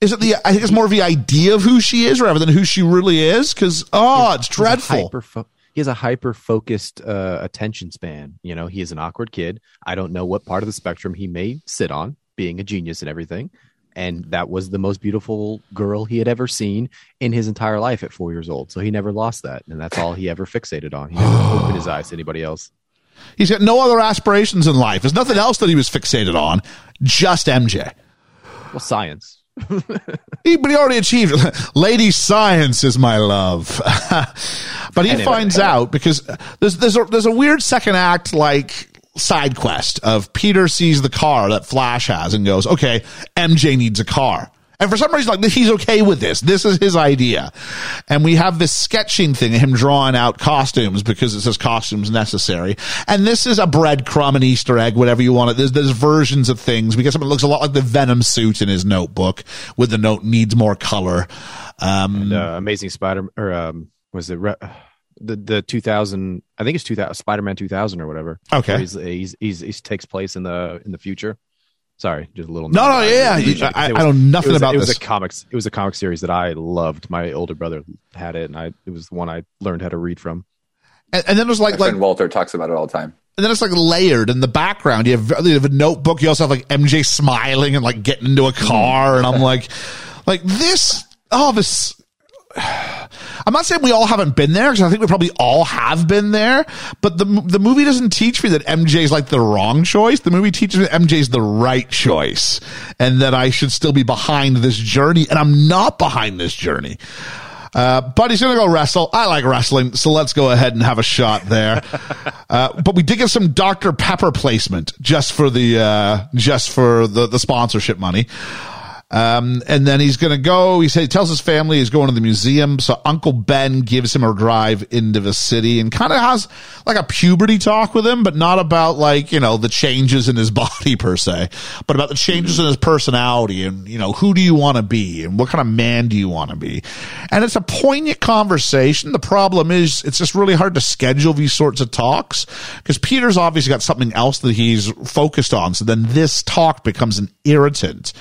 Is it the? I think it's more of the idea of who she is rather than who she really is. Because oh, it's He's a dreadful. hyper fo- he has a hyper focused uh, attention span. You know, he is an awkward kid. I don't know what part of the spectrum he may sit on, being a genius and everything. And that was the most beautiful girl he had ever seen in his entire life at four years old. So he never lost that. And that's all he ever fixated on. He never opened his eyes to anybody else. He's got no other aspirations in life. There's nothing else that he was fixated on. Just MJ. Well, science. He, but he already achieved. Lady Science is my love. but he Anyway. finds out because there's there's a there's a weird second act like side quest of Peter sees the car that Flash has and goes, okay, MJ needs a car. And for some reason, like he's okay with this. This is his idea, and we have this sketching thing him drawing out costumes because it says costumes necessary. And this is a breadcrumb, an Easter egg, whatever you want it. There's there's versions of things because something looks a lot like the Venom suit in his notebook, with the note needs more color. Um, And, uh, Amazing Spider or um, was it re- the the 2000? I think it's 2000 Spider Man 2000 or whatever. Okay. He's, he's he's he takes place in the in the future. Sorry, just a little. No, no, yeah, It was- I- I it was- know nothing it was, about it was this. a comics. It was a comic series that I loved. My older brother had it, and I it was the one I learned how to read from. and, and then there's My like like Walter talks about it all the time. and then it's like layered in the background. You have, you have a notebook. You also have like MJ smiling and like getting into a car. And I'm like, like this, oh, this. I'm not saying we all haven't been there because I think we probably all have been there, but the the movie doesn't teach me that MJ is like the wrong choice. The movie teaches me is the right choice and that I should still be behind this journey and I'm not behind this journey. Uh, but he's going to go wrestle. I like wrestling, so let's go ahead and have a shot there. uh, but we did get some Dr. Pepper placement just for the, uh, just for the, the sponsorship money. Um, and then he's going to go. He said he tells his family he's going to the museum. So Uncle Ben gives him a drive into the city and kind of has like a puberty talk with him, but not about like you know the changes in his body per se, but about the changes in his personality and you know who do you want to be and what kind of man do you want to be. And it's a poignant conversation. The problem is it's just really hard to schedule these sorts of talks because Peter's obviously got something else that he's focused on. So then this talk becomes an irritant.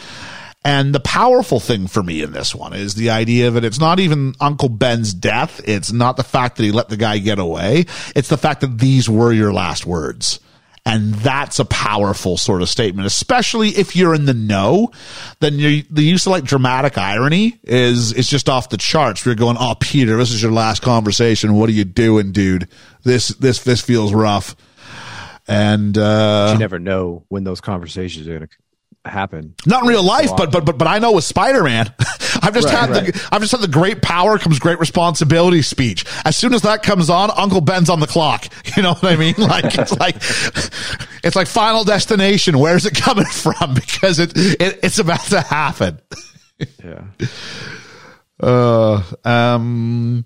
And the powerful thing for me in this one is the idea that it's not even Uncle Ben's death. It's not the fact that he let the guy get away. It's the fact that these were your last words. And that's a powerful sort of statement, especially if you're in the know. Then you the use of like dramatic irony is is just off the charts. You're going, "Oh, Peter, this is your last conversation. What are you doing, dude? This this this feels rough." And uh, you never know when those conversations are going to happen. Not in real life, but but but but I know with Spider Man, I've just Right, had right. the I've just had the great power comes great responsibility speech. As soon as that comes on, Uncle Ben's on the clock. You know what I mean? Like it's like it's like Final Destination. Where's it coming from? Because it, it it's about to happen. Yeah. Uh, um,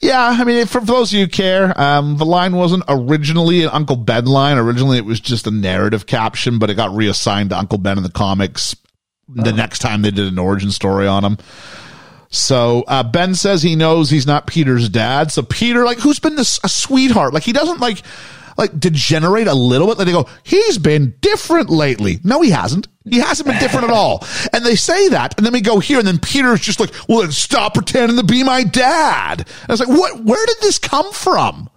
yeah, I mean, for, for those of you who care, um, the line wasn't originally an Uncle Ben line. Originally, it was just a narrative caption, but it got reassigned to Uncle Ben in the comics the next time they did an origin story on him. So uh, Ben says he knows he's not Peter's dad. So Peter, like, who's been this a sweetheart? Like, he doesn't like like degenerate a little bit. Like they go, he's been different lately. No, he hasn't. He hasn't been different at all. And they say that, and then we go here, and then Peter's just like, well, then stop pretending to be my dad. And I was like, what? Where did this come from?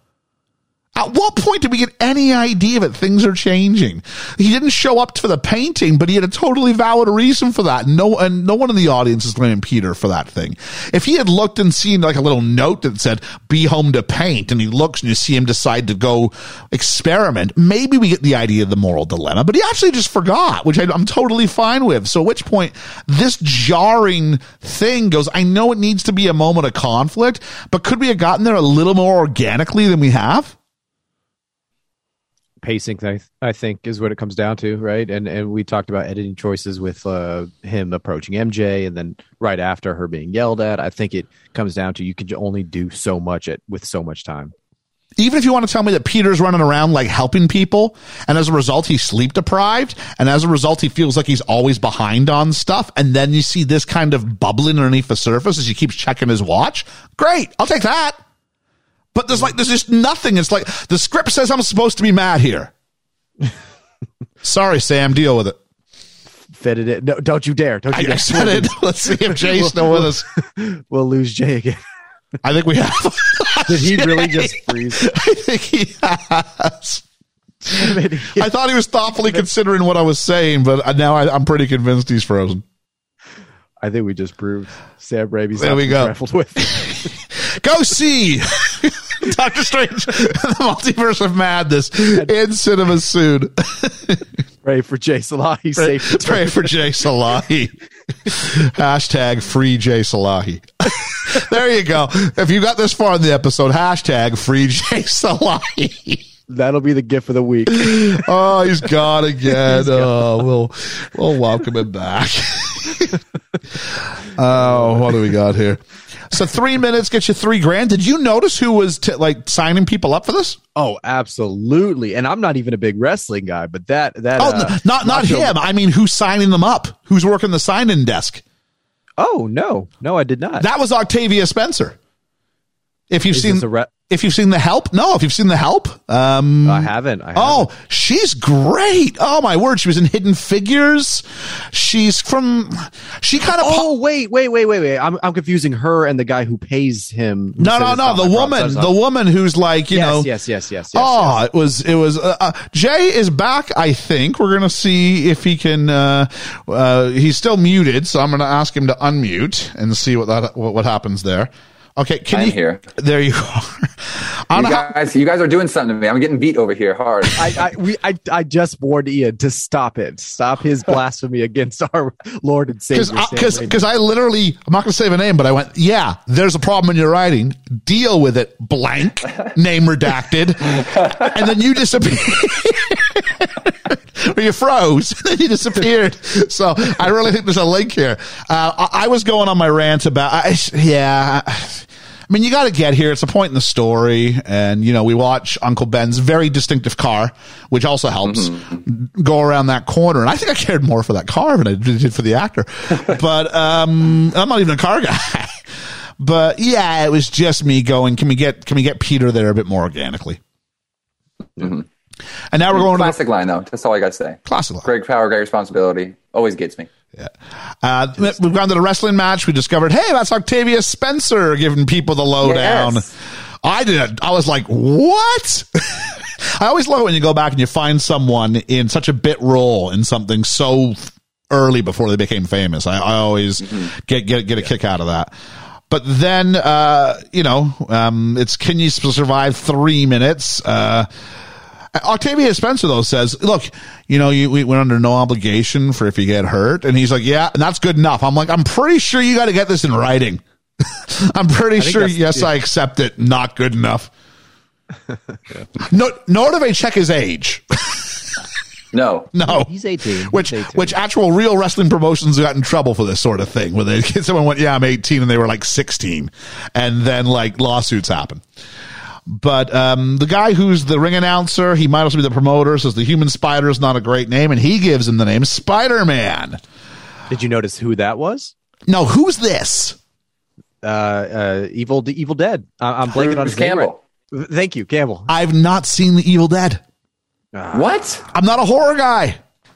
At what point did we get any idea that things are changing? He didn't show up for the painting, but he had a totally valid reason for that. No, and no one in the audience is blaming Peter for that thing. If he had looked and seen like a little note that said "Be home to paint," and he looks and you see him decide to go experiment, maybe we get the idea of the moral dilemma. But he actually just forgot, which I, I'm totally fine with. So, at which point this jarring thing goes? I know it needs to be a moment of conflict, but could we have gotten there a little more organically than we have? Pacing I, I think is what it comes down to right? And and we talked about editing choices with uh, him approaching mj and then right after her being yelled at. I think it comes down to you can only do so much at with so much time. Even if you want to tell me that Peter's running around like helping people, and as a result he's sleep deprived, and as a result he feels like he's always behind on stuff, and then you see this kind of bubbling underneath the surface as he keeps checking his watch, great, I'll take that. But there's like there's just nothing. It's like the script says I'm supposed to be mad here. Sorry, Sam, deal with it. fed it no don't you dare don't I, you I dare said it. Let's see if Jay's still with us. we'll lose jay again I think we have. did he really just freeze I think he has. I thought he was thoughtfully considering what I was saying, but now I, I'm pretty convinced he's frozen. i think we just proved sam raimi's There we go. Go see Doctor Strange, the Multiverse of Madness in cinemas soon. pray for jay salahi Pray, safe pray for Jay Salahi. hashtag free Jay Salahi. there you go. If you got this far in the episode, hashtag free Jay Salahi. that'll be the gift of the week Oh, he's gone again. Oh, we'll we'll welcome him back. oh, what do we got here? So three minutes gets you three grand. Did you notice who was t- like signing people up for this? Oh, absolutely. And I'm not even a big wrestling guy, but that that Oh, uh, not not Macho- him. I mean, who's signing them up? Who's working the sign-in desk? Oh no, no, I did not. That was Octavia Spencer. If you've Is seen re- if you've seen the help, no. If you've seen the help, um, I haven't. I haven't. Oh, she's great. Oh my word. She was in Hidden Figures. She's from, she kind of, Oh wait, wait, wait, wait, wait! I'm I'm confusing her and the guy who pays him. who no, no, no. The woman, the woman who's like, you yes, know, yes, yes, yes, yes. Oh, yes. it was, it was, uh, uh, Jay is back. I think we're going to see if he can, uh, uh, he's still muted. So I'm going to ask him to unmute and see what that, what, what happens there. Okay, can I'm you here. There you are. You don't how- guys, you guys are doing something to me. I'm getting beat over here hard. I, I, we, I, I just warned Ian to stop it. Stop his blasphemy against our Lord and Savior. Sam because Raimi. because I literally I'm not going to say the name, but I went, yeah, there's a problem in your writing. Deal with it. Blank name redacted, and then you disappeared. or you froze, then you disappeared. So I really think there's a link here. Uh, I, I was going on my rant about, I, yeah. I mean, you got to get here. It's a point in the story, and you know we watch Uncle Ben's very distinctive car, which also helps go around that corner. And I think I cared more for that car than I did for the actor. but um, I'm not even a car guy. but yeah, it was just me going. Can we get can we get Peter there a bit more organically? And now we're going to Classic line though. That's all I gotta say. classic. line. Great power, great responsibility. Always gets me. Uh, we've gone to the wrestling match. We discovered, hey, that's Octavia Spencer giving people the lowdown. Yes. I did. I was like, what? I always love it when you go back and you find someone in such a bit role in something so early before they became famous. I, I always get get get a kick out of that. But then, uh, you know, um, it's can you survive three minutes? Uh, Octavia Spencer though says, "Look, you know, you, we went under no obligation for if you get hurt," and he's like, "Yeah, and that's good enough." I'm like, "I'm pretty sure you got to get this in writing." I'm pretty sure. Yes, yeah. I accept it. Not good enough. no, nor do they check his age. No. No, He's 18. Which, He's 18. which actual real wrestling promotions got in trouble for this sort of thing, where they someone went, "Yeah, I'm 18," and they were like 16, and then like lawsuits happen. But um, the guy who's the ring announcer, he might also be the promoter, says the human spider is not a great name, and he gives him the name Spider Man. Did you notice who that was? No, who's this? Uh, uh, Evil, the Evil Dead. I, I'm blanking on Bruce his name. Campbell. right- Thank you, Campbell. I've not seen The Evil Dead. What? I'm not a horror guy.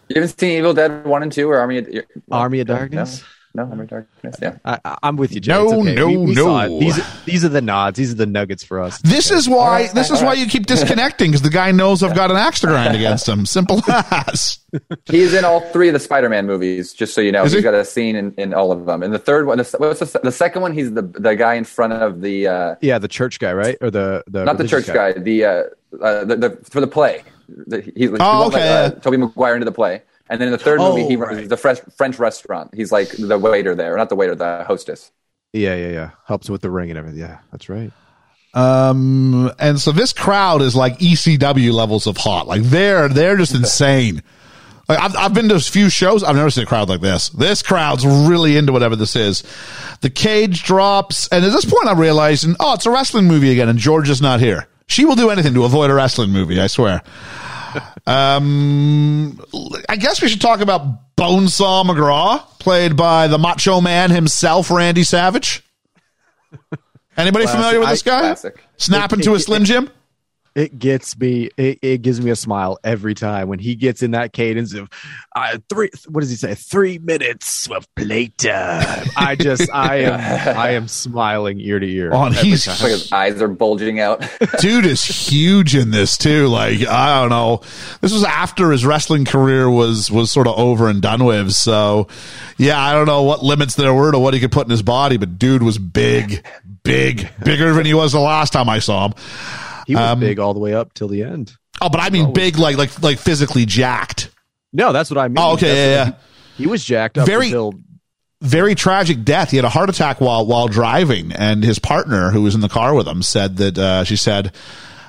You haven't seen Evil Dead one and two or Army of Army of Darkness. No, Army of Darkness. Yeah. I, I- I'm with you, Jay. No, okay. no, we, we no. These, these are the nods. These are the nuggets for us. This is why. This is all why you keep disconnecting because the guy knows I've got an axe to grind against him. Simple as. He's in all three of the Spider-Man movies. Just so you know, Is he's he? got a scene in, in all of them. And the third one, the, what's the, the second one? He's the the guy in front of the uh, Yeah, the church guy, right? Or the the not the church guy, the uh, uh, the, the for the play. The, he, he Oh, won't let, okay, uh. Tobey Maguire into the play. And then in the third Oh, movie, he right. the French, French restaurant. He's like the waiter there, not the waiter, the hostess. Yeah, yeah, yeah. Helps with the ring and everything. Yeah, that's right. Um, and so this crowd is like ECW levels of hot. Like they're they're just insane. Like I've I've been to a few shows. I've never seen a crowd like this. This crowd's really into whatever this is. The cage drops, and at this point, I'm realizing, oh, it's a wrestling movie again, and George is not here. She will do anything to avoid a wrestling movie. I swear. Um, I guess we should talk about Bonesaw McGraw, played by the Macho Man himself, Randy Savage. Anybody familiar with this guy? Classic. Snap into a Slim Jim? It gets me. It, it gives me a smile every time when he gets in that cadence of uh, three. What does he say? Three minutes of playtime. I just, I am, I am smiling ear to ear. Oh, and every he's- like his eyes are bulging out. Dude is huge in this too. Like, I don't know. This was after his wrestling career was, was sort of over and done with. So yeah, I don't know what limits there were to what he could put in his body, but dude was big, big, bigger than he was the last time I saw him. He was um, big all the way up till the end. Oh, but I mean big, like, like, like physically jacked. No, that's what I mean. Oh, okay. That's Yeah, yeah. He, he was jacked up Very- until very tragic death. He had a heart attack while while driving, and his partner, who was in the car with him, said that uh, she said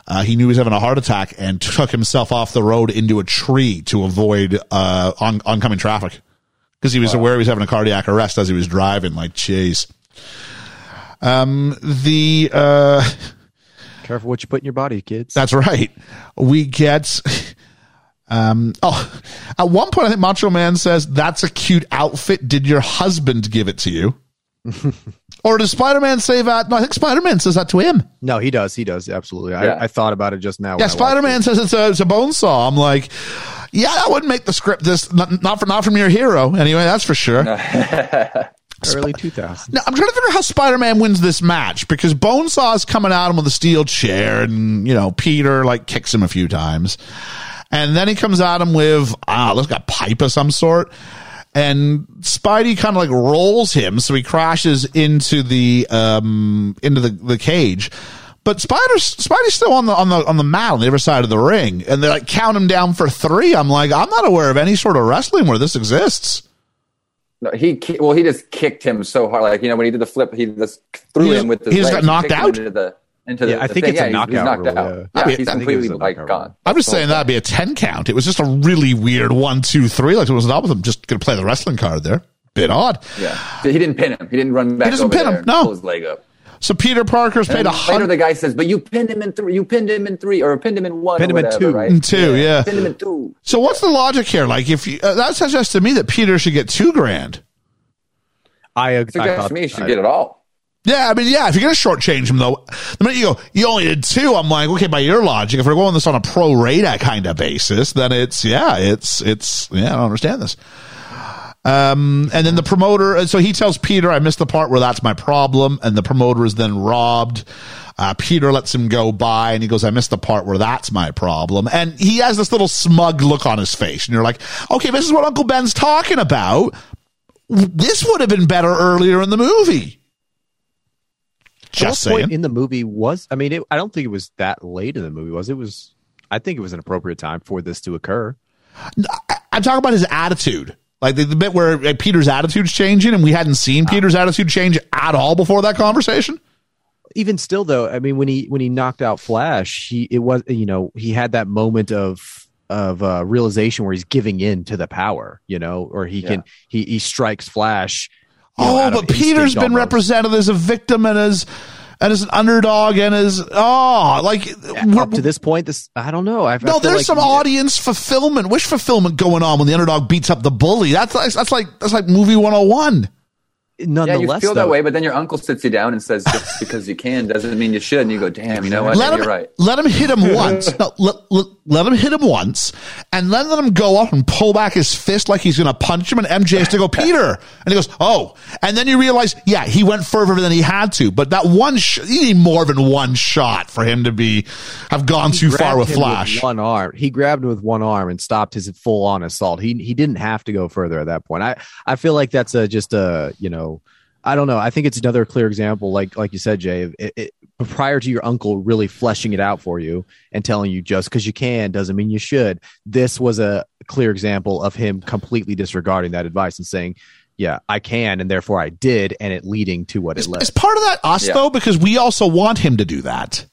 uh, he knew he was having a heart attack and took himself off the road into a tree to avoid uh, on, oncoming traffic because he was aware he was having a cardiac arrest as he was driving. Like, jeez. Um, the uh, careful what you put in your body, kids. that's right. We get. Um, oh, at one point, I think Macho Man says, That's a cute outfit. Did your husband give it to you? or does Spider Man say that? No, I think Spider Man says that to him. no, he does. He does absolutely. Yeah. I, I thought about it just now. Yeah, Spider Man it. says it's a, it's a bone saw. I'm like, yeah, that wouldn't make the script this, not, not, for, not from your hero. Anyway, that's for sure. early 2000s. Now, I'm trying to figure out how Spider Man wins this match because Bonesaw is coming at him with a steel chair, and you know Peter like kicks him a few times, and then he comes at him with ah, let's got pipe of some sort. and Spidey kind of like rolls him, so he crashes into the um into the the cage. But Spider's Spidey's still on the on the on the mat on the other side of the ring, and they like count him down for three. I'm like, I'm not aware of any sort of wrestling where this exists. No, he well, he just kicked him so hard. Like you know when he did the flip, he just threw He him with just- his he just got knocked out? Into the into Yeah, the, I the think thing. it's a yeah, he's- he's knockout knocked rule, out. yeah. Yeah, I he's think completely it was a like knockout gone. rule. I'm just saying that'd be a ten count. It was just a really weird one, two, three. Like it was up with him, just gonna play the wrestling card there. Bit odd. Yeah, he didn't pin him. He didn't run back. doesn't over pin him, there and no. pull his leg up. So Peter Parker's paid And a later, hundred the guy says, "But you pinned him in three. You pinned him in three, or pinned him in one. Pinned or him in two. Right? In two, yeah. Pinned him in two. So what's the logic here? Like if you, uh, that suggests to me that Peter should get two grand. I, ag- I thought to me he should I- get it all. Yeah, I mean, yeah, if you're going to shortchange him, though, the minute you go, you only did two, I'm like, okay, by your logic, if we're going this on a pro rata kind of basis, then it's, yeah, it's, it's, yeah, I don't understand this. Um, and then the promoter, uh, so he tells Peter, I missed the part where that's my problem. And the promoter is then robbed. Uh, Peter lets him go by and he goes, I missed the part where that's my problem. And he has this little smug look on his face. And you're like, okay, this is what Uncle Ben's talking about. This would have been better earlier in the movie. At Just what point saying. in the movie was I mean it, I don't think it was that late in the movie was it was I think it was an appropriate time for this to occur. I'm talking about his attitude. Like the, the bit where uh, Peter's attitude's changing and we hadn't seen Peter's attitude change at all before that conversation. Even still though, I mean when he when he knocked out Flash, he it was you know, he had that moment of of uh, realization where he's giving in to the power, you know, or he can he he strikes Flash. you know, Oh, but Peter's been almost. represented as a victim and as and as an underdog and as oh, like up to this point. This I don't know. I, I No, there's like some audience fulfillment, wish fulfillment going on when the underdog beats up the bully. That's like, that's like that's like movie 101. Yeah, you feel though, that way, but then your uncle sits you down and says, "Just because you can doesn't mean you should." And you go, "Damn, you know what? Let Yeah, him you're right." let him hit him once. No, let, let, let him hit him once, and then let him go up and pull back his fist like he's going to punch him. And MJ has to go, Peter, and he goes, "Oh," and then you realize, yeah, he went further than he had to. But that one, sh- you need more than one shot for him to be have gone he too far with him Flash. one arm. He grabbed him with one arm and stopped his full on assault. He he didn't have to go further at that point. I I feel like that's a just a you know I don't know. I think it's another clear example, like like you said, Jay. It, it, prior to your uncle really fleshing it out for you and telling you just because you can doesn't mean you should. This was a clear example of him completely disregarding that advice and saying, "Yeah, I can, and therefore I did," and it leading to what it led. Is part of that us Yeah. though? Because we also want him to do that.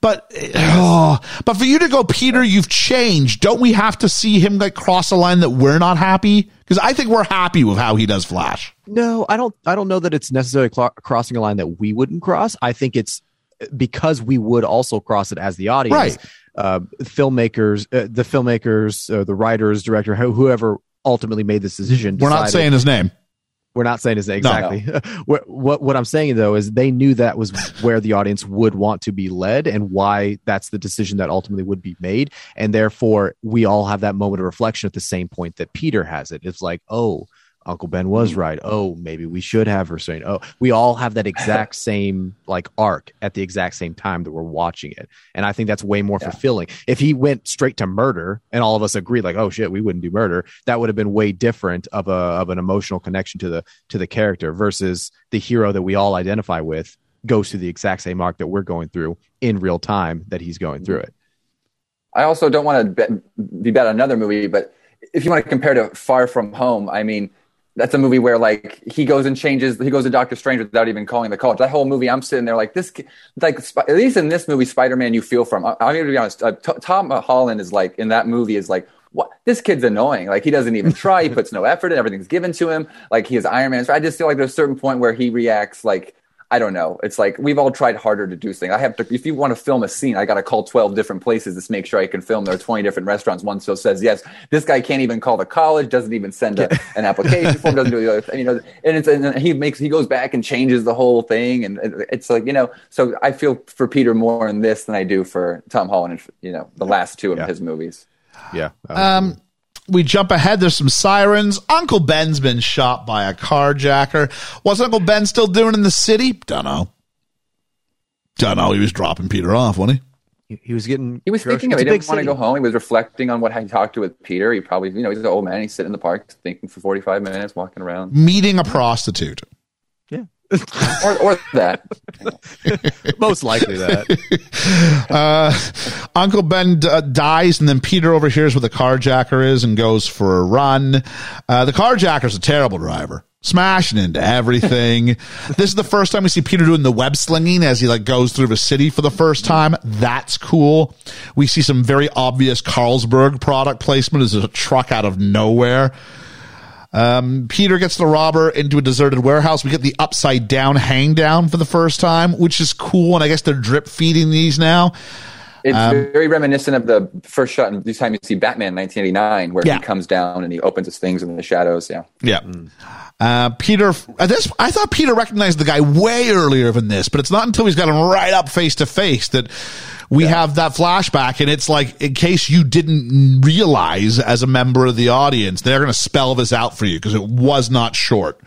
But oh, but for you to go, Peter, you've changed. Don't we have to see him like cross a line that we're not happy? Because I think we're happy with how he does Flash. No, I don't. I don't know that it's necessarily cl- crossing a line that we wouldn't cross. I think it's because we would also cross it as the audience. Right. Uh, filmmakers, uh, the filmmakers, uh, the writers, director, whoever ultimately made this decision. We're not saying his name. We're not saying is exactly. What, what what I'm saying though is they knew that was where the audience would want to be led and why that's the decision that ultimately would be made. And therefore we all have that moment of reflection at the same point that Peter has it. It's like oh Uncle Ben was mm-hmm. right. Oh maybe we should have her saying oh we all have that exact same like arc at the exact same time that we're watching it. And I think that's way more fulfilling. If he went straight to murder and all of us agreed like oh shit we wouldn't do murder that would have been way different of a of an emotional connection to the to the character versus the hero that we all identify with goes through the exact same arc that we're going through in real time that he's going through mm-hmm. it. I also don't want to be, be bad on another movie, but if you want to compare to Far From Home, I mean, that's a movie where like he goes and changes, he goes to Doctor Strange without even calling the college. That whole movie, I'm sitting there like this, like at least in this movie, Spider Man, you feel from. I'm to be honest. Uh, T- Tom Holland is like in that movie is like. What this kid's annoying. Like he doesn't even try. he puts no effort, and everything's given to him. Like he is Iron Man. So I just feel like there's a certain point where he reacts like I don't know. It's like we've all tried harder to do things. I have to. If you want to film a scene, I got to call twelve different places to make sure I can film. There are twenty different restaurants. One still says yes. This guy can't even call the college. Doesn't even send a, an application form. Doesn't do the other. thing, You know, and it's and he makes he goes back and changes the whole thing. And it's like you know. So I feel for Peter more in this than I do for Tom Holland. You know, the last two of Yeah. his movies. yeah Um, we jump ahead. There's some sirens. Uncle Ben's been shot by a carjacker. What's Uncle Ben still doing in the city? Don't know. Don't know. He was dropping Peter off, wasn't he? he, he was getting. He was thinking of It's it. a He didn't want to go home. He was reflecting on what he talked to with Peter. He probably, you know, he's an old man. He's sitting in the park thinking for 45 minutes, walking around. Meeting a prostitute. Yeah, Or, or that. most likely that. Uh, Uncle Ben uh, dies, and then Peter overhears where the carjacker is and goes for a run. Uh, the carjacker's a terrible driver, smashing into everything. this is the first time we see Peter doing the web slinging as he like goes through the city for the first time. That's cool. We see some very obvious Carlsberg product placement as a truck out of nowhere. Um, Peter gets the robber into a deserted warehouse. We get the upside down hang down for the first time, which is cool. And I guess they're drip feeding these now. It's Um, very reminiscent of the first shot in this time you see Batman 1989, where Yeah. he comes down and he opens his things in the shadows. Yeah. Yeah. Uh, Peter, uh, this, I thought Peter recognized the guy way earlier than this, but it's not until he's got him right up face to face that we have that flashback. And it's like, in case you didn't realize as a member of the audience, they're going to spell this out for you because it was not short.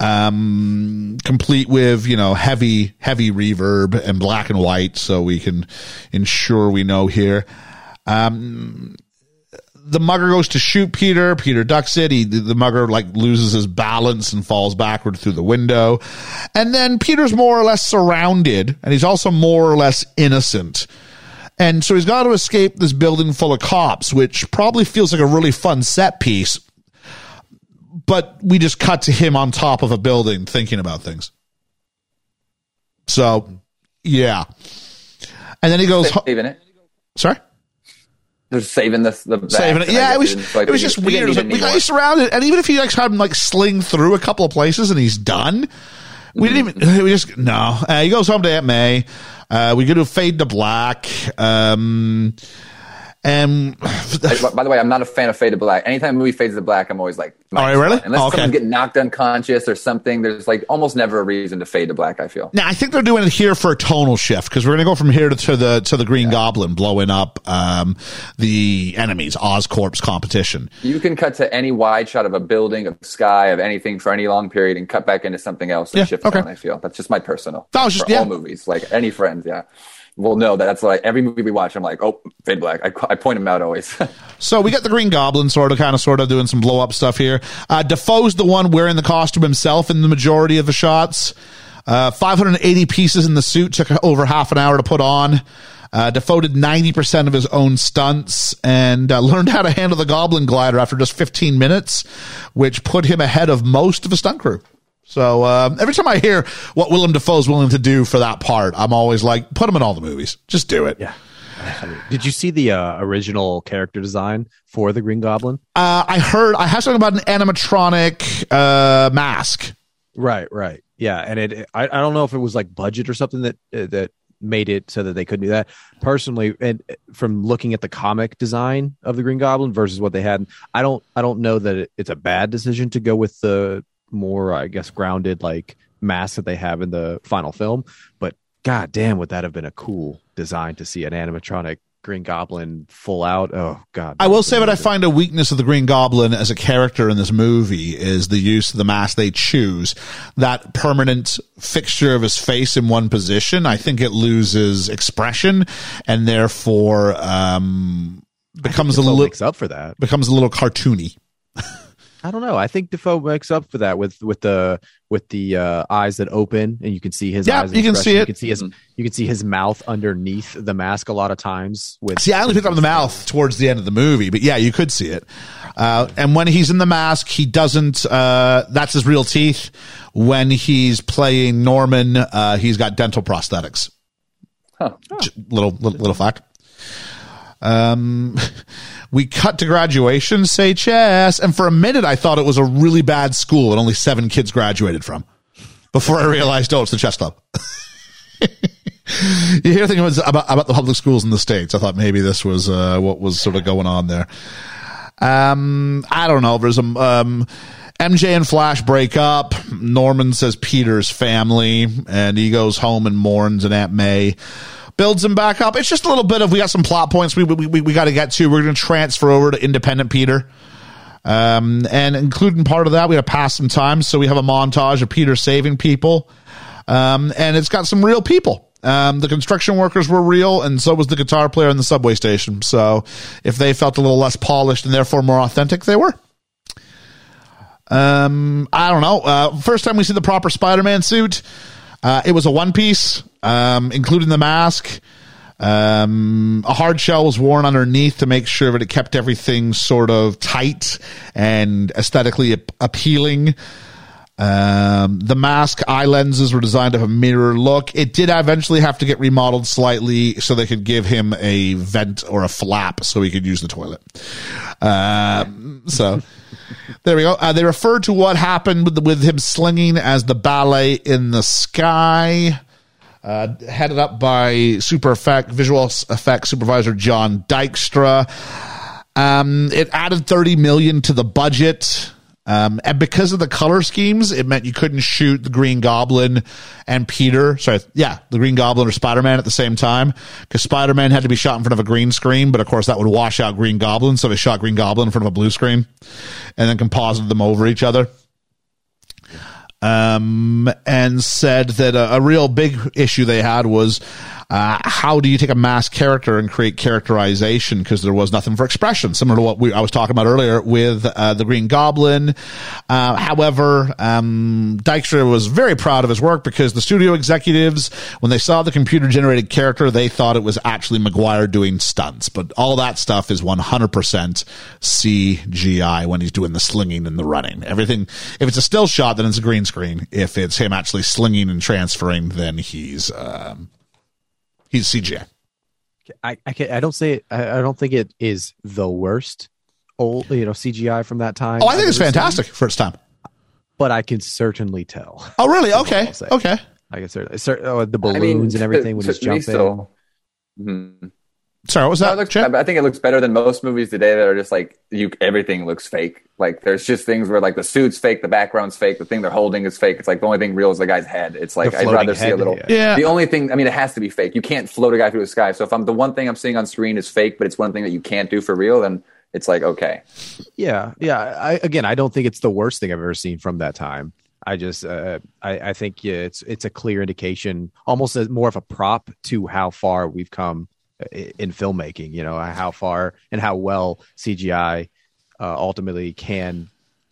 Um, complete with, you know, heavy, heavy reverb and black and white. So we can ensure we know here the mugger goes to shoot Peter. Peter ducks it. He, the mugger like loses his balance and falls backward through the window. And then Peter's more or less surrounded and he's also more or less innocent. And so he's got to escape this building full of cops, which probably feels like a really fun set piece. But we just cut to him on top of a building thinking about things. So, yeah. And then he goes, Saving it. sorry? They're saving the, the back, saving it. Yeah, it was they didn't feel like it was just weird. It was like, we got you surrounded, and even if you like had him like sling through a couple of places and he's done, we didn't even. We just no. Uh, he goes home to Aunt May. Uh, we go to fade to black. Um, I- by the way, I'm not a fan of Fade to Black. Anytime a movie fades to black, I'm always like, Oh, nice. really? Unless Oh, okay. someone's getting knocked unconscious or something, there's like almost never a reason to fade to black. I feel. now I think they're doing it here for a tonal shift because we're going to go from here to, to the to the Green Goblin blowing up um, the enemies Oscorp's competition. You can cut to any wide shot of a building, of sky, of anything for any long period, and cut back into something else and Yeah, shift okay. down. I feel that's just my personal. That was just- for yeah. all movies, like any friends, yeah. Well, no, that's like every movie we watch. I'm like, oh, fade black. I, I point them out always. So we got the Green Goblin sort of, kind of, sort of doing some blow up stuff here. Uh, Dafoe's the one wearing the costume himself in the majority of the shots. Uh, 580 pieces in the suit took over half an hour to put on. Uh, Defoe did 90% of his own stunts and uh, learned how to handle the Goblin glider after just 15 minutes, which put him ahead of most of the stunt crew. So um, every time I hear what Willem Dafoe's willing to do for that part, I'm always like, put him in all the movies. Just do it. Yeah. Did you see the uh, original character design for the Green Goblin? Uh, I heard I have something about an animatronic uh, mask. Right, right. Yeah, and it I, I don't know if it was like budget or something that uh, that made it so that they couldn't do that. Personally, and uh, from looking at the comic design of the Green Goblin versus what they had, I don't I don't know that it, it's a bad decision to go with the more I guess grounded like mask that they have in the final film, but god damn would that have been a cool design to see an animatronic Green Goblin full out. Oh god. I will say that I find a weakness of the Green Goblin as a character in this movie is the use of the mask they choose. That permanent fixture of his face in one position, I think it loses expression and therefore um, becomes a little makes up for that. becomes a little cartoony. I don't know. I think Dafoe makes up for that with with the with the uh, eyes that open and you can see his Yeah, eyes. you can see it. You can see his you can see his mouth underneath the mask a lot of times. With See, I only picked up the mouth towards the end of the movie, but yeah, you could see it. Uh, and when he's in the mask, he doesn't, uh, that's his real teeth. When he's playing Norman, uh, he's got dental prosthetics. J- Little, little, little fact. Um, we cut to graduation, say chess. And for a minute, I thought it was a really bad school and only seven kids graduated from before I realized, oh, it's the chess club. you hear things about about the public schools in the states. I thought maybe this was uh, what was sort of going on there. Um, I don't know. There's a um, MJ and Flash break up. Norman says Peter's family, and he goes home and mourns. And Aunt May builds him back up. It's just a little bit of we got some plot points we we we, we got to get to. We're going to transfer over to Independent Peter. Um, and including part of that, we got to pass some time. So we have a montage of Peter saving people. Um, and it's got some real people. Um, the construction workers were real, and so was the guitar player in the subway station. So if they felt a little less polished and therefore more authentic, they were. Um, I don't know. Uh, first time we see the proper Spider-Man suit, uh, it was a one piece, um, including the mask. Um, a hard shell was worn underneath to make sure that it kept everything sort of tight and aesthetically ap- appealing. Um, the mask eye lenses were designed to have a mirror look. It did eventually have to get remodeled slightly so they could give him a vent or a flap so he could use the toilet. Um, so there we go. Uh, they referred to what happened with, with him slinging as the ballet in the sky. Uh, headed up by super effect visual effects supervisor John Dykstra. Um, it added 30 million to the budget. Um, and because of the color schemes, it meant you couldn't shoot the Green Goblin and Peter. Sorry, yeah, the Green Goblin or Spider Man at the same time. Because Spider Man had to be shot in front of a green screen, but of course that would wash out Green Goblin. So they shot Green Goblin in front of a blue screen and then composited them over each other um, and said that a, a, real big issue they had was uh, how do you take a mass character and create characterization because there was nothing for expression, similar to what we, I was talking about earlier with uh, the Green Goblin. Uh, however, um, Dykstra was very proud of his work because the studio executives, when they saw the computer generated character, they thought it was actually Maguire doing stunts. But all that stuff is 100% CGI when he's doing the slinging and the running. Everything, if it's a still shot, then it's a green screen. If it's him actually slinging and transferring, then he's um, he's CGI. I I, can, I don't say it, I, I don't think it is the worst old you know CGI from that time. Oh, I think I've it's fantastic seen, for its time. but I can certainly tell. Oh, really? Okay. Okay. I can certainly cer- oh, the I balloons mean, and everything when to- he's to me jumping. still- Mhm. Sorry, what was that? it looks, I think it looks better than most movies today that are just like you. Everything looks fake. Like there's just things where like the suit's fake, the background's fake, the thing they're holding is fake. It's like the only thing real is the guy's head. It's like I'd rather see a little. yeah. Yeah. The only thing, I mean, it has to be fake. You can't float a guy through the sky. So if I'm the one thing I'm seeing on screen is fake, but it's one thing that you can't do for real, then it's like okay. Yeah, yeah. I, again, I don't think it's the worst thing I've ever seen from that time. I just, uh, I, I think yeah, it's it's a clear indication, almost as more of a prop to how far we've come i- in filmmaking. You know, how far and how well CGI uh, ultimately can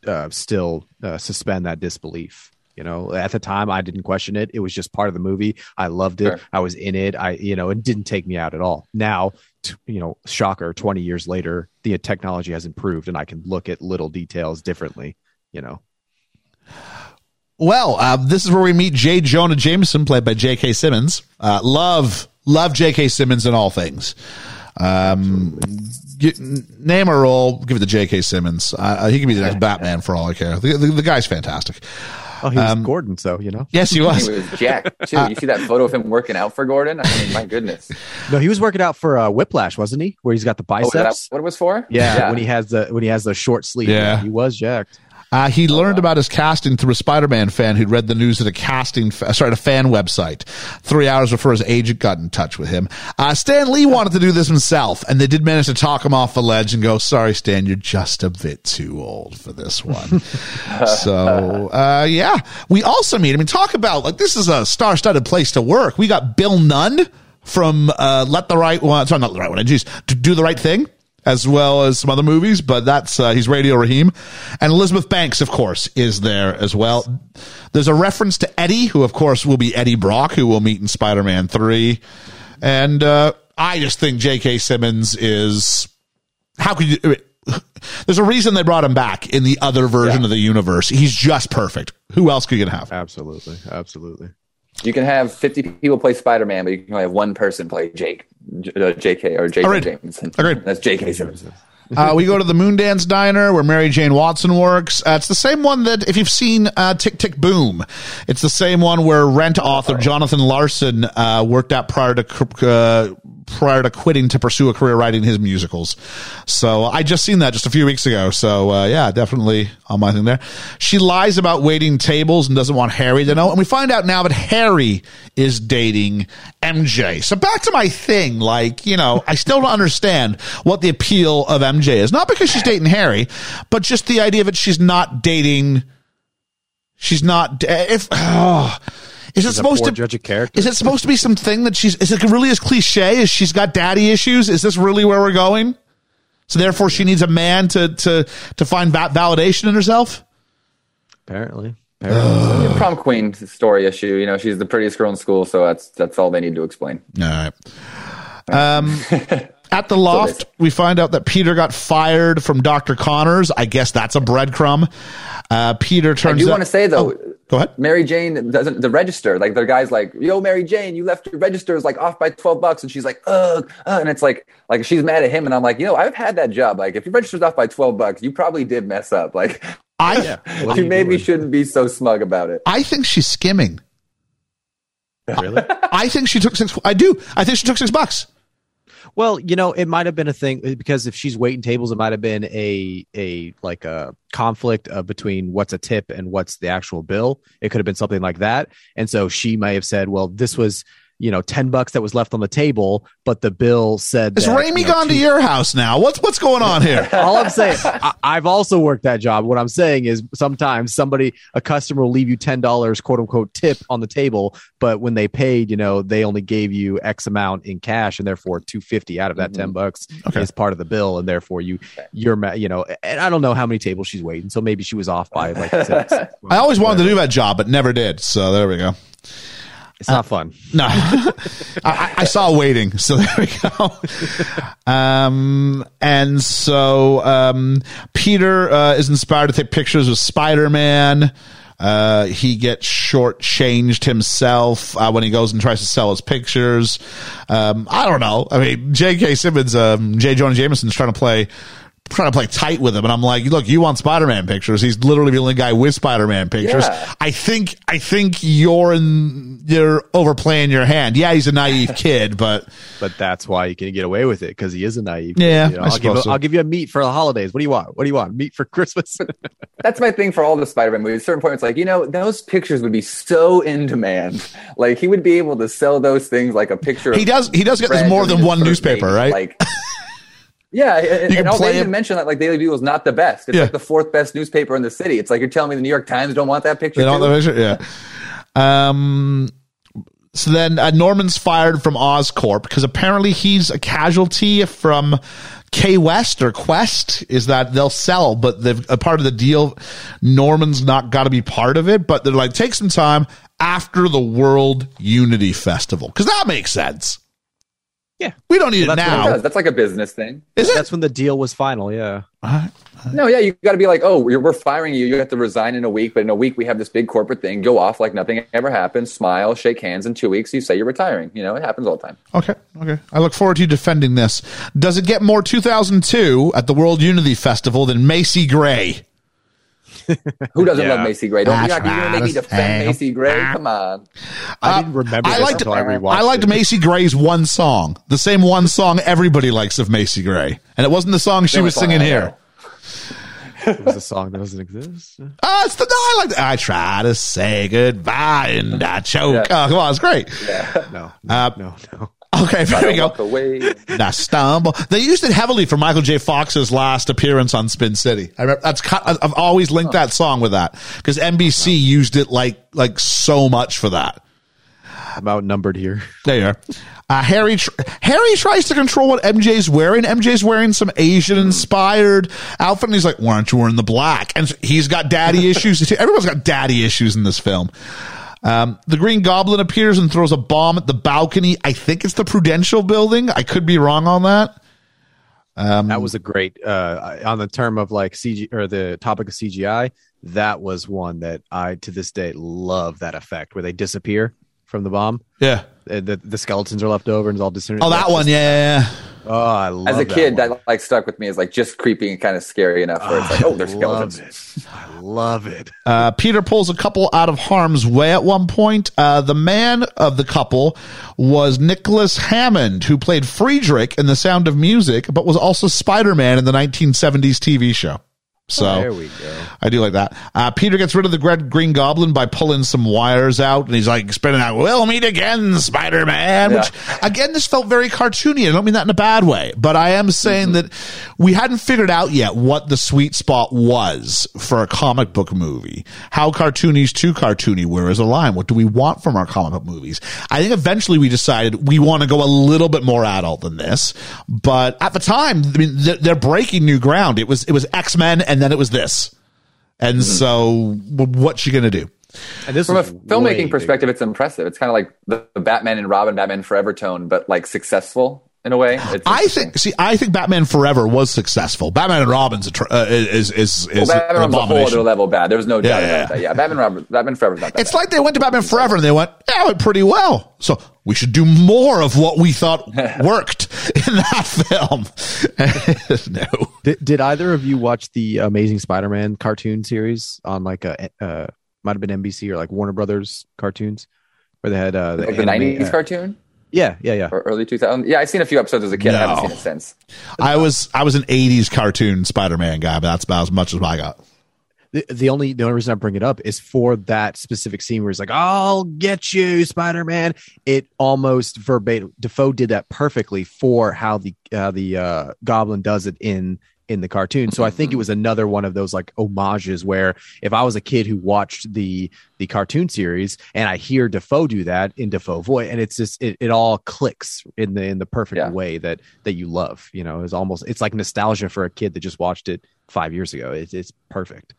uh, still uh, suspend that disbelief. You know, at the time I didn't question it. It was just part of the movie. I loved it. Sure. I was in it. I, you know, it didn't take me out at all. Now, t- you know, shocker, 20 years later, the technology has improved and I can look at little details differently, you know. Well, uh, this is where we meet J. Jonah Jameson, played by J.K. Simmons. Uh, love, love J.K. Simmons in all things. Um, get, name a role, give it to J.K. Simmons. Uh, he could be the next Batman for all I care. The, the, the guy's fantastic. Oh, he was Gordon, so, you know. Yes, he was. He was. was Jack too. You see that photo of him working out for Gordon? I mean, my goodness. No, he was working out for uh, Whiplash, wasn't he? Where he's got the Oh, biceps. that what it was for? yeah, when he has the when he has the short sleeve. Yeah. he was jacked. Uh, he learned about his casting through a Spider-Man fan who'd read the news at a casting, fa- sorry, at a fan website. Three hours before his agent got in touch with him. Uh, Stan Lee wanted to do this himself, and they did manage to talk him off the ledge and go, "Sorry, Stan, you're just a bit too old for this one." so, uh, yeah, we also meet. I mean, talk about like this is a star-studded place to work. We got Bill Nunn from uh, Let the Right One, sorry, not the right one. Geez, to do the right thing as well as some other movies, but that's uh, he's Radio Raheem, and Elizabeth Banks, of course, is there as well. There's a reference to Eddie, who of course will be Eddie Brock, who we'll meet in Spider-Man Three, and uh, I just think J.K. Simmons is how could you. There's a reason they brought him back in the other version of the universe. He's just perfect. Who else could you have? Absolutely, absolutely. You can have 50 people play Spider Man, but you can only have one person play Jake, J- uh, JK, or J.K. Agreed. Jameson. Agreed. That's J.K. Simmons. Uh, we go to the Moondance Diner where Mary Jane Watson works. Uh, it's the same one that, if you've seen uh, Tick Tick Boom, it's the same one where rent author Jonathan Larson uh, worked at prior to uh, prior to quitting to pursue a career writing his musicals. So I just seen that just a few weeks ago. So uh, yeah, definitely on my thing there. She lies about waiting tables and doesn't want Harry to know. And we find out now that Harry is dating MJ. So back to my thing, like, you know, I still don't understand what the appeal of MJ is. Not because she's dating Harry, but just the idea that she's not dating, she's not, if, oh, Is it She's a supposed poor to judge of character. Is it supposed to be something that she's? Is it really as cliche as she's got daddy issues? Is this really where we're going? So therefore, she needs a man to to to find va- validation in herself. Apparently. Apparently. so. Prom queen story issue. You know, she's the prettiest girl in school, so that's that's all they need to explain. All right. Um, at the loft, we find out that Peter got fired from Dr. Connors. I guess that's a breadcrumb. Uh, Peter turns. I turns do out- want to say though, Oh, go ahead. Mary Jane doesn't the register like the guy's like, "Yo, Mary Jane, you left your registers like off by twelve bucks," and she's like, "Ugh," uh, and it's like like she's mad at him, and I'm like, you know, I've had that job. Like, if your register's off by twelve bucks, you probably did mess up. Like, I What are you you maybe doing? shouldn't be so smug about it. I think she's skimming. Really? I think she took six. I do. I think she took six bucks. Well, you know, it might have been a thing because if she's waiting tables, it might have been a a like a conflict uh, between what's a tip and what's the actual bill. It could have been something like that, and so she may have said, "Well, this was." You know, ten bucks that was left on the table, but the bill said. Is that, Raimi you know, gone to your house now? What's what's going on here? all I'm saying, I, I've also worked that job. What I'm saying is sometimes somebody, a customer will leave you $10 quote unquote tip on the table, but when they paid, you know, they only gave you X amount in cash and therefore 250 out of that 10 mm-hmm. bucks Okay. is part of the bill. And therefore you, you're, ma- you know, and I don't know how many tables she's waiting. So maybe she was off by like six. I always wanted to do that job, but never did. So there we go. It's not fun. No, I, I saw waiting. So there we go. Um, and so um, Peter uh, is inspired to take pictures of Spider Man. Uh, he gets shortchanged himself uh, when he goes and tries to sell his pictures. Um, I don't know. I mean, J.K. Simmons, um, J. Jonah Jameson's trying to play trying to play tight with him and I'm like, look, you want Spider-Man pictures. He's literally the only guy with Spider-Man pictures. Yeah. I think I think you're in you're overplaying your hand. Yeah, he's a naive kid, but But that's why you can get away with it because he is a naive. Yeah, You know, I I'll, give, so. I'll give you a meat for the holidays. What do you want? What do you want? Meat for Christmas? That's my thing for all the Spider-Man movies. At a certain point, it's like you know those pictures would be so in demand. Like he would be able to sell those things like a picture. he of does he does get friends more than his one first newspaper, date. right? Like, yeah, and, and play they even mention that like Daily Bugle is not the best. It's Yeah. like the fourth best newspaper in the city. It's like you're telling me the New York Times don't want that picture. They don't too? the picture? Yeah. Um so then uh, Norman's fired from Oscorp because apparently he's a casualty from K West or Quest is that they'll sell, but they've a part of the deal. Norman's not got to be part of it, but they're like take some time after the World Unity Festival because that makes sense. Yeah. we don't need Well, it that's what It now. does. That's like a business thing. Is it? that's when the deal was final. Yeah. No, yeah, you got to be like, oh, we're, we're firing you. You have to resign in a week, but in a week we have this big corporate thing. Go off like nothing ever happened. Smile, shake hands. In two weeks, you say you're retiring. You know, it happens all the time. Okay, okay. I look forward to you defending this. Does it get more 2002 at the World Unity Festival than Macy Gray? Who doesn't Yeah. love Macy Gray? Don't That's you're going to make me defend Macy Gray? Come on. I didn't remember I liked- until I rewatched I liked it. Macy Gray's one song, the same one song everybody likes of Macy Gray, and it wasn't the song she Same was song singing here. It was a song that doesn't exist. Ah, it's the no, I like. I try to say goodbye and I choke. Yeah. Oh, come on, it's great. No, Uh, no, no. Okay, there we go. away. I stumble. They used it heavily for Michael J. Fox's last appearance on Spin City. I remember that's I've always linked that song with that because NBC used it like like so much for that. I'm outnumbered here. There you are. Uh, Harry tr- Harry tries to control what MJ's wearing. MJ's wearing some Asian inspired outfit, and he's like, "Why aren't you wearing the black?" And he's got daddy issues. too. Everyone's got daddy issues in this film. Um, the Green Goblin appears and throws a bomb at the balcony. I think it's the Prudential Building. I could be wrong on that. that was a great uh on the term of like CG or the topic of CGI. That was one that I to this day love that effect where they disappear from the bomb. Yeah. The, the skeletons are left over and it's all disappearing. Oh, that one. Yeah. yeah, yeah. Oh, I love As a that kid, one. that, like stuck with me as like just creepy and kind of scary enough where it's like, oh, there's love skeletons. it. I love it. Uh, Peter pulls a couple out of harm's way at one point. Uh, the man of the couple was Nicholas Hammond, who played Friedrich in The Sound of Music, but was also Spider Man in the 1970s TV show. So There we go. I do like that. Uh, Peter gets rid of the Red Green Goblin by pulling some wires out, and he's like spinning out, "We'll meet again, Spider Man." Which again, this felt very cartoony. I don't mean that in a bad way, but I am saying that we hadn't figured out yet what the sweet spot was for a comic book movie. How cartoony is too cartoony? Where is the line? What do we want from our comic book movies? I think eventually we decided we want to go a little bit more adult than this, but at the time, I mean, they're, they're breaking new ground. It was it was X Men, and then it was this. And mm-hmm. so, w- what's she going to do? And this From a filmmaking perspective, it's impressive. It's kind of like the, the Batman and Robin, Batman Forever tone, but like successful in a way. It's I interesting. think. See, I think Batman Forever was successful. Batman and Robin's a tr- uh, is is is Well, Batman an was a whole other level bad. There was no doubt Yeah, yeah, about that. Yeah, Batman, Robin, Batman Forever's not that It's bad. like they went to Batman Forever and they went, "Yeah, it went pretty well." So we should do more of what we thought worked in that film. no, Did, did either of you watch the Amazing Spider-Man cartoon series on like a uh, might have been NBC or like Warner Brothers cartoons, where they had uh, the, like the anime- 90s uh, cartoon Yeah, yeah, yeah. or early 2000s. Yeah, I've seen a few episodes as a kid. I haven't seen it since. I was I was an '80s cartoon Spider-Man guy, but that's about as much as I got. The, the only the only reason I bring it up is for that specific scene where he's like, "I'll get you, Spider Man." It almost verbatim. Dafoe did that perfectly for how the uh, the uh, Goblin does it in in the cartoon. So I think it mm-hmm. was another one of those like homages where if I was a kid who watched the the cartoon series and I hear Dafoe do that in Dafoe voice, and it's just it, it all clicks in the in the perfect Yeah. way that that you love. You know, it's almost it's like nostalgia for a kid that just watched it five years ago. It's it's perfect.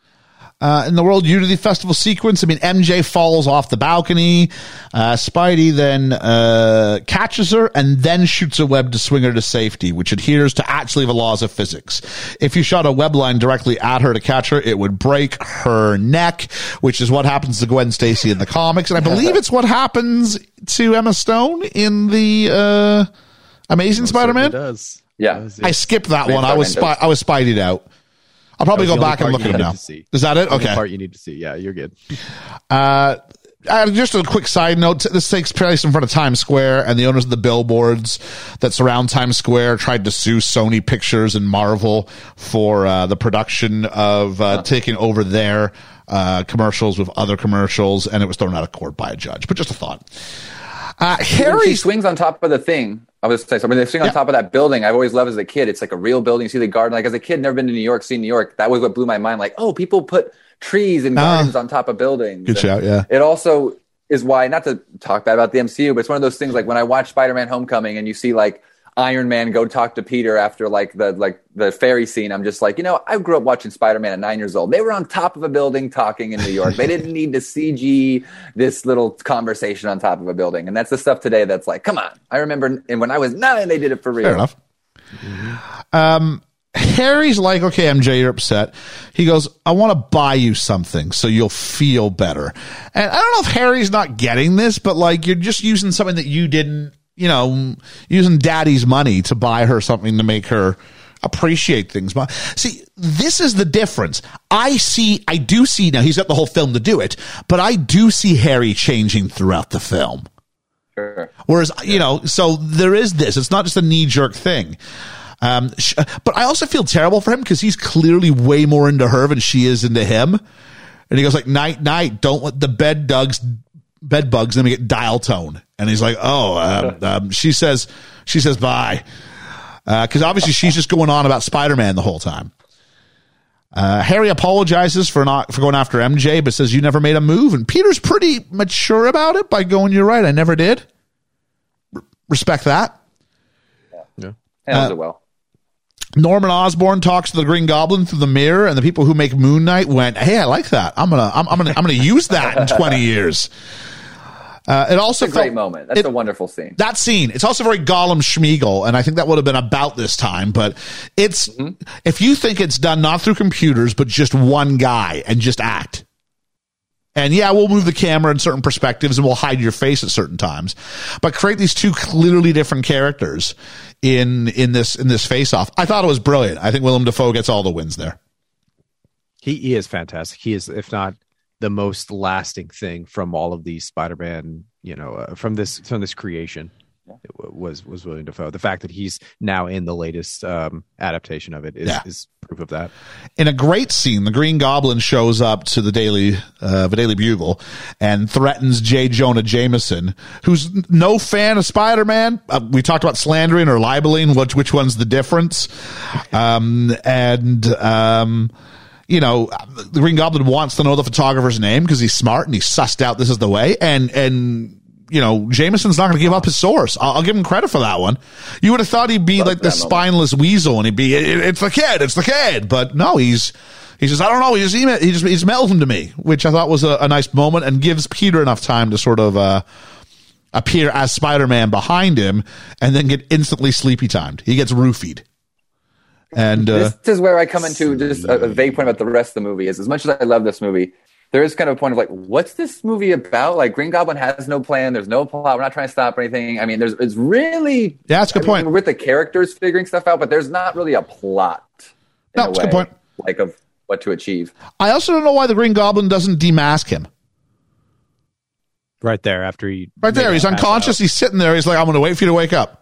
Uh, in the World Unity Festival sequence, I mean, MJ falls off the balcony. Uh, Spidey then uh, catches her and then shoots a web to swing her to safety, which adheres to actually the laws of physics. If you shot a web line directly at her to catch her, it would break her neck, which is what happens to Gwen Stacy in the comics, and I believe it's what happens to Emma Stone in the uh, Amazing Spider-Man. does. Yeah. I skipped that one. I was Spider-Man spy- I was Spidey'd out. I'll probably go back and look at him you now. to see. Is that it? Okay. part you need to see. Yeah, you're good. Uh, uh, just a quick side note. This takes place in front of Times Square, and the owners of the billboards that surround Times Square tried to sue Sony Pictures and Marvel for uh, the production of uh, taking over their uh, commercials with other commercials, and it was thrown out of court by a judge. But just a thought. Uh, When she Harry, swings on top of the thing. I was saying, so mean, they swing on Yeah. top of that building, I've always loved as a kid. It's like a real building. You see the garden. Like as a kid, never been to New York, seen New York. That was what blew my mind. Like, oh, people put trees and Ah. gardens on top of buildings. Good And shout, yeah. It also is why, not to talk bad about the MCU, but it's one of those things. Like when I watch Spider-Man: Homecoming, and you see like Iron Man go talk to Peter after like the like the ferry scene. I'm just like, you know, I grew up watching Spider-Man at nine years old. They were on top of a building talking in New York. they didn't need to CG this little conversation on top of a building. And that's the stuff today that's like, come on. I remember and when I was nine, they did it for real. fair enough. Um, Harry's like, okay, MJ, you're upset. He goes, I want to buy you something so you'll feel better. And I don't know if Harry's not getting this, but like you're just using something that you didn't, you know, using daddy's money to buy her something to make her appreciate things. But see, this is the difference. I see, I do see now he's got the whole film to do it, but I do see Harry changing throughout the film. Sure. Whereas, you know, so there is this. It's not just a knee jerk thing. Um, sh- but I also feel terrible for him because he's clearly way more into her than she is into him. And he goes like, night, night, don't let the bed bugs, bed bugs, let we get dial tone. And he's like, oh, um, um, she says, she says bye. Uh, cause obviously she's just going on about Spider-Man the whole time. Uh, Harry apologizes for not for going after MJ, but says you never made a move. And Peter's pretty mature about it by going, "You're right, I never did." R- respect that. Yeah. Handles it well. Norman Osborn talks to the Green Goblin through the mirror, and the people who make Moon Knight went, "Hey, I like that. I'm gonna, I'm, I'm gonna, I'm gonna use that in 20 years." Uh, it also It's a great felt- moment. That's it- a wonderful scene. that scene it's also very gollum smeagol and i think that would have been about this time but it's if you think it's done not through computers but just one guy and just act and yeah we'll move the camera in certain perspectives and we'll hide your face at certain times but create these two clearly different characters in in this in this face off i thought it was brilliant i think willem dafoe gets all the wins there He, he is fantastic. He is, if not the most lasting thing from all of these Spider-Man, you know, uh, from this from this creation. It w- was was Willem Dafoe. The fact that he's now in the latest um, adaptation of it is, Yeah. is proof of that. in a great scene, the Green Goblin shows up to the Daily, uh, the Daily Bugle and threatens J. Jonah Jameson, who's no fan of Spider-Man. Uh, we talked about slandering or libeling, which, which one's the difference? Um, and, um, you know, the Green Goblin wants to know the photographer's name because he's smart and he's sussed out this is the way. And, and, you know, Jameson's not going to give up his source. I'll, I'll give him credit for that one. You would have thought he'd be like the that moment. spineless weasel and he'd be, "It- it- it's the kid, it's the kid. But no, he's, he says, I don't know. He just, email, he just, he's mailed him to me, which I thought was a, a nice moment and gives Peter enough time to sort of, uh, appear as Spider-Man behind him and then get instantly sleepy timed. He gets roofied. And, uh, this is where I come into just a, a vague point about the rest of the movie. Is as much as I love this movie, there is kind of a point of like, what's this movie about? Like, Green Goblin has no plan. There's no plot. We're not trying to stop anything. I mean, there's it's really Yeah, that's a good I mean, point. with the characters figuring stuff out, but there's not really a plot. in No, a it's a good point. Like of what to achieve. I also don't know why the Green Goblin doesn't demask him. Right there, after he Right there. He's unconscious. out. He's sitting there. He's like, I'm going to wait for you to wake up.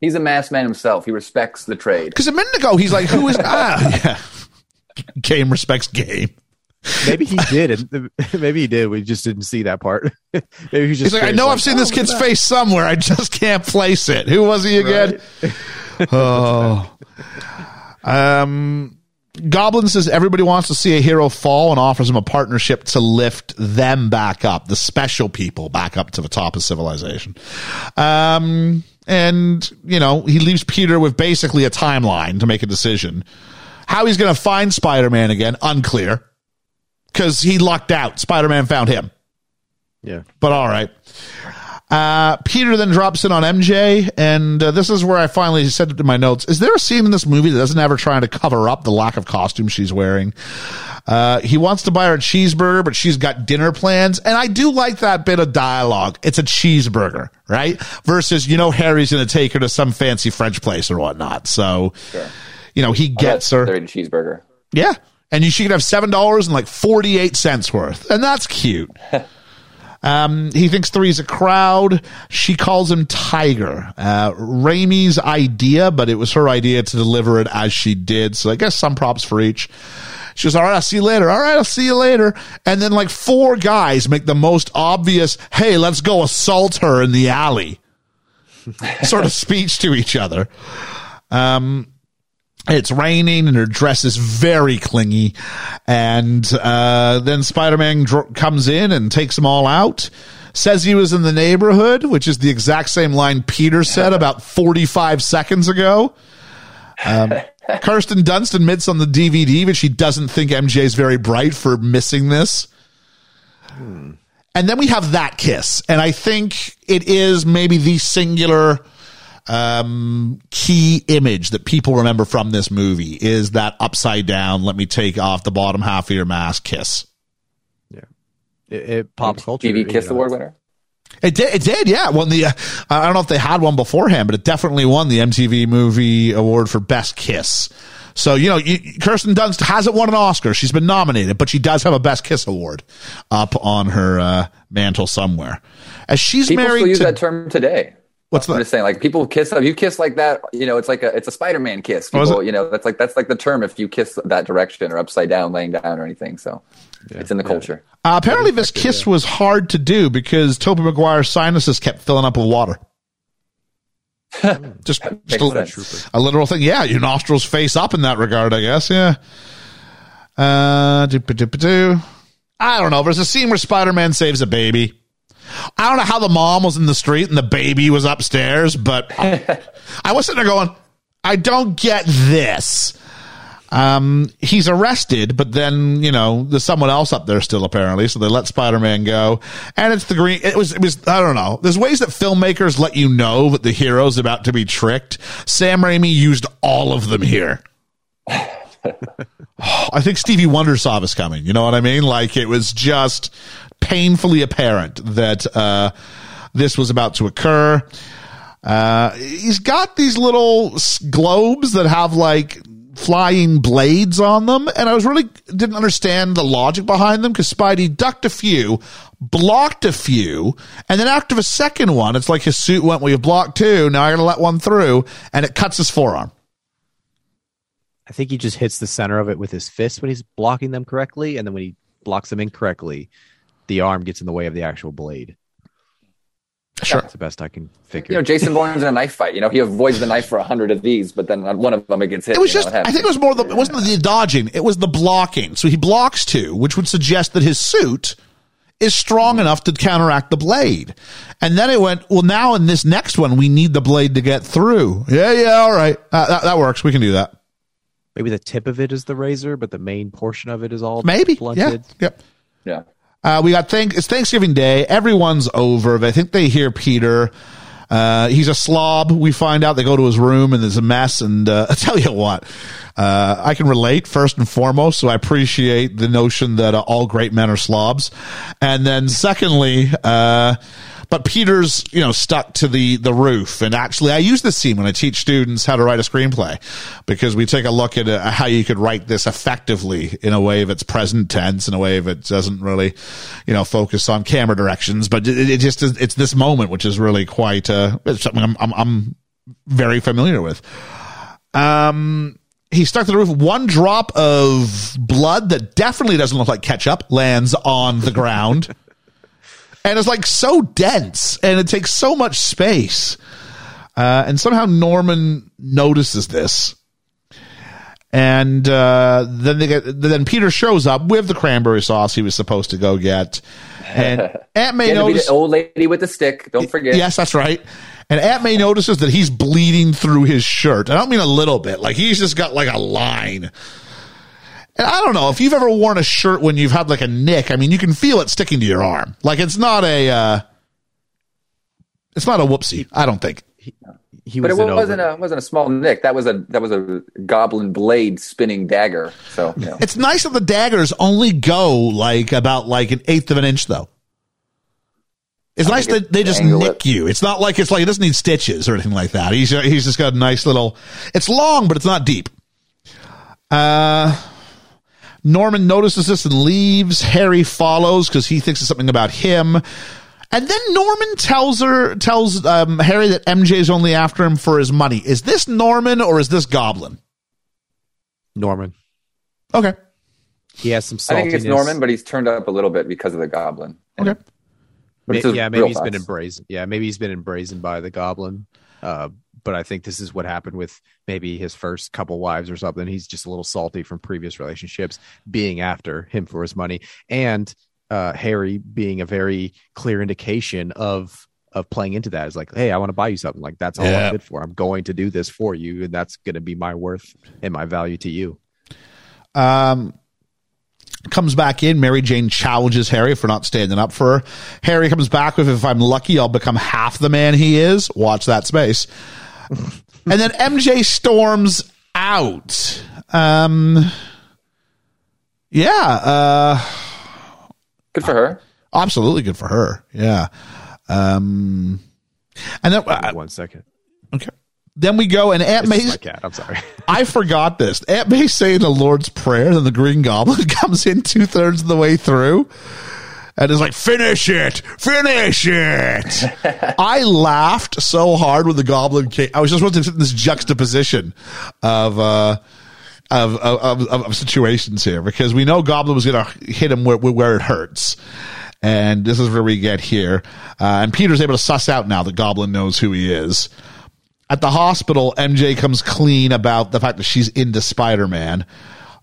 He's a masked man himself. He respects the trade. Because a minute ago, he's like, who is, ah, yeah. Game respects game. Maybe he did, and maybe he did. We just didn't see that part. maybe he just. He's like, I know up I've seen "Oh, this kid's face somewhere. I just can't place it. Who was he again? oh. Um, Goblin says everybody wants to see a hero fall and offers him a partnership to lift them back up, the special people back up to the top of civilization. Um, and, you know, he leaves Peter with basically a timeline to make a decision. How he's going to find Spider Man again, unclear. Because he lucked out. Spider Man found him Yeah, but all right. Uh, Peter then drops in on MJ, and uh, this is where I finally said to my notes: Is there a scene in this movie that doesn't ever try to cover up the lack of costume she's wearing? Uh, he wants to buy her a cheeseburger, but she's got dinner plans, and I do like that bit of dialogue. It's a cheeseburger, right? Versus, you know, Harry's going to take her to some fancy French place or whatnot. So, you know, he gets her. They're eating cheeseburger. Yeah. And you, she could have seven dollars and like forty eight cents worth. And that's cute. um, he thinks three's a crowd. She calls him Tiger. Uh Raimi's idea, but it was her idea to deliver it as she did. So I guess some props for each. She goes, all right, I'll see you later. All right, I'll see you later. And then like four guys make the most obvious, hey, let's go assault her in the alley sort of speech to each other. Um, it's raining and her dress is very clingy. And uh, then Spider Man dr- comes in and takes them all out. Says he was in the neighborhood, which is the exact same line Peter said about 45 seconds ago. Um, Kirsten Dunst admits on the DVD that she doesn't think MJ is very bright for missing this. And then we have that kiss. And I think it is maybe the singular um, key image that people remember from this movie is that upside down, let me take off the bottom half of your mask kiss. it, it pop culture. TV you Kiss know, Award winner. It did. It did. Yeah. It Won the. Uh, I don't know if they had one beforehand, but it definitely won the MTV Movie Award for Best Kiss. So you know, you, Kirsten Dunst hasn't won an Oscar. She's been nominated, but she does have a Best Kiss award up on her uh, mantle somewhere. As she's People married still use to that term today. What's I'm that? just saying, like people kiss. If you kiss like that, you know, it's like a it's a Spider-Man kiss. Oh, People, it? you know, that's like that's like the term if you kiss that direction or upside down, laying down or anything. So it's in the culture. Uh, apparently, this kiss was hard to do because Tobey Maguire's sinuses kept filling up with water. just just a, a literal thing. Yeah, your nostrils face up in that regard, I guess. Yeah. Uh, doo-ba-doo-ba-doo. I don't know. There's a scene where Spider Man saves a baby. I don't know how the mom was in the street and the baby was upstairs, but I, I was sitting there going, I don't get this. Um, he's arrested, but then, you know, there's someone else up there still apparently, so they let Spider-Man go. And it's the green, it was, it was, I don't know. There's ways that filmmakers let you know that the hero's about to be tricked. Sam Raimi used all of them here. I think Stevie Wonder saw this coming. You know what I mean? Like it was just painfully apparent that, uh, this was about to occur. Uh, he's got these little globes that have like flying blades on them, and I was really didn't understand the logic behind them because Spidey ducked a few, blocked a few, and then after the second one, it's like his suit went, "Well, you blocked two, now I got to let one through," and it cuts his forearm. I think he just hits the center of it with his fist when he's blocking them correctly, and then when he blocks them incorrectly, the arm gets in the way of the actual blade. Sure. That's the best I can figure. You know, Jason Bourne's in a knife fight. You know, he avoids the knife for a hundred of these, but then on one of them it gets hit. It was you know, just. I think it was more the, it wasn't the dodging, it was the blocking. So he blocks two, which would suggest that his suit is strong enough to counteract the blade. And then it went, well, now in this next one, we need the blade to get through. Yeah, yeah, all right. Uh, that, that works. We can do that. Maybe the tip of it is the razor, but the main portion of it is all Maybe. blunted. Yeah. Yep. yeah. Uh, we got thank it's Thanksgiving Day. Everyone's over. I think they hear Peter. Uh, he's a slob. We find out they go to his room and there's a mess. And uh, I tell you what, uh, I can relate first and foremost. So I appreciate the notion that uh, all great men are slobs. And then secondly, uh, but Peter's, you know, stuck to the, the roof. And actually, I use this scene when I teach students how to write a screenplay because we take a look at uh, how you could write this effectively in a way its present tense, in a way it doesn't really, you know, focus on camera directions. But it, it just is, it's this moment, which is really quite, uh, something I'm, I'm, I'm very familiar with. Um, he stuck to the roof. One drop of blood that definitely doesn't look like ketchup lands on the ground. and it's like so dense and it takes so much space. Uh, and somehow Norman notices this. And uh, then they get, then Peter shows up with the cranberry sauce he was supposed to go get. And Aunt May And to be notices. the old lady with the stick. Don't forget. Yes, that's right. And Aunt May notices that he's bleeding through his shirt. I don't mean a little bit. Like he's just got like a line. And I don't know if you've ever worn a shirt when you've had like a nick. I mean, you can feel it sticking to your arm. Like it's not a, uh, it's not a whoopsie. I don't think. He But it was in wasn't over- a wasn't a small nick. That was a that was a goblin blade spinning dagger. So you know. It's nice that the daggers only go like about like an eighth of an inch though. It's nice that they just nick it. you. It's not like it's like it doesn't need stitches or anything like that. He's he's just got a nice little. It's long, but it's not deep. Uh, Norman notices this and leaves. Harry follows because he thinks it's something about him. And then Norman tells her tells um, Harry that MJ is only after him for his money. Is this Norman or is this Goblin? Norman. Okay. He has some saltiness. I think it's Norman, but he's turned up a little bit because of the goblin. Okay. But it's May- his yeah, maybe real he's been thoughts. embraced. Yeah, maybe he's been embraced by the goblin. Uh, but I think this is what happened with maybe his first couple wives or something. He's just a little salty from previous relationships, being after him for his money, and uh, Harry being a very clear indication of of playing into that. Is like, hey, I want to buy you something. Like that's all Yeah. I'm good for. I'm going to do this for you, and that's going to be my worth and my value to you. Um, comes back in. Mary Jane challenges Harry for not standing up for her. Harry comes back with, if I'm lucky, I'll become half the man he is. Watch that space. And then MJ storms out. Um, yeah, uh, Good for her. absolutely good for her. Yeah. Um, and then, uh, One second. okay. Then we go and Aunt It's just May's cat. I'm sorry. I forgot this. Aunt May saying the Lord's Prayer, and the Green Goblin comes in two thirds of the way through and is like, finish it, finish it. I laughed so hard when the Goblin came. I was just wanting to sit in this juxtaposition of, uh, of, of, of, of situations here because we know Goblin was going to hit him where, where it hurts. And this is where we get here. Uh, and Peter's able to suss out now that Goblin knows who he is. At the hospital, MJ comes clean about the fact that she's into Spider Man.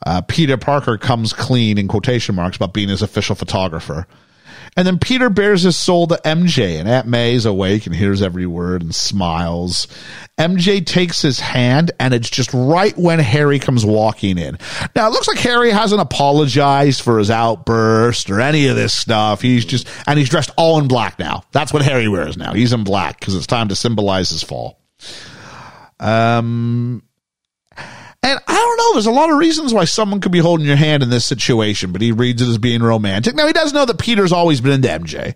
Uh, Peter Parker comes clean in quotation marks about being his official photographer. And then Peter bares his soul to MJ, and Aunt May is awake and hears every word and smiles. MJ takes his hand, and it's just right when Harry comes walking in. Now, it looks like Harry hasn't apologized for his outburst or any of this stuff. He's just, and he's dressed all in black now. That's what Harry wears now. He's in black because it's time to symbolize his fall. Um, and I don't know. There's a lot of reasons why someone could be holding your hand in this situation, but he reads it as being romantic. Now he does know that Peter's always been into MJ,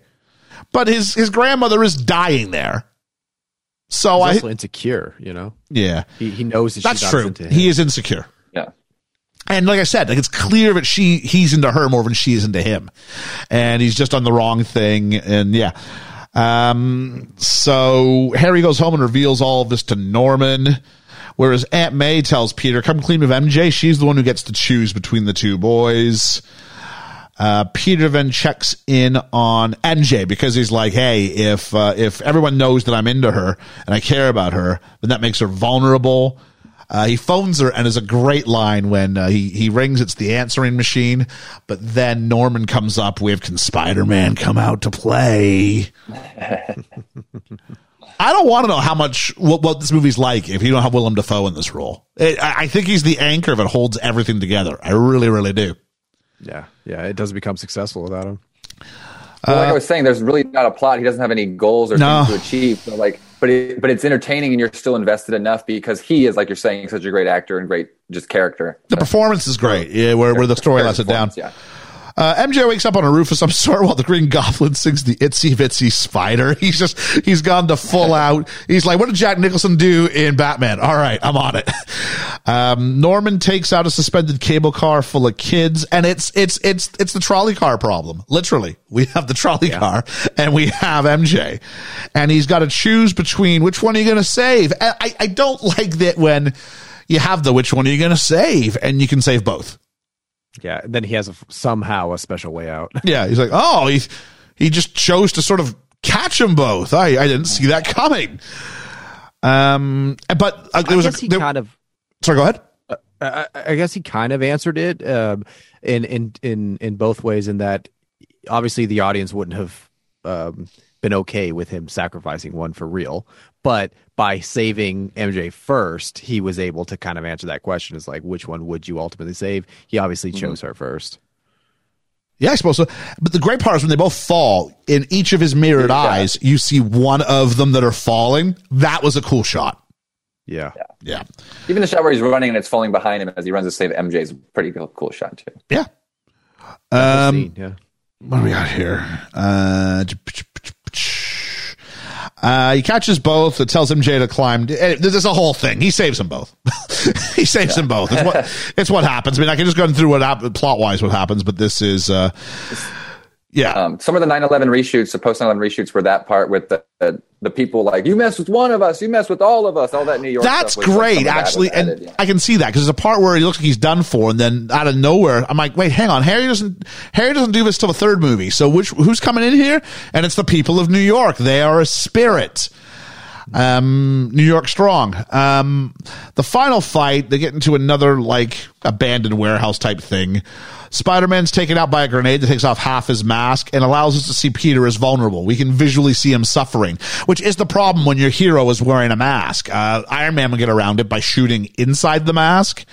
but his his grandmother is dying there. So He's I also insecure. You know, yeah, he he knows that that's she's true. into him. He is insecure. Yeah. and like I said, like it's clear that she he's into her more than she is into him, and he's just on the wrong thing. And yeah, um, so Harry goes home and reveals all of this to Norman. Whereas Aunt May tells Peter, "Come clean with MJ." She's the one who gets to choose between the two boys. Uh, Peter then checks in on MJ because he's like, "Hey, if uh, if everyone knows that I'm into her and I care about her, then that makes her vulnerable." Uh, he phones her and is a great line when uh, he he rings. It's the answering machine, but then Norman comes up with, "Can Spider Man come out to play?" I don't want to know how much what, what this movie's like if you don't have Willem Dafoe in this role. It, I, I think he's the anchor that holds everything together. I really, really do. Yeah, yeah, it doesn't become successful without him. Well, like I was saying, there's really not a plot. He doesn't have any goals or No. things to achieve. So like, but it, but it's entertaining, and you're still invested enough because he is, like you're saying, such a great actor and great just character. The performance is great. Yeah, where, where the story lets it down. Yeah. Uh, MJ wakes up on a roof of some sort while the Green Goblin sings the Itsy Bitsy Spider. He's just, he's gone to full out. He's like, what did Jack Nicholson do in Batman? All right, I'm on it. Um, Norman takes out a suspended cable car full of kids and it's, it's, it's, it's the trolley car problem. Literally. We have the trolley car and we have MJ and he's got to choose between which one are you going to save? I, I don't like that when you have the which one are you going to save and you can save both. Yeah, and then he has a, somehow a special way out. Yeah, he's like, oh, he he just chose to sort of catch them both. I I didn't see that coming. Um, but uh, there I was guess a he there, kind of sorry. Go ahead. I, I guess he kind of answered it um, in in in in both ways. In that, obviously, the audience wouldn't have um, been okay with him sacrificing one for real, but by saving MJ first, he was able to kind of answer that question. Is like, which one would you ultimately save? He obviously chose her first. Yeah, I suppose so. But the great part is when they both fall in each of his mirrored Yeah. eyes, you see one of them that are falling. That was a cool shot. Yeah, Yeah, Even the shot where he's running and it's falling behind him as he runs to save MJ is a pretty cool, cool shot too. yeah. Um, Scene, yeah. what do we got here? Uh, uh, he catches both. It tells MJ to climb. eh, There's a whole thing. He saves them both. he saves them both. It's what, it's what happens. I mean, I can just go through what plot wise, what happens, but this is, uh, yeah. Um, some of the 9/11 reshoots, the post 9/11 reshoots, were that part with the, the the people like you mess with one of us, you mess with all of us, all that New York. That's stuff was, like, great, that actually, was added, and yeah. I can see that because there's a part where he looks like he's done for, and then out of nowhere, I'm like, wait, hang on, Harry doesn't, Harry doesn't do this till the third movie. So which, who's coming in here? And it's the people of New York. They are a spirit. Um, New York strong. Um, the final fight, they get into another like abandoned warehouse type thing. Spider-Man's taken out by a grenade that takes off half his mask and allows us to see Peter as vulnerable. We can visually see him suffering, which is the problem when your hero is wearing a mask. Uh, Iron Man will get around it by shooting inside the mask.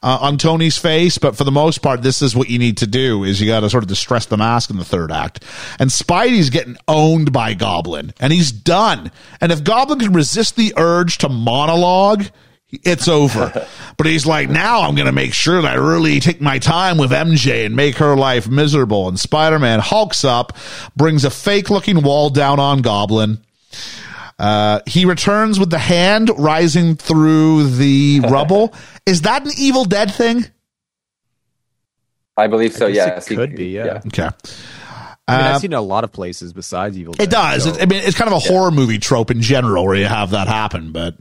Uh, on Tony's face, but for the most part, this is what you need to do: is you got to sort of distress the mask in the third act. And Spidey's getting owned by Goblin, and he's done. And if Goblin can resist the urge to monologue, it's over. but he's like, now I'm going to make sure that I really take my time with MJ and make her life miserable. And Spider-Man hulks up, brings a fake looking wall down on Goblin. Uh, he returns with the hand rising through the rubble. Is that an Evil Dead thing? I believe so. guess yes, it could be, yeah. Okay. I mean, Uh, I've seen it a lot of places besides Evil Dead. It does. so- I mean, it's kind of a horror movie trope in general where you have that happen. But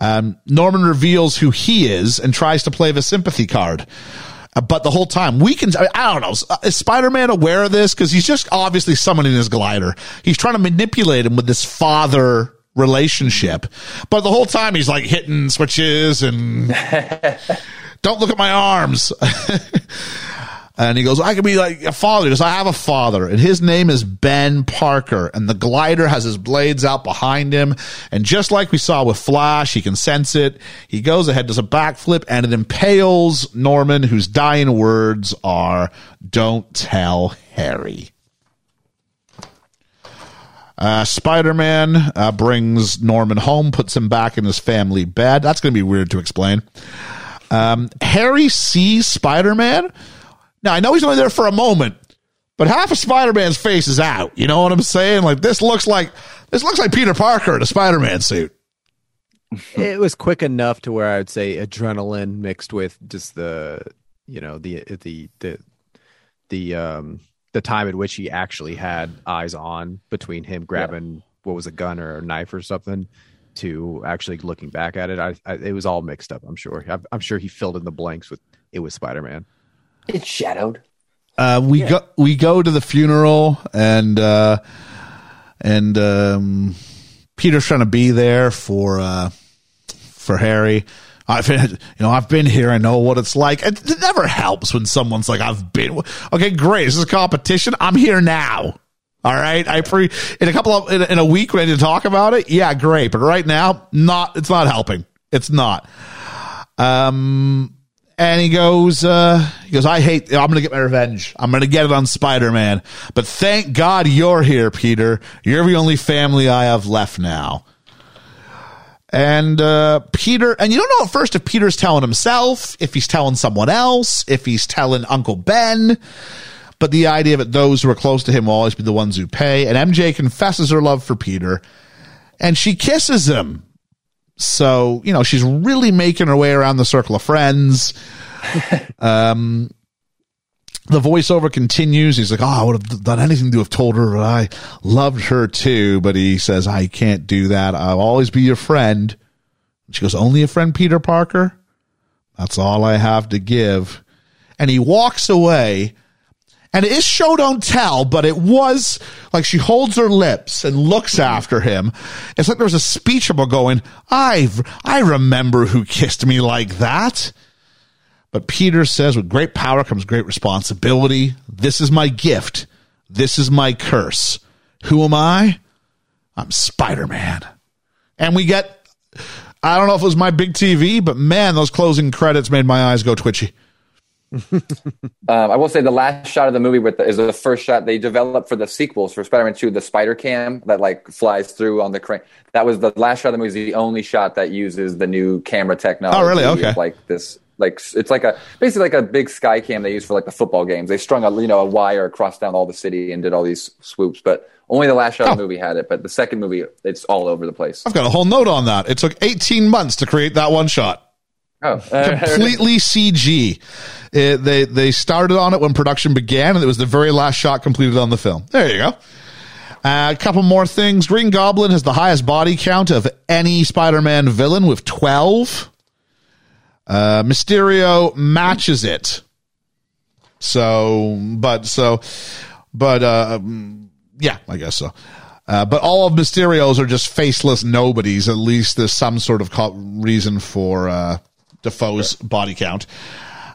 um, Norman reveals who he is and tries to play the sympathy card. Uh, But the whole time, we can, I don't know, is- is Spider-Man aware of this? Because he's just obviously summoning his glider. He's trying to manipulate him with this father relationship. But the whole time he's like hitting switches and don't look at my arms. And he goes, I could be like a father. He goes, I have a father, and his name is Ben Parker. And the glider has his blades out behind him. And just like we saw with Flash, he can sense it. He goes ahead, does a backflip, and it impales Norman, whose dying words are, Don't tell Harry. Uh, Spider Man uh, brings Norman home, puts him back in his family bed. That's going to be weird to explain. Um, Harry sees Spider Man. Now I know he's only there for a moment, but half of Spider Man's face is out. You know what I'm saying? Like this looks like this looks like Peter Parker in a Spider Man suit. it was quick enough to where I would say adrenaline mixed with just the you know the the the the um the time at which he actually had eyes on between him grabbing what was a gun or a knife or something to actually looking back at it. I, I it was all mixed up. I'm sure. I'm, I'm sure he filled in the blanks with it was Spider Man. It's shadowed. Uh, we go we go to the funeral and uh, and um, Peter's trying to be there for uh, for Harry. I've been, you know I've been here. I know what it's like. It, it never helps when someone's like I've been. Okay, great. This is a competition. I'm here now. All right. I pre in a couple of in a, in a week need to talk about it. Yeah, great. But right now, not. It's not helping. It's not. Um, and he goes, uh, he goes, I hate, I'm going to get my revenge. I'm going to get it on Spider-Man. But thank God you're here, Peter. You're the only family I have left now. And, uh, Peter, and you don't know at first if Peter's telling himself, if he's telling someone else, if he's telling Uncle Ben. But the idea that those who are close to him will always be the ones who pay. And MJ confesses her love for Peter and she kisses him. So, you know, she's really making her way around the circle of friends. um, the voiceover continues. He's like, Oh, I would have done anything to have told her that I loved her too. But he says, I can't do that. I'll always be your friend. She goes, Only a friend, Peter Parker? That's all I have to give. And he walks away. And it is show don't tell, but it was like she holds her lips and looks after him. It's like there's a speech about going, I, I remember who kissed me like that. But Peter says, with great power comes great responsibility. This is my gift. This is my curse. Who am I? I'm Spider Man. And we get, I don't know if it was my big TV, but man, those closing credits made my eyes go twitchy. Um, I will say the last shot of the movie with the, is the first shot they developed for the sequels for Spider-Man 2, the spider cam that like flies through on the crane. That was the last shot of the movie. Is the only shot that uses the new camera technology. Oh, really? Okay. Like this, like it's like a basically like a big sky cam they use for like the football games. They strung a you know a wire across down all the city and did all these swoops, but only the last shot of the Oh. movie had it. But the second movie, it's all over the place. I've got a whole note on that. It took 18 months to create that one shot. Oh, completely CG. It, they they started on it when production began, and it was the very last shot completed on the film. There you go. Uh, a couple more things. Green Goblin has the highest body count of any Spider-Man villain with twelve. Uh, Mysterio matches it. So, but so, but uh, um, yeah, I guess so. Uh, but all of Mysterio's are just faceless nobodies. At least there's some sort of co- reason for uh, Dafoe's body count.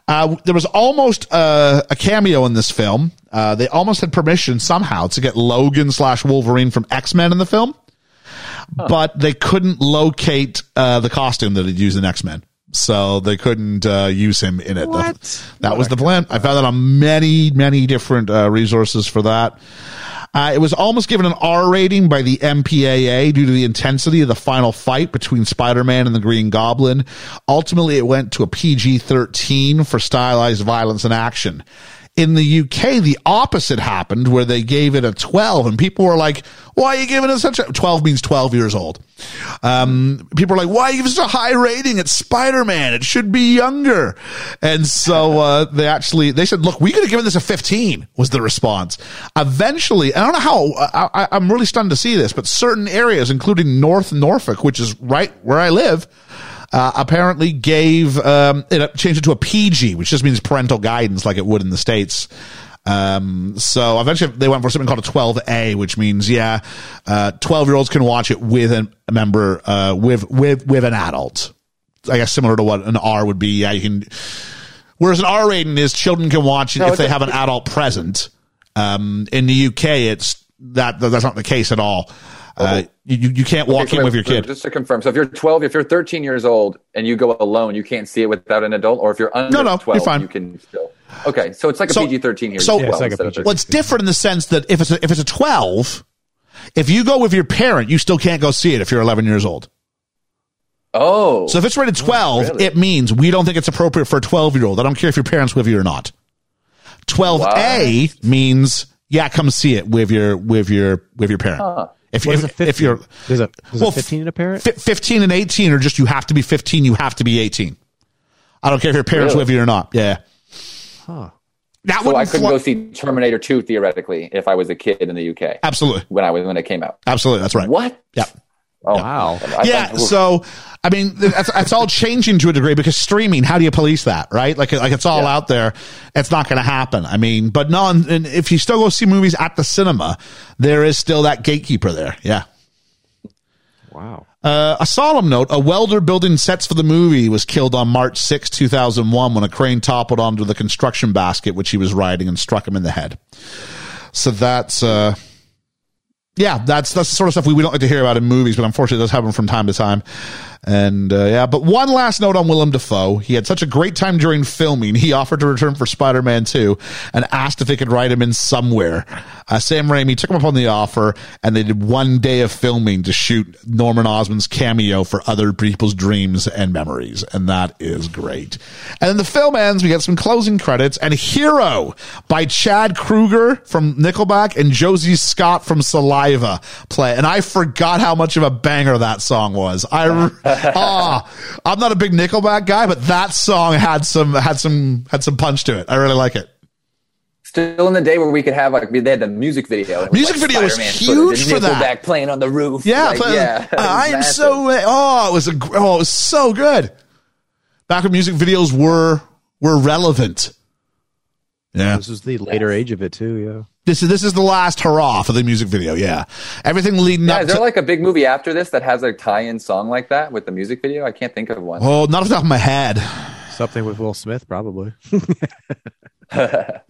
Uh, there was almost uh, a cameo in this film. Uh, they almost had permission somehow to get Logan slash Wolverine from X Men in the film, but they couldn't locate uh, the costume that had used in X Men. So they couldn't uh, use him in it. What? That was the plan. I found that on many, many different uh, resources for that. Uh, it was almost given an R rating by the MPAA due to the intensity of the final fight between Spider-Man and the Green Goblin. Ultimately, it went to a PG-13 for stylized violence and action. In the UK, the opposite happened where they gave it a 12 and people were like, why are you giving it such a 12 means 12 years old. Um, people were like, why are you such a high rating? It's Spider-Man. It should be younger. And so, uh, they actually, they said, look, we could have given this a 15 was the response. Eventually, I don't know how, I, I, I'm really stunned to see this, but certain areas, including North Norfolk, which is right where I live, uh, apparently gave um, it changed it to a PG, which just means parental guidance, like it would in the states. Um, so eventually they went for something called a 12A, which means yeah, uh, 12 year olds can watch it with a, a member, uh, with with with an adult. I guess similar to what an R would be. Yeah, you can. Whereas an R rating is children can watch it No, if they have an adult present. Um, in the UK, it's that that's not the case at all. Uh, you you can't walk Okay, so in with your wait, kid. Just to confirm, so if you're 12, if you're 13 years old and you go alone, you can't see it without an adult, or if you're under No, no, you're 12, fine. you can still. Okay, so it's like a PG-13 here. so- Yeah, it's like a PG. 13. Well, it's different in the sense that if it's a, if it's a twelve, if you go with your parent, you still can't go see it if you're 11 years old. Oh, So if it's rated 12, really? it means we don't think it's appropriate for a 12 year old. I don't care if your parents with you or not. 12A means Yeah, come see it with your with your with your parent. Huh. If, What is if, a 15? if you're There's a there's Well, a 15 in a parent. fi- 15 and 18 or just you have to be 15 you have to be 18 i don't care if your parents Really? with you or not yeah Huh. that So I couldn't fly- go see Terminator 2 theoretically if I was a kid in the UK absolutely when I was when it came out. absolutely that's right What? yeah Oh, Wow. I yeah so i mean that's, that's all changing to a degree because streaming how do you police that right like like it's all Yeah. out there it's not going to happen i mean but no and, and if you still go see movies at the cinema there is still that gatekeeper there yeah Wow. Uh, a solemn note, a welder building sets for the movie was killed on March 6, 2001 when a crane toppled onto the construction basket which he was riding and struck him in the head. So that's, uh, yeah, that's, that's the sort of stuff we, we don't like to hear about in movies, but unfortunately it does happen from time to time. And, uh, yeah, but one last note on Willem Dafoe. He had such a great time during filming. He offered to return for Spider-Man 2 and asked if they could write him in somewhere. Uh, Sam Raimi took him up on the offer and they did one day of filming to shoot Norman Osborn's cameo for other people's dreams and memories. And that is great. And then the film ends. We get some closing credits and Hero by Chad Kroeger from Nickelback and Josie Scott from Saliva play. And I forgot how much of a banger that song was. I, ah, I'm not a big Nickelback guy, but that song had some, had some, had some punch to it. I really like it. Still in the day where we could have like they had the music video. Music like, video was Spider-Man huge for that. Nickelback playing on the roof. Yeah, Like, but- yeah. I am so oh, it was a gr- oh, it was so good. Back when music videos were were relevant. Yeah, This was the later age of it too. Yeah. This is this is the last hurrah for the music video. Yeah, everything leading Yeah, up is there to. like a big movie after this that has a tie-in song like that with the music video? I can't think of one. oh, not off the top of my head. Something with Will Smith, probably. I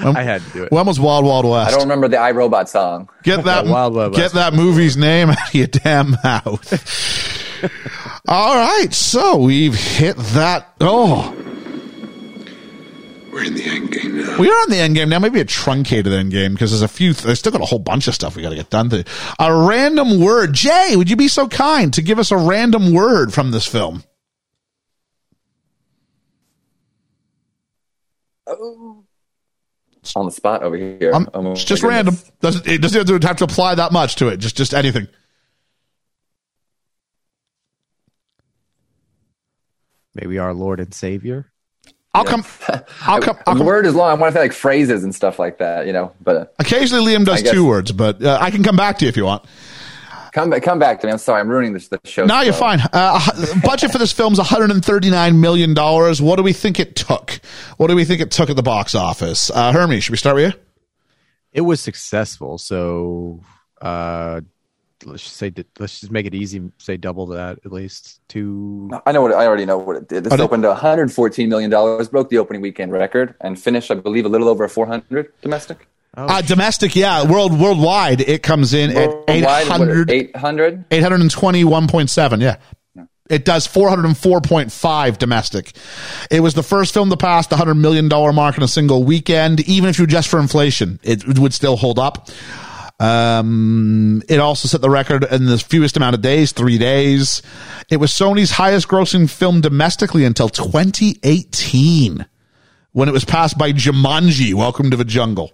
had to do it. When was Wild Wild West? I don't remember the I, Robot song. Get that Wild Wild get West. that movie's name out of your damn mouth. All right, so we've hit that. Oh, We're in the end game now. we are on the end game now. Maybe a truncated end game because there's a few. There's still got a whole bunch of stuff we got to get done. To a random word, Jay. Would you be so kind to give us a random word from this film? On the spot over here. Um, Oh, it's just goodness. random. Doesn't it doesn't have to apply that much to it. Just just anything. Maybe our Lord and Savior. I'll come. I'll come. I'll The come. word is long. I want to say like phrases and stuff like that, you know. But uh, Occasionally, Liam does two words, but uh, I can come back to you if you want. come back, come back to me. I'm sorry, I'm ruining this the show. No, you're fine. Uh, budget for this film's 139 million dollars. What do we think it took? What do we think it took at the box office? Uh, Hermie, should we start with you? It was successful, so uh, let's just say let's just make it easy. Say double that at least. Two. I know what I already know what it did. This Oh, opened to 114 million dollars, broke the opening weekend record, and finished, I believe, a little over 400 domestic. Oh, Uh, domestic, yeah, world worldwide, it comes in at Worldwide, what, 800, 800. 821.7. Yeah. It does 404.5 domestic. It was the first film to pass the $100 million mark in a single weekend. Even if you adjust for inflation, it would still hold up. Um, it also set the record in the fewest amount of days, three days. It was Sony's highest grossing film domestically until 2018 when it was passed by Jumanji, Welcome to the Jungle.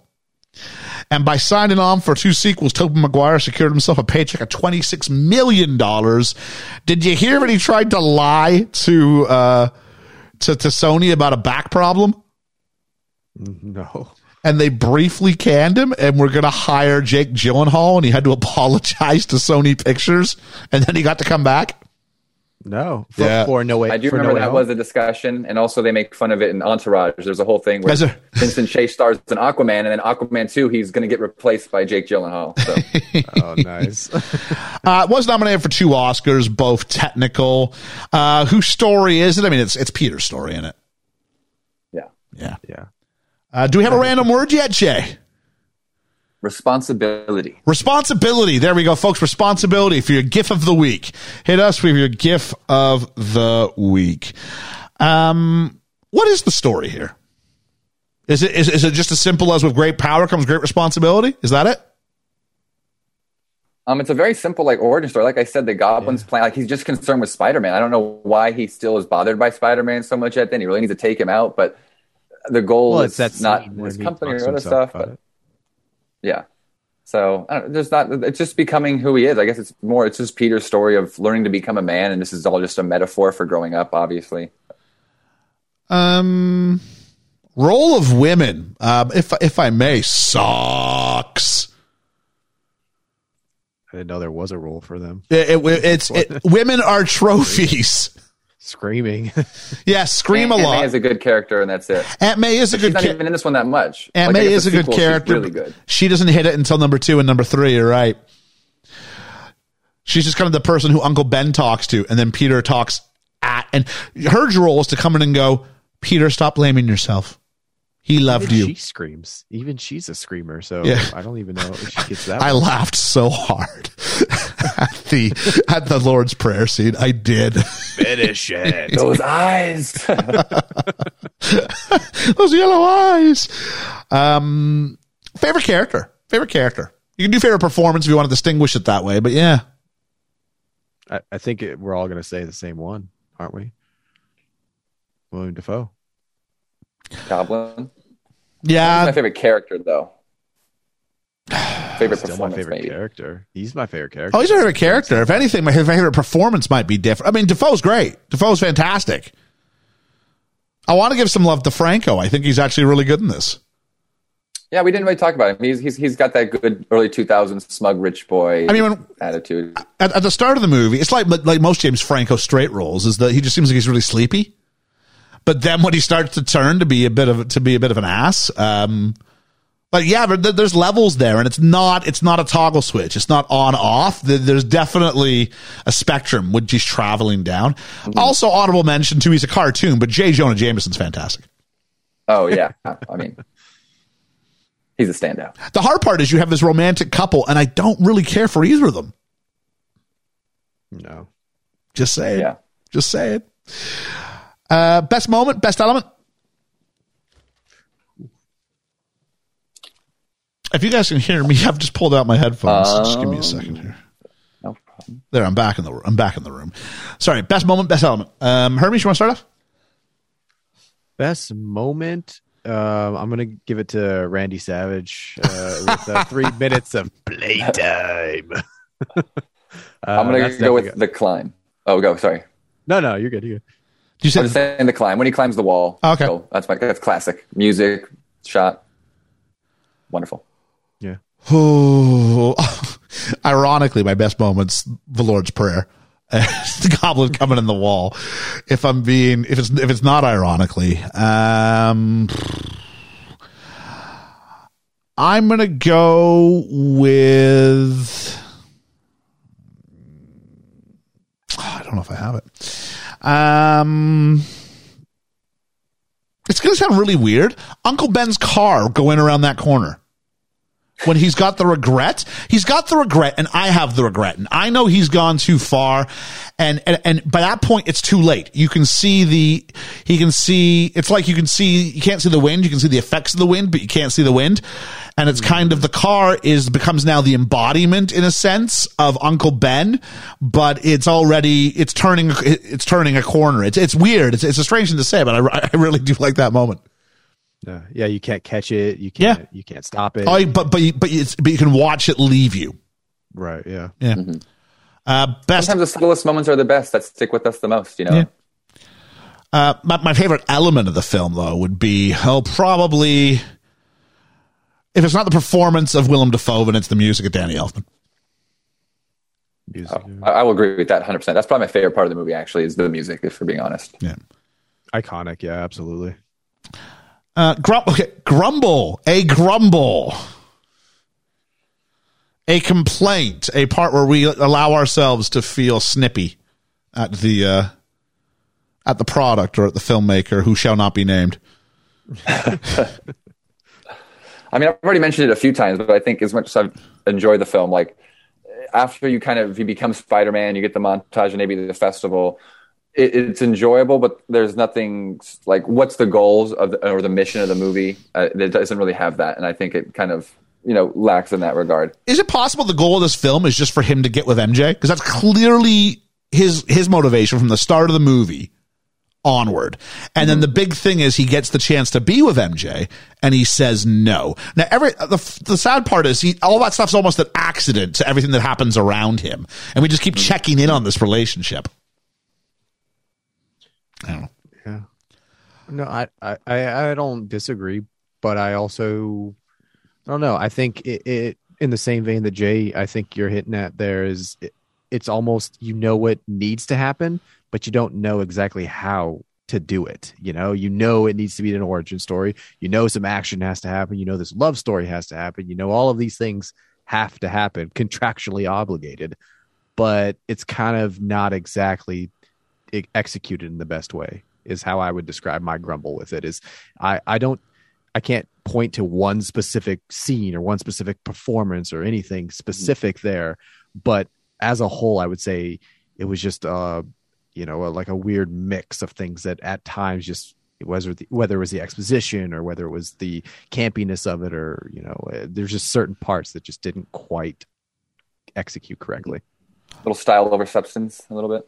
And by signing on for two sequels, Tobey Maguire secured himself a paycheck of $26 million. Did you hear when he tried to lie to, uh, to, to Sony about a back problem? no. And they briefly canned him and were going to hire Jake Gyllenhaal and he had to apologize to Sony Pictures and then he got to come back. No. For, Yeah. for no way. I do for remember no that Home? was a discussion, and also they make fun of it in Entourage. There's a whole thing where there? Vincent Chase stars in Aquaman, and then Aquaman 2, he's going to get replaced by Jake Gyllenhaal. So Oh, nice. Uh, it was nominated for two Oscars, both technical. Uh, whose story is it? I mean, it's, it's Peter's story in it. yeah, Yeah. yeah. Uh, do we have a random word yet, Jay? responsibility. Responsibility. There we go, folks. Responsibility for your GIF of the week. Hit us with your GIF of the week. Um, what is the story here? Is it is, is it just as simple as with great power comes great responsibility? Is that it? Um, it's a very simple like origin story. Like I said, the Goblin's plan. Like he's just concerned with Spider-Man. I don't know why he still is bothered by Spider-Man so much. Yet then he really needs to take him out. But the goal Well, is it's that not scene when his company or other stuff. But it. Yeah. So I don't, there's not. It's just becoming who he is. I guess it's more. It's just Peter's story of learning to become a man, and this is all just a metaphor for growing up. Obviously. Um, role of women, um, if if I may, sucks. I didn't know there was a role for them. It, it- it's it, women are trophies. Screaming. Yeah, scream a lot. Aunt May lot. is a good character, and that's it. Aunt May is a She's good. not Ca- even in this one that much. Aunt Like, May is a the good sequel, she's character. Really good. She doesn't hit it until number two and number three. You're right. She's just kind of the person who Uncle Ben talks to, and then Peter talks at, and her role is to come in and go, Peter, stop blaming yourself. He loved Even you. She screams. Even she's a screamer. So Yeah. I don't even know if she gets that. I one. laughed so hard at the at the Lord's Prayer scene. I did. Finish it. Those eyes. Those yellow eyes. Um, favorite character. Favorite character. You can do favorite performance if you want to distinguish it that way, but yeah. I, I think it, we're all going to say the same one, aren't we? Willem Dafoe. Goblin. Yeah. my favorite character, though. Favorite Still my favorite maybe. character. He's my favorite character. Oh, he's my favorite character. If anything, my favorite performance might be different. I mean, Dafoe's great. Dafoe's fantastic. I want to give some love to Franco. I think he's actually really good in this. Yeah, we didn't really talk about him. He's he's he's got that good early 2000s smug rich boy I mean, when, attitude. at, at the start of the movie, it's like like most James Franco straight roles is that he just seems like he's really sleepy. But then when he starts to turn to be a bit of to be a bit of an ass, um, like yeah, but there's levels there, and it's not it's not a toggle switch. It's not on off. There's definitely a spectrum which he's traveling down. Also, honorable mention too. He's a cartoon, but J. Jonah Jameson's fantastic. Oh yeah, I mean, he's a standout. The hard part is you have this romantic couple, and I don't really care for either of them. No. Just saying. Yeah. Just saying. Uh, best moment, best element. If you guys can hear me, I've just pulled out my headphones. So just give me a second here. No problem. There, I'm back in the I'm back in the room. Sorry, best moment, best element. Um, Hermes, you want to start off? Best moment. Um, I'm gonna give it to Randy Savage uh, with uh, three minutes of playtime. uh, I'm gonna go with definitely- the climb. Oh, go. Sorry. No, no, you're good. You're good. You I'm said just saying the climb when he climbs the wall. Okay. So that's my that's classic music shot. Wonderful. Ironically, my best moments, the Lord's Prayer. the goblin coming in the wall. If I'm being, if it's if it's not ironically, um, I'm gonna go with. I don't know if I have it. Um, it's gonna sound really weird. Uncle Ben's car going around that corner when he's got the regret. He's got the regret, and I have the regret, and I know he's gone too far. And, and and by that point, it's too late. You can see the he can see. It's like you can see you can't see the wind. You can see the effects of the wind, but you can't see the wind. And it's kind of the car is becomes now the embodiment in a sense of Uncle Ben, but it's already it's turning it's turning a corner. It's it's weird. It's it's a strange thing to say, but I I really do like that moment. Uh, yeah, you can't catch it. You can't. Yeah. You can't stop it. Oh, but but you, but it's, but you can watch it leave you. right. Yeah. Yeah. Uh, best Sometimes the subtlest moments are the best that stick with us the most. You know. Yeah. Uh, my, my favorite element of the film, though, would be oh, probably if it's not the performance of Willem Dafoe, then it's the music of Danny Elfman. Music. I, I will agree with that 100. percent That's probably my favorite part of the movie. Actually, is the music. If we're being honest. Yeah. Iconic. Yeah, absolutely. Uh, grum- okay, grumble, a grumble, a complaint, a part where we allow ourselves to feel snippy at the uh, at the product or at the filmmaker who shall not be named. I mean, I've already mentioned it a few times, but I think as much as I've enjoyed the film, like after you kind of you become Spider-Man, you get the montage and maybe the festival. It, it's enjoyable, but there's nothing like what's the goals of the, or the mission of the movie. Uh, it doesn't really have that, and I think it kind of you know lacks in that regard. is it possible the goal of this film is just for him to get with MJ? Because that's clearly his his motivation from the start of the movie onward. And then the big thing is he gets the chance to be with MJ and he says no. Now, every, the, the sad part is he, all that stuff's almost an accident to everything that happens around him. And we just keep checking in on this relationship. Yeah. No, I, I, I don't disagree, but I also, I don't know. I think it, it in the same vein that Jay, I think you're hitting at there is it, it's almost you know what needs to happen, but you don't know exactly how to do it. You know, you know it needs to be an origin story. You know some action has to happen. You know this love story has to happen. You know all of these things have to happen, contractually obligated, but it's kind of not exactly executed in the best way is how I would describe my grumble with it is I, I don't I can't point to one specific scene or one specific performance or anything specific there, but as a whole I would say it was just uh you know like a weird mix of things that at times just whether the, whether it was the exposition or whether it was the campiness of it or you know uh, there's just certain parts that just didn't quite execute correctly. A little style over substance, a little bit.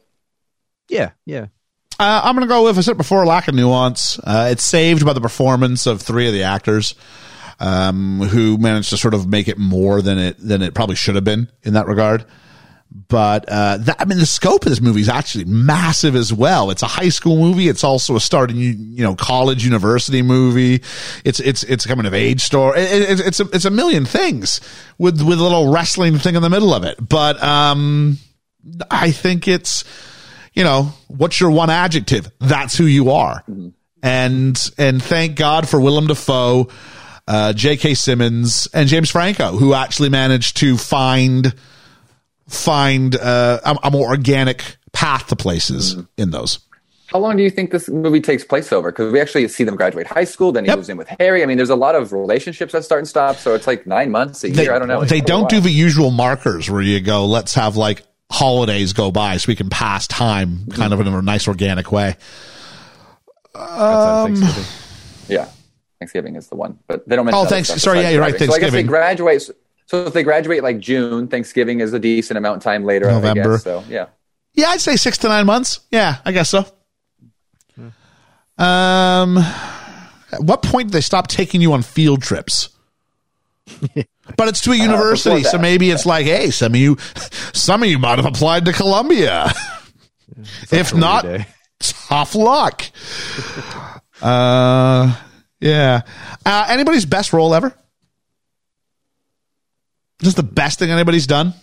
Yeah, yeah. Uh, I'm going to go with, I said before, lack of nuance. Uh, it's saved by the performance of three of the actors, um, who managed to sort of make it more than it, than it probably should have been in that regard. But, uh, that, I mean, the scope of this movie is actually massive as well. It's a high school movie. It's also a starting, you, know, college university movie. It's, it's, it's coming of age story. It, it, it's a, it's a million things with, with a little wrestling thing in the middle of it. But, um, I think it's, you know, what's your one adjective? That's who you are. And, and thank God for Willem Dafoe, uh, J.K. Simmons and James Franco, who actually managed to find, find, uh, a, a more organic path to places in those. How long do you think this movie takes place over? Because we actually see them graduate high school, then he Yep. moves in with Harry. I mean, there's a lot of relationships that start and stop, so it's like nine months, a They. I don't know. They don't do the usual markers where you go, let's have like holidays go by so we can pass time kind of in a nice organic way. Outside of Thanksgiving. Yeah, Thanksgiving is the one, but they don't mention. Oh, other thanks- sorry, yeah, you're right, graduating. So I guess they Thanksgiving. graduate. So if they graduate like June, Thanksgiving is a decent amount of time later. I November. guess, so yeah. Yeah, I'd say six to nine months. Yeah, I guess so. Um, at what point do they stop taking you on field trips? but it's to a university, before so maybe it's like, hey, some of you, some of you might have applied to Columbia. if not, day. tough luck. uh, yeah. Uh, anybody's best role ever? Just the best thing anybody's done?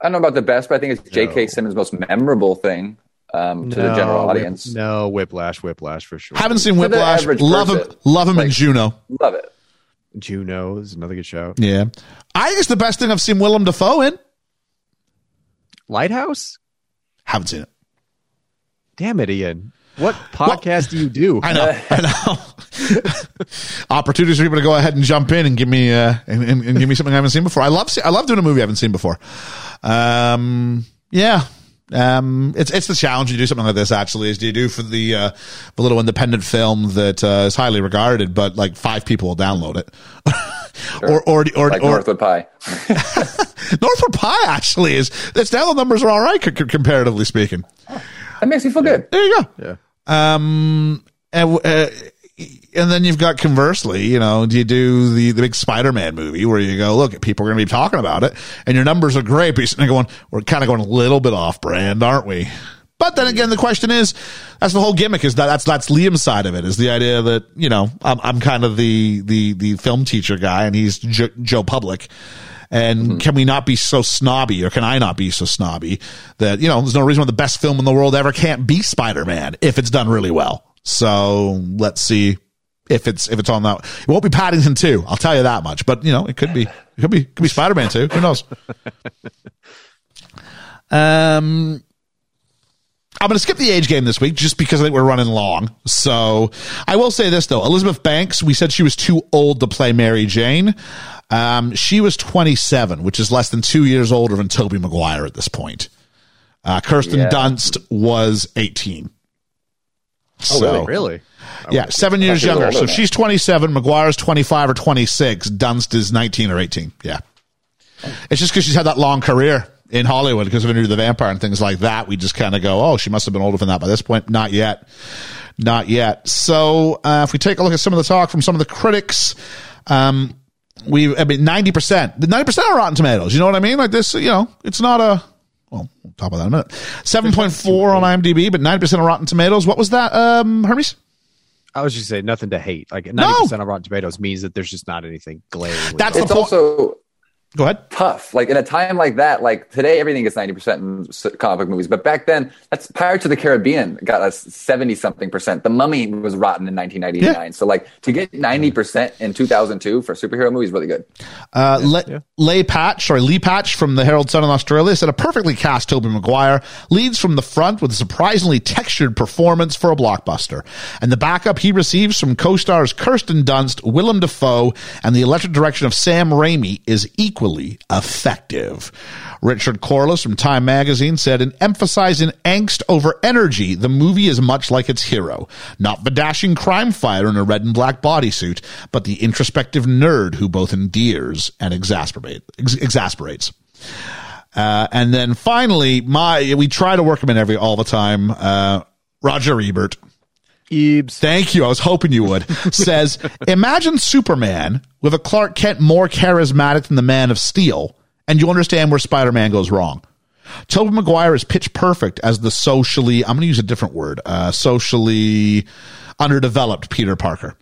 I don't know about the best, but I think it's J.K. Simmons' most memorable thing um, to the general Whip- audience. no, Whiplash, Whiplash for sure. Haven't seen the Whiplash. average Love him. Love him in like- Juno. Love it. Juno is another good show. Yeah. I think it's the best thing I've seen Willem Dafoe in. Lighthouse? Haven't seen it. Damn it, Ian. What podcast do you do? I know. I know. Opportunities for people to go ahead and jump in and give me uh, and, and, and give me something I haven't seen before. I love see, I love doing a movie I haven't seen before. Um, yeah. Um, it's it's the challenge you do something like this. Actually, is do you do for the uh, the little independent film that uh, is highly regarded, but like five people will download it, or or or, Like or Northwood Pie. Northwood Pie actually is. Its download numbers are all right c- c- comparatively speaking. That makes me feel good. There you go. Yeah. Um, and, uh, and then you've got conversely, you know, do you do the, the big Spider-Man movie where you go, look, people are going to be talking about it and your numbers are great, but you're going, we're kind of going a little bit off brand, aren't we? But then again, the question is, that's the whole gimmick is that that's, that's Liam's side of it is the idea that, you know, I'm, I'm kind of the, the, the film teacher guy and he's jo- Joe Public. And mm-hmm. can we not be so snobby or can I not be so snobby that, you know, there's no reason why the best film in the world ever can't be Spider-Man if it's done really well. So let's see if it's, if it's on that. It won't be Paddington 2. I'll tell you that much, but you know, it could be, it could be, could be Spider-Man 2. Who knows? Um, I'm going to skip the age game this week just because I think we're running long. So I will say this though. Elizabeth Banks, we said she was too old to play Mary Jane. Um, she was 27, which is less than two years older than Tobey Maguire at this point. Uh, Kirsten Yeah. Dunst was 18. Oh, So- really? Really? Yeah, seven years she younger. So she's 27. Maguire's 25 or 26. Dunst is 19 or 18. Yeah. It's just because she's had that long career in Hollywood because of Interview with the Vampire and things like that. We just kind of go, oh, she must have been older than that by this point. Not yet. Not yet. So uh, if we take a look at some of the talk from some of the critics, um, we, I mean, 90%, the 90% are Rotten Tomatoes. You know what I mean? Like this, you know, it's not a, well, we'll talk about that in a minute. 7.4 on IMDb, but 90% of Rotten Tomatoes. What was that, um, Hermes? I was just saying nothing to hate. Like ninety percent of Rotten Tomatoes means that there's just not anything glaring. That's the It's point. also Go ahead. tough. Like in a time like that, like today, everything gets 90% in comic book movies. But back then, that's Pirates of the Caribbean got us 70 something percent. The Mummy was rotten in 1999. So, like, to get 90% in 2002 for superhero movies really good. Uh, Le- Lay Patch, sorry, Leigh Paatsch from the Herald Sun in Australia said a perfectly cast Tobey Maguire leads from the front with a surprisingly textured performance for a blockbuster. And the backup he receives from co-stars Kirsten Dunst, Willem Dafoe, and the electric direction of Sam Raimi is equally effective. Richard Corliss from Time Magazine said, in emphasizing angst over energy, the movie is much like its hero. Not the dashing crime fighter in a red and black bodysuit, but the introspective nerd who both endears and exasperate, ex- exasperates. Uh, and then finally, my, we try to work him in every, all the time, uh, Roger Ebert. Ebs. Thank you. I was hoping you would. Says, imagine Superman with a Clark Kent more charismatic than the Man of Steel, and you understand where Spider-Man goes wrong. Tobey Maguire is pitch perfect as the socially, I'm going to use a different word, uh, socially underdeveloped Peter Parker.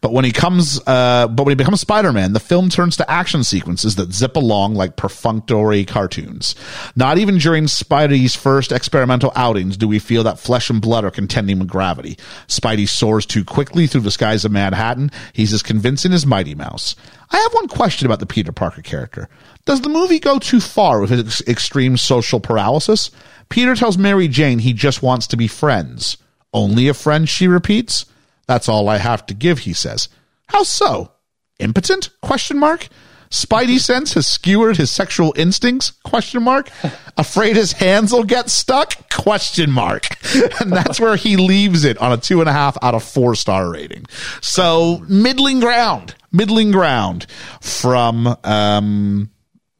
But when he comes, uh, but when he becomes Spider-Man, the film turns to action sequences that zip along like perfunctory cartoons. Not even during Spidey's first experimental outings do we feel that flesh and blood are contending with gravity. Spidey soars too quickly through the skies of Manhattan. He's as convincing as Mighty Mouse. I have one question about the Peter Parker character. Does the movie go too far with his ex- extreme social paralysis? Peter tells Mary Jane he just wants to be friends. Only a friend, she repeats. That's all I have to give, he says. How so? Impotent? Question mark. Spidey sense has skewered his sexual instincts? Question mark. Afraid his hands will get stuck? Question mark. And that's where he leaves it on a two and a half out of four star rating. So middling ground, middling ground from, um,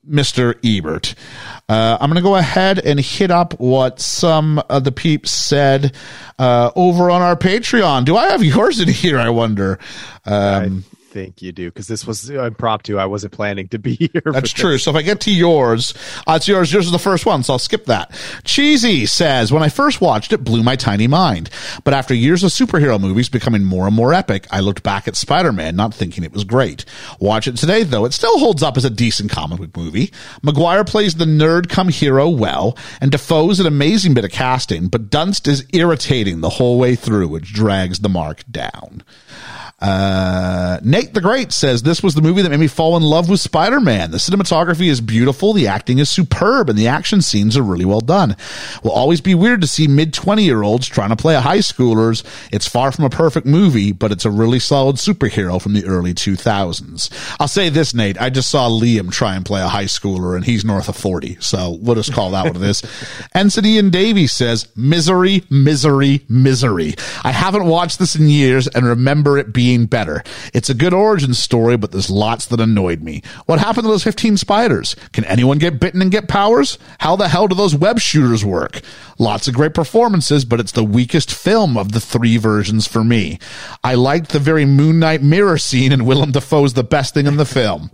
Mr. Ebert. Uh, I'm going to go ahead and hit up what some of the peeps said uh, over on our Patreon. Do I have yours in here? I wonder. Um, think you do because this was impromptu. I wasn't planning to be here. That's this. true. So if I get to yours, uh, it's yours. Yours is the first one, so I'll skip that. Cheesy says, when I first watched it, blew my tiny mind. But after years of superhero movies becoming more and more epic, I looked back at Spider-Man, not thinking it was great. Watch it today, though. It still holds up as a decent comic book movie. Maguire plays the nerd come hero well, and Dafoe's an amazing bit of casting, but Dunst is irritating the whole way through, which drags the mark down. Uh, Nate the Great says this was the movie that made me fall in love with Spider-Man. The cinematography is beautiful, the acting is superb, and the action scenes are really well done. Will always be weird to see mid 20 year olds trying to play a high schoolers. It's far from a perfect movie, but it's a really solid superhero from the early 2000s. I'll say this, Nate. I just saw Liam try and play a high schooler, and he's north of 40, so we'll just call that what it is. Ensign Ian Davies says, misery, misery, misery. I haven't watched this in years and remember it being better. It's a good origin story, but there's lots that annoyed me. What happened to those 15 spiders? Can anyone get bitten and get powers? How the hell do those web shooters work? Lots of great performances, but it's the weakest film of the three versions for me. I liked the very Moon Knight mirror scene and Willem Dafoe's the best thing in the film.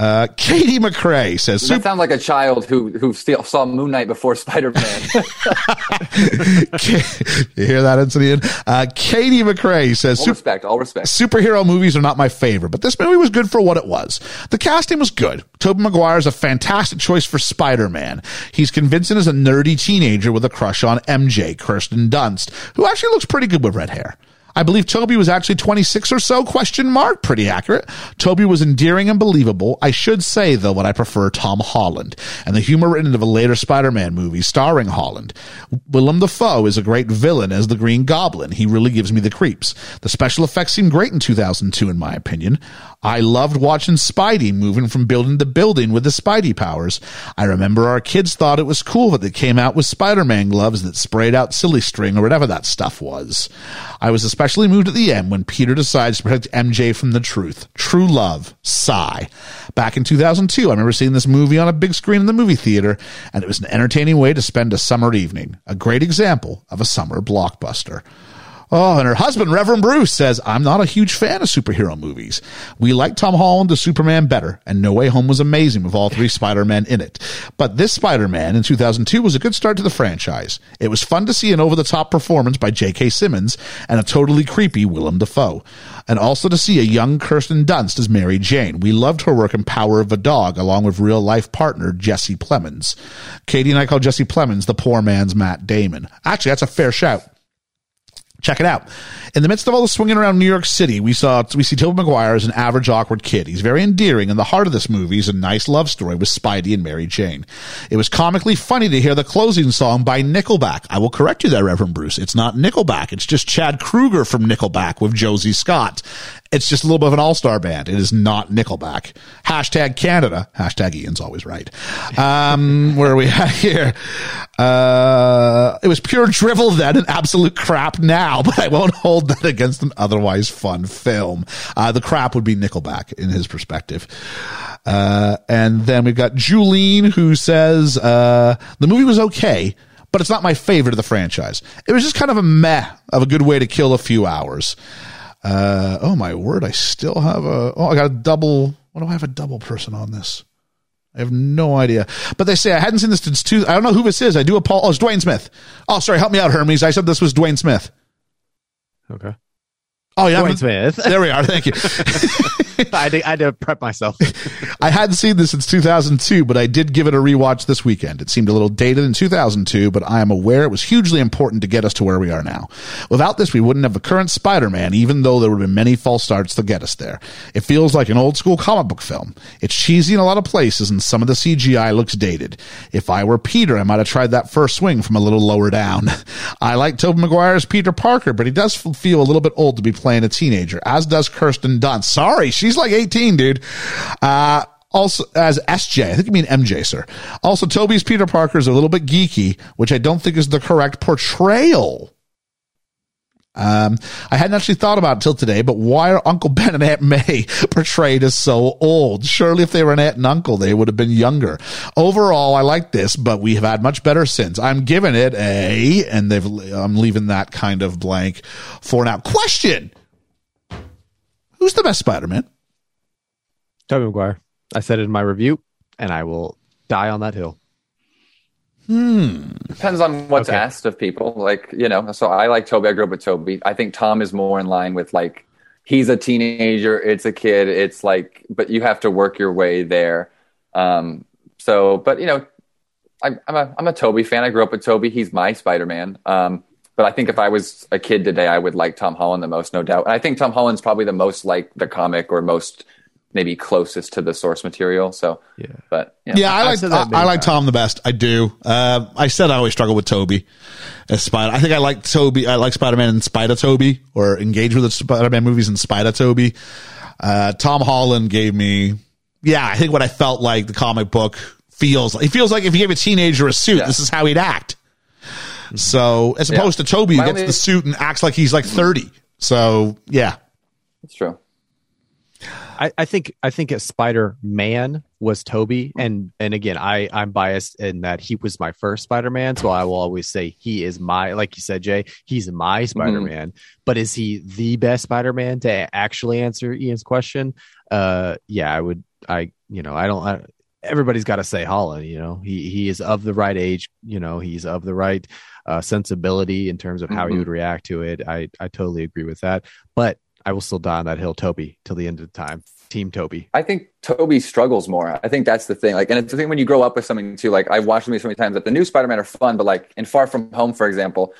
Uh, Katie McRae says, That sounds like a child who who still saw Moon Knight before Spider Man. you hear that, Ensign Ian? Uh, Katie McRae says, all respect, all respect. superhero movies are not my favorite, but this movie was good for what it was. The casting was good. Tobey Maguire is a fantastic choice for Spider-Man. He's convincing as a nerdy teenager with a crush on MJ, Kirsten Dunst, who actually looks pretty good with red hair. I believe Tobey was actually 26 or so, question mark. Pretty accurate. Tobey was endearing and believable. I should say, though, that I prefer Tom Holland and the humor written into the later Spider-Man movie starring Holland. Willem Dafoe is a great villain as the Green Goblin. He really gives me the creeps. The special effects seemed great in 2002, in my opinion. I loved watching Spidey moving from building to building with the Spidey powers. I remember our kids thought it was cool that they came out with Spider-Man gloves that sprayed out silly string or whatever that stuff was. I was especially especially moved at the end when Peter decides to protect MJ from the truth. True love. Sigh. Back in 2002, I remember seeing this movie on a big screen in the movie theater, and it was an entertaining way to spend a summer evening. A great example of a summer blockbuster. Oh, and her husband, Reverend Bruce, says, I'm not a huge fan of superhero movies. We like Tom Holland as Superman better, and No Way Home was amazing with all three Spider-Men in it. But this Spider-Man in 2002 was a good start to the franchise. It was fun to see an over-the-top performance by J.K. Simmons and a totally creepy Willem Dafoe. And also to see a young Kirsten Dunst as Mary Jane. We loved her work in Power of a Dog, along with real-life partner Jesse Plemons. Katie and I call Jesse Plemons the poor man's Matt Damon. Actually, that's a fair shout. Check it out. In the midst of all the swinging around New York City, we saw we see Tobey Maguire as an average awkward kid. He's very endearing, and the heart of this movie is a nice love story with Spidey and Mary Jane. It was comically funny to hear the closing song by Nickelback. I will correct you there, Reverend Bruce. It's not Nickelback. It's just Chad Kroeger from Nickelback with Josie Scott. It's just a little bit of an all-star band. It is not Nickelback. Hashtag Canada. Hashtag Ian's always right. Um, where are we at here? Uh, it was pure drivel then and absolute crap now, but I won't hold that against an otherwise fun film. Uh, the crap would be Nickelback in his perspective. Uh, and then we've got Julene who says, uh, the movie was okay, but it's not my favorite of the franchise. It was just kind of a meh of a good way to kill a few hours. Uh, oh my word! I still have a. Oh, I got a double. What do I have a double person on this? I have no idea. But they say I hadn't seen this since two. I don't know who this is. I do apologize. Oh, it's Dwayne Smith. Oh, sorry. Help me out, Hermes. I said this was Dwayne Smith. Okay. Oh yeah, Dwayne Smith. There we are. Thank you. I, had to, I had to prep myself. I hadn't seen this since 2002, but I did give it a rewatch this weekend. It seemed a little dated in 2002, but I am aware it was hugely important to get us to where we are now. Without this, we wouldn't have the current Spider-Man, even though there would have been many false starts to get us there. It feels like an old school comic book film. It's cheesy in a lot of places, and some of the CGI looks dated. If I were Peter, I might have tried that first swing from a little lower down. I like Tobey Maguire's Peter Parker, but he does feel a little bit old to be playing a teenager, as does Kirsten Dunst. Sorry, she's like 18, dude. Uh, also, as SJ, I think you mean MJ, sir. Also, Tobey's Peter Parker is a little bit geeky, which I don't think is the correct portrayal. Um, I hadn't actually thought about it until today, but why are Uncle Ben and Aunt May portrayed as so old? Surely if they were an aunt and uncle, they would have been younger. Overall, I like this, but we have had much better since. I'm giving it a, and they've, I'm leaving that kind of blank for now. Question. Who's the best Spider-Man? Tobey Maguire. I said it in my review, and I will die on that hill. Hmm. Depends on what's Okay. asked of people. Like, you know, so I like Tobey. I grew up with Tobey. I think Tom is more in line with like, he's a teenager, it's a kid, it's like, but you have to work your way there. Um, so, but you know, I, I'm a I'm a Tobey fan. I grew up with Tobey. He's my Spider Man. Um, but I think if I was a kid today, I would like Tom Holland the most, no doubt. And I think Tom Holland's probably the most like the comic or most maybe closest to the source material. So, Yeah. but yeah, Yeah, I I've like I, I like. Tom the best. I do. Uh, I said I always struggle with Tobey as Spider. I think I like Tobey. I like Spider Man in Spider Tobey, or engage with the Spider Man movies in Spider Tobey. Uh, Tom Holland gave me, yeah, I think what I felt like the comic book feels. It feels like if you gave a teenager a suit, Yeah. this is how he'd act. So as opposed to Tobey, who My gets only- the suit and acts like he's like thirty. So yeah, that's true. I, I think I think a Spider Man was Tobey, and and again, I I'm biased in that he was my first Spider Man, so I will always say he is my like you said, Jay, he's my Spider Man. But is he the best Spider Man to actually answer Ian's question? Uh, yeah, I would. I you know I don't. I, everybody's got to say Holland. You know, he he is of the right age. You know, he's of the right uh, sensibility in terms of how he Mhm. would react to it. I I totally agree with that, but. I will still die on that hill, Tobey, till the end of the time. Team Tobey. I think Tobey struggles more. I think that's the thing. Like, and it's the thing when you grow up with something too. Like, I've watched movies so many times that the new Spider-Man are fun, but like in Far From Home, for example,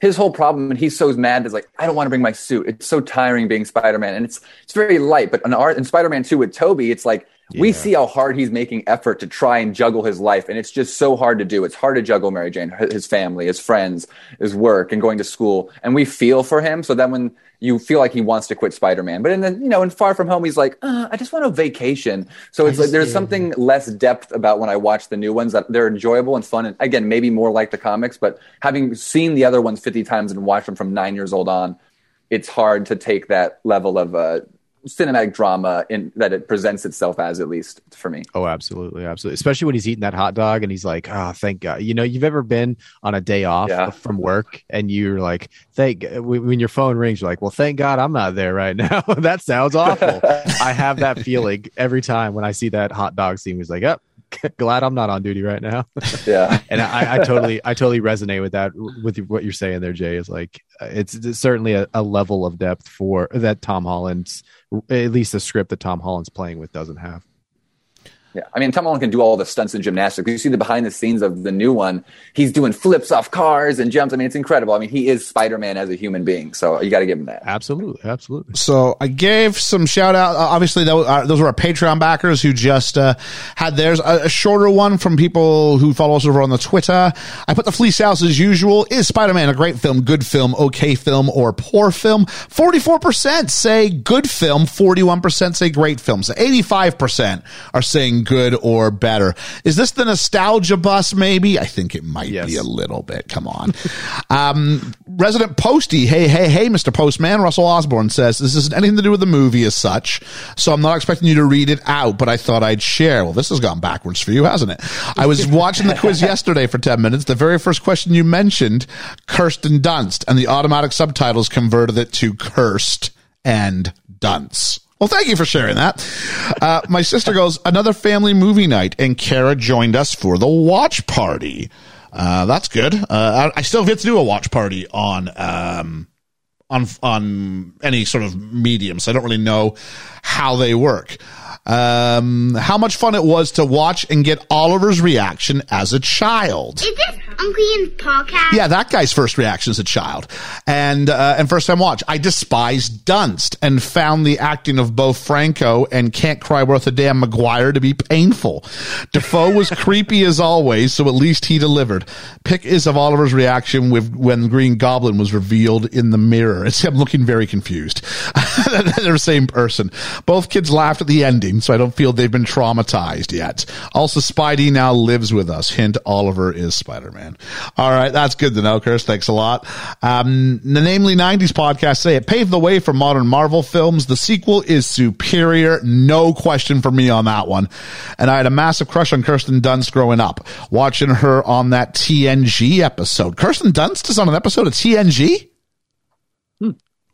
his whole problem, and he's so mad, is like, I don't want to bring my suit. It's so tiring being Spider-Man, and it's it's very light. But in art in Spider-Man Two with Tobey, it's like we see how hard he's making effort to try and juggle his life, and it's just so hard to do. It's hard to juggle Mary Jane, his family, his friends, his work, and going to school, and we feel for him. So then when you feel like he wants to quit Spider-Man, but in the you know in Far From Home, he's like, uh, I just want a vacation. So it's like there's something less depth about when I watch the new ones that they're enjoyable and fun, and again maybe more like the comics. But having seen the other ones 50 times and watched them from nine years old on, it's hard to take that level of uh, cinematic drama in that it presents itself as, at least for me. Oh, absolutely, absolutely. Especially when he's eating that hot dog and he's like, "Oh, thank God." You know, you've ever been on a day off Yeah. from work and you're like, "Thank." When when your phone rings, you're like, "Well, thank God I'm not there right now." that sounds awful. I have that feeling every time when I see that hot dog scene. He's like, "Yep, glad I'm not on duty right now." Yeah. and I, I totally, I totally resonate with that. With what you're saying there, Jay, is like it's, it's certainly a, a level of depth for that Tom Holland's, at least the script that Tom Holland's playing with doesn't have. Yeah, I mean, Tom Holland can do all the stunts and gymnastics. You see the behind the scenes of the new one. He's doing flips off cars and jumps. I mean, it's incredible. I mean, he is Spider Man as a human being. So you got to give him that. Absolutely, absolutely. So I gave some shout out. Uh, obviously, those, uh, those were our Patreon backers who just uh, had theirs. A, a shorter one from people who follow us over on the Twitter. I put the Fleece House as usual. Is Spider Man a great film, good film, okay film, or poor film? 44% say good film, 41% say great film. So 85% are saying good or better. Is this the nostalgia bus, maybe? I think it might Yes. be a little bit. Come on. um, Resident Posty, hey, hey, hey, Mr. Postman, Russell Osborne says, this isn't anything to do with the movie as such, so I'm not expecting you to read it out, but I thought I'd share. Well, this has gone backwards for you, hasn't it? I was watching the quiz yesterday for 10 minutes. The very first question you mentioned, Kirsten Dunst, and the automatic subtitles converted it to cursed and dunce. Well, thank you for sharing that. Uh, my sister goes, another family movie night, and Kara joined us for the watch party. Uh, that's good. Uh, I, I still get to do a watch party on, um, on, on any sort of medium. So I don't really know how they work. Um, how much fun it was to watch and get Oliver's reaction as a child. Uncle Ian's podcast? Yeah, that guy's first reaction as a child, and uh, and first time watch. I despised Dunst and found the acting of both Franco and Can't Cry Worth a Damn Maguire to be painful. Dafoe was creepy as always, so at least he delivered. Pick is of Oliver's reaction with when Green Goblin was revealed in the mirror. It's him looking very confused. They're the same person. Both kids laughed at the ending, so I don't feel they've been traumatized yet. Also, Spidey now lives with us. Hint: Oliver is Spider-Man. All right, that's good to know, Chris. Thanks a lot. Um, the Namely '90s podcast say it paved the way for modern Marvel films. The sequel is superior, no question for me on that one. And I had a massive crush on Kirsten Dunst growing up, watching her on that TNG episode. Kirsten Dunst is on an episode of TNG.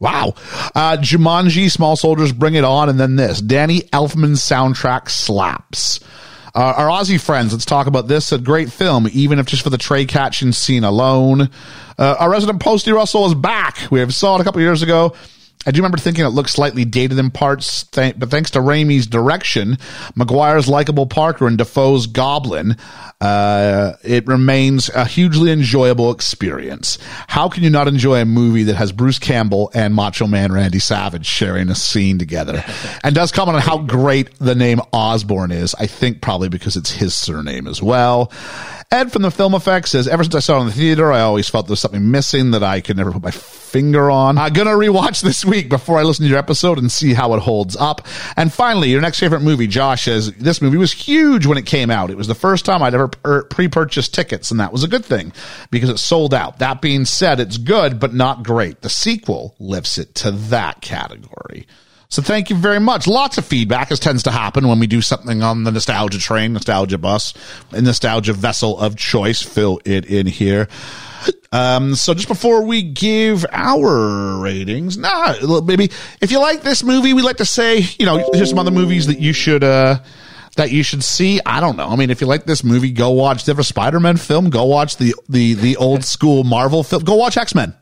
Wow. Uh, Jumanji, Small Soldiers, Bring It On, and then this. Danny Elfman's soundtrack slaps. Uh, our Aussie friends, let's talk about this. A great film, even if just for the tray catching scene alone. Uh, our resident Posty Russell is back. We have saw it a couple years ago. I do remember thinking it looked slightly dated in parts, th- but thanks to Raimi's direction, Maguire's likable Parker and Dafoe's Goblin, uh, it remains a hugely enjoyable experience. How can you not enjoy a movie that has Bruce Campbell and Macho Man Randy Savage sharing a scene together? and does comment on how great the name Osborne is. I think probably because it's his surname as well. Ed from the Film Effects says, ever since I saw it in the theater, I always felt there was something missing that I could never put my finger on. I'm gonna rewatch this week before I listen to your episode and see how it holds up. And finally, your next favorite movie, Josh says, this movie was huge when it came out. It was the first time I'd ever pre-purchased tickets, and that was a good thing because it sold out. That being said, it's good, but not great. The sequel lifts it to that category. So thank you very much. Lots of feedback, as tends to happen when we do something on the nostalgia train, nostalgia bus, and nostalgia vessel of choice. Fill it in here. Um, so just before we give our ratings, nah, maybe if you like this movie, we like to say, you know, here's some other movies that you should, uh, that you should see. I don't know. I mean, if you like this movie, go watch the Spider-Man film. Go watch the, the, the old school Marvel film. Go watch X-Men.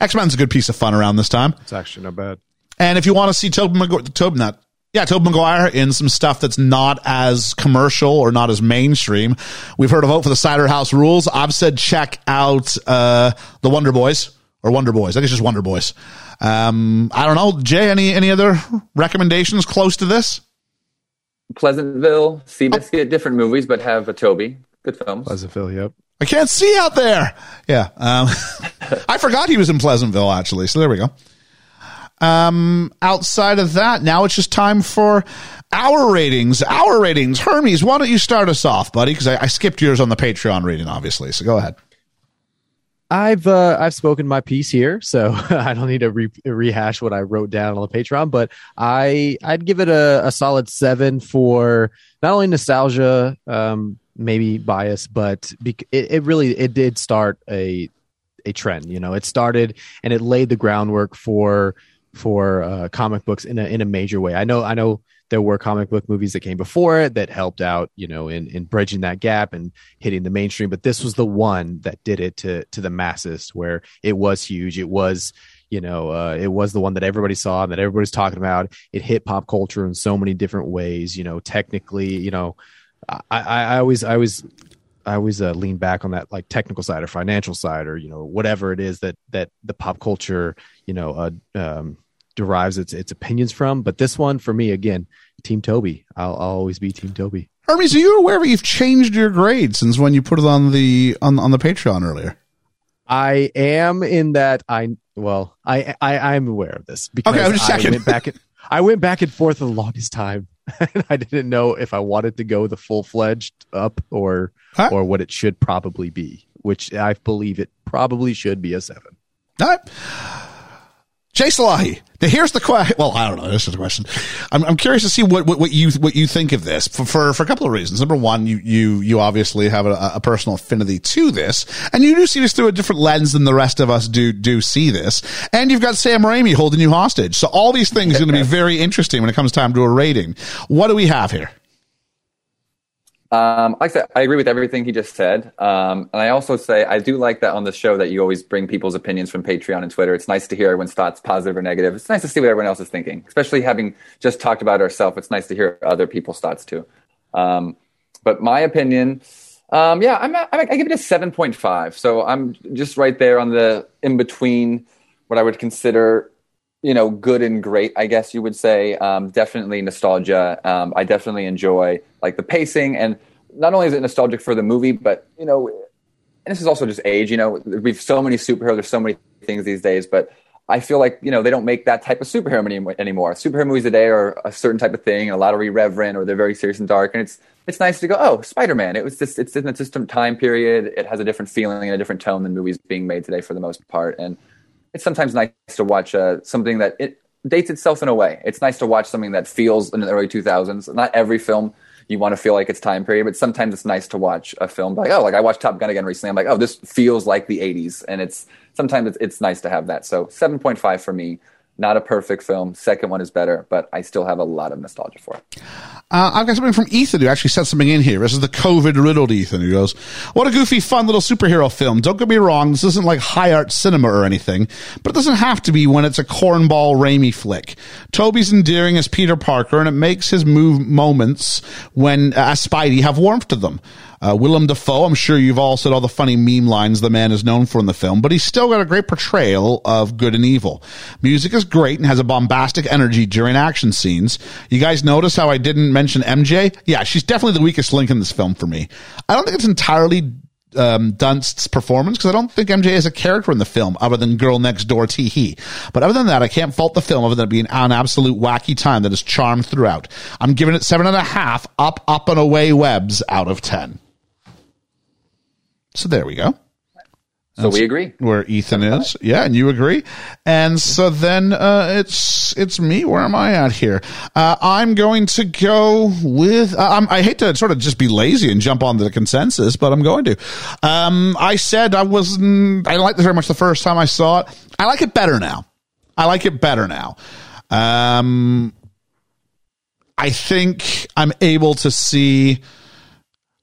X-Men's a good piece of fun around this time. It's actually not bad. And if you want to see Tobey Maguire, Tobey, not, yeah, Tobey Maguire in some stuff that's not as commercial or not as mainstream, we've heard a vote for the Cider House Rules. I've said check out, uh, the Wonder Boys or Wonder Boys. I guess just Wonder Boys. Um, I don't know. Jay, any, any other recommendations close to this? Pleasantville, Seabiscuit, different movies, but have a Tobey. Good films. Pleasantville, yep. I can't see out there. Yeah. Um, I forgot he was in Pleasantville actually. So there we go. Um, outside of that, now it's just time for our ratings. Our ratings. Hermes, why don't you start us off, buddy? Because I, I skipped yours on the Patreon reading, obviously. So go ahead. I've uh, I've spoken my piece here, so I don't need to re- rehash what I wrote down on the Patreon. But I I'd give it a, a solid seven for not only nostalgia, um, maybe bias, but it, it really it did start a a trend. You know, it started and it laid the groundwork for for uh, comic books in a in a major way. I know I know there were comic book movies that came before it that helped out, you know, in in bridging that gap and hitting the mainstream, but this was the one that did it to to the masses where it was huge. It was you know, uh, it was the one that everybody saw and that everybody's talking about. It hit pop culture in so many different ways. You know, technically, you know, I, I, I always, I always, I always uh, lean back on that like technical side or financial side or you know whatever it is that that the pop culture you know uh, um, derives its its opinions from. But this one for me again, Team Tobey. I'll, I'll always be Team Tobey. Hermes, are you aware that you've changed your grade since when you put it on the on on the Patreon earlier? I am in that I well I I I'm aware of this because Okay, I'm just I checking. went back and I went back and forth for the longest time. and I didn't know if I wanted to go the full fledged up or Huh? or what it should probably be, which I believe it probably should be a seven. All right. Jay Salahi. Now here's the question. Well, I don't know. This is the question. I'm, I'm curious to see what, what, what you what you think of this for, for for a couple of reasons. Number one, you you you obviously have a, a personal affinity to this, and you do see this through a different lens than the rest of us do do see this. And you've got Sam Raimi holding you hostage. So all these things are going to be very interesting when it comes time to a rating. What do we have here? Um, like I said, I agree with everything he just said. Um, and I also say I do like that on the show that you always bring people's opinions from Patreon and Twitter. It's nice to hear everyone's thoughts, positive or negative. It's nice to see what everyone else is thinking, especially having just talked about ourselves. It's nice to hear other people's thoughts too. Um, but my opinion, um, yeah, I'm at, I give it a 7.5. So I'm just right there on the in between what I would consider you know, good and great, I guess you would say. Um, definitely nostalgia. Um, I definitely enjoy like the pacing, and not only is it nostalgic for the movie, but you know, and this is also just age. You know, we've so many superheroes. There's so many things these days, but I feel like you know they don't make that type of superhero any- anymore. Superhero movies today are a certain type of thing, a lot of irreverent, or they're very serious and dark. And it's it's nice to go, oh, Spider Man. It was just it's in a different time period. It has a different feeling and a different tone than movies being made today for the most part, and it's sometimes nice to watch uh, something that it dates itself in a way. It's nice to watch something that feels in the early 2000s. Not every film you want to feel like it's time period, but sometimes it's nice to watch a film like, oh, like I watched Top Gun again recently. I'm like, oh, this feels like the 80s. And it's sometimes it's, it's nice to have that. So 7.5 for me. Not a perfect film. Second one is better, but I still have a lot of nostalgia for it. Uh, I've got something from Ethan who actually sent something in here. This is the COVID riddled Ethan who goes, What a goofy, fun little superhero film. Don't get me wrong, this isn't like high art cinema or anything, but it doesn't have to be when it's a cornball Raimi flick. Tobey's endearing as Peter Parker, and it makes his move moments when, uh, as Spidey, have warmth to them. Uh, Willem Dafoe, I'm sure you've all said all the funny meme lines the man is known for in the film, but he's still got a great portrayal of good and evil. Music is great and has a bombastic energy during action scenes. You guys notice how I didn't mention MJ? Yeah, she's definitely the weakest link in this film for me. I don't think it's entirely um, Dunst's performance because I don't think MJ is a character in the film other than girl next door tee hee. But other than that, I can't fault the film other than being an absolute wacky time that is charmed throughout. I'm giving it seven and a half up, up and away webs out of 10. So there we go. So we agree. Where Ethan is, yeah, and you agree, and so then uh, it's it's me. Where am I at here? Uh, I'm going to go with. Uh, I'm, I hate to sort of just be lazy and jump on the consensus, but I'm going to. Um, I said I wasn't. I liked it very much the first time I saw it. I like it better now. I like it better now. Um, I think I'm able to see.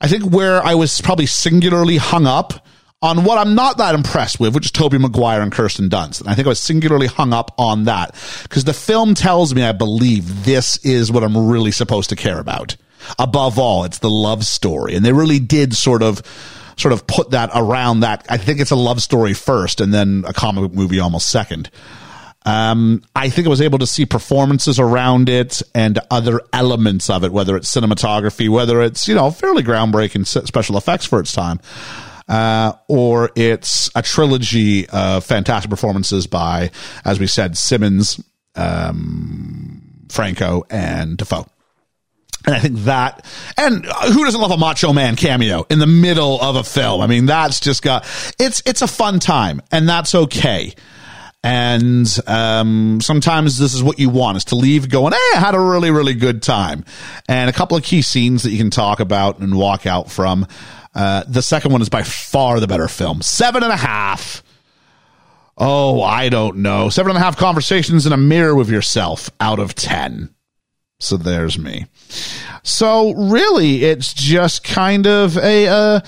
I think where I was probably singularly hung up on what I'm not that impressed with, which is Tobey Maguire and Kirsten Dunst. And I think I was singularly hung up on that because the film tells me, I believe this is what I'm really supposed to care about. Above all, it's the love story. And they really did sort of, sort of put that around that. I think it's a love story first and then a comic movie almost second. Um, I think I was able to see performances around it and other elements of it, whether it's cinematography, whether it's, you know, fairly groundbreaking special effects for its time, uh, or it's a trilogy of fantastic performances by, as we said, Simmons, um, Franco, and Dafoe. And I think that, and uh, who doesn't love a Macho Man cameo in the middle of a film? I mean, that's just got, it's, it's a fun time and that's okay. And, um, sometimes this is what you want is to leave going, Hey, I had a really, really good time. And a couple of key scenes that you can talk about and walk out from. Uh, the second one is by far the better film. Seven and a half. Oh, I don't know. Seven and a half conversations in a mirror with yourself out of 10. So there's me. So really, it's just kind of a, uh,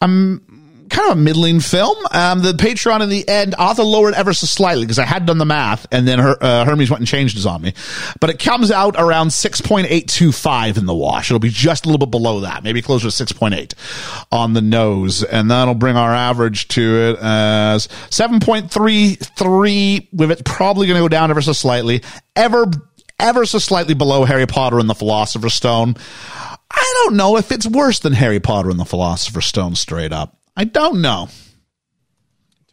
um, kind of a middling film. Um, the Patreon in the end, I'll have to lower it ever so slightly because I had done the math and then her, uh, Hermes went and changed his on me. But it comes out around 6.825 in the wash. It'll be just a little bit below that, maybe closer to 6.8 on the nose. And that'll bring our average to it as 7.33 with it probably going to go down ever so slightly. Ever, ever so slightly below Harry Potter and the Philosopher's Stone. I don't know if it's worse than Harry Potter and the Philosopher's Stone straight up. I don't know.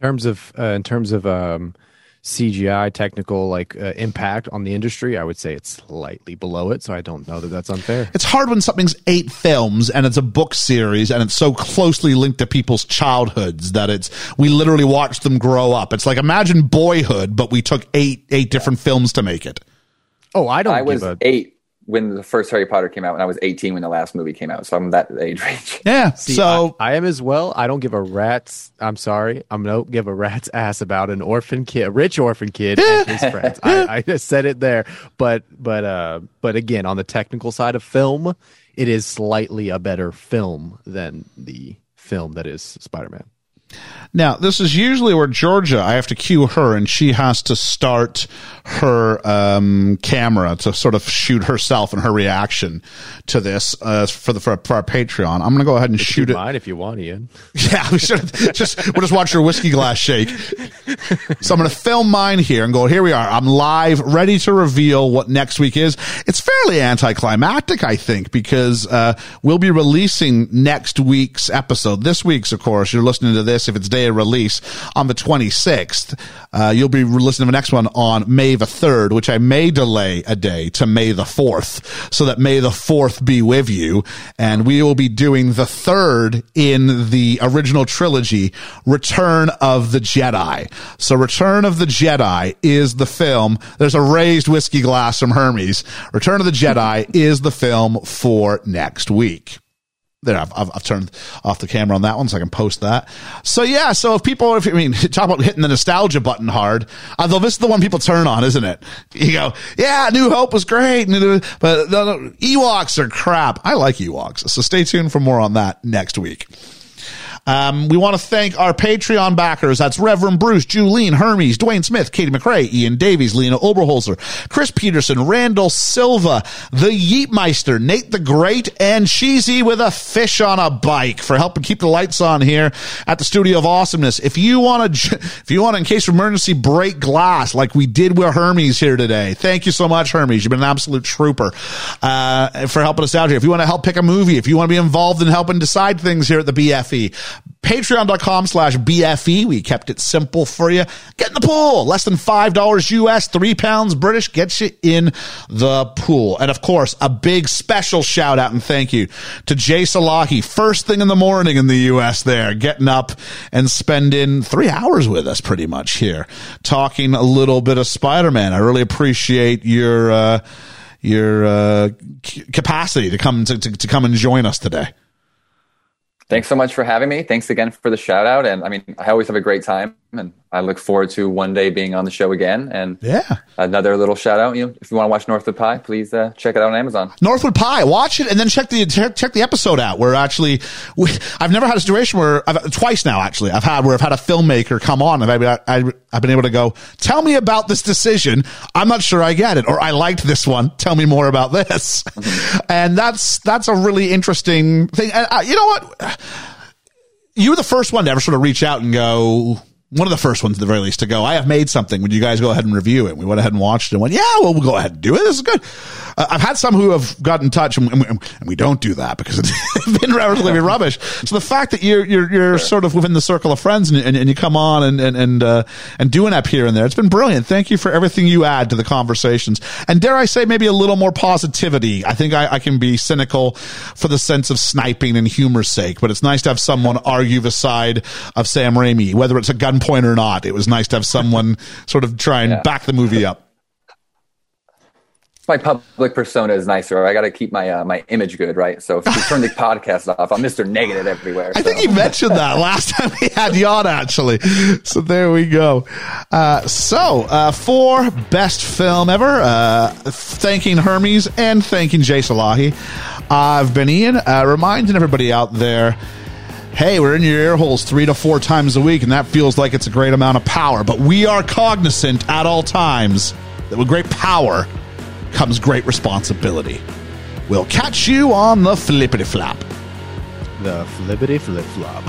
In terms of uh, in terms of um, CGI technical like uh, impact on the industry, I would say it's slightly below it. So I don't know that that's unfair. It's hard when something's eight films and it's a book series and it's so closely linked to people's childhoods that it's we literally watched them grow up. It's like imagine Boyhood, but we took eight eight different films to make it. Oh, I don't I was give a eight when the first Harry Potter came out, and I was 18 when the last movie came out. So I'm that age range. Yeah. See, so I, I am as well. I don't give a rat's. I'm sorry. I'm no give a rat's ass about an orphan kid, a rich orphan kid, and his friends. I, I just said it there. But but uh but again, on the technical side of film, it is slightly a better film than the film that is Spider Man. Now, this is usually where Georgia, I have to cue her and she has to start her um, camera to sort of shoot herself and her reaction to this uh, for the for, for our Patreon. I'm going to go ahead and shoot it. Mine if you want, Ian. Yeah, we should just we'll just watch your whiskey glass shake. So I'm going to film mine here and go. Here we are. I'm live, ready to reveal what next week is. It's fairly anticlimactic, I think, because uh, we'll be releasing next week's episode. This week's, of course, you're listening to this if it's day of release on the 26th. Uh, you'll be listening to the next one on May the 3rd, which I may delay a day to May the 4th, so that May the 4th be with you. And we will be doing the third in the original trilogy, Return of the Jedi. So Return of the Jedi is the film. There's a raised whiskey glass from Hermes. Return of the Jedi is the film for next week. There, I've, I've, I've, turned off the camera on that one so I can post that. So yeah, so if people, if I mean, talk about hitting the nostalgia button hard, uh, although this is the one people turn on, isn't it? You go, yeah, New Hope was great, but Ewoks are crap. I like Ewoks, so stay tuned for more on that next week. Um, we want to thank our Patreon backers. That's Reverend Bruce, Julene, Hermes, Dwayne Smith, Katie McRae, Ian Davies, Lena Oberholzer, Chris Peterson, Randall Silva, The Yeetmeister, Nate the Great, and Cheesy with a fish on a bike for helping keep the lights on here at the Studio of Awesomeness. If you want to, if you want to, in case of emergency, break glass like we did with Hermes here today, thank you so much, Hermes. You've been an absolute trooper uh, for helping us out here. If you want to help pick a movie, if you want to be involved in helping decide things here at the BFE, Patreon.com slash BFE. We kept it simple for you. Get in the pool. Less than $5 US, three pounds British gets you in the pool. And of course, a big special shout out and thank you to Jay Salahi. First thing in the morning in the US there, getting up and spending three hours with us pretty much here, talking a little bit of Spider-Man. I really appreciate your, uh, your, uh, capacity to come to, to, to come and join us today. Thanks so much for having me. Thanks again for the shout out. And I mean, I always have a great time and I look forward to one day being on the show again. And Yeah. another little shout out, you know, if you want to watch Northwood Pie, please uh, check it out on Amazon. Northwood Pie. Watch it and then check the check, check the episode out. Where actually, we, I've never had a situation where I've twice now actually I've had where I've had a filmmaker come on and I've, I, I've been able to go tell me about this decision. I'm not sure I get it, or I liked this one. Tell me more about this. and that's that's a really interesting thing. And uh, you know what? You were the first one to ever sort of reach out and go. One of the first ones, at the very least, to go. I have made something. Would you guys go ahead and review it? We went ahead and watched it and went, yeah, well, we'll go ahead and do it. This is good. Uh, I've had some who have got in touch, and, and, and we don't do that because it's been relatively rubbish. So the fact that you're you're you're sort of within the circle of friends, and, and, you come on and and and, uh, and do an app here and there, it's been brilliant. Thank you for everything you add to the conversations, and dare I say, maybe a little more positivity. I think I, I can be cynical for the sense of sniping and humor's sake, but it's nice to have someone argue the side of Sam Raimi, whether it's a gunpoint or not. It was nice to have someone sort of try and Yeah. back the movie up. my public persona is nicer. I got to keep my uh, my image good, right? So if you turn the podcast off, I'm Mr. Negative everywhere. I think he mentioned that last time we had you on, actually. So there we go. Uh, so uh, for best film ever, uh, thanking Hermes and thanking Jay Salahi. I've been Ian, uh, reminding everybody out there. Hey, we're in your ear holes three to four times a week, and that feels like it's a great amount of power. But we are cognizant at all times that with great power comes great responsibility. We'll catch you on the flippity flop. The flippity flip flop.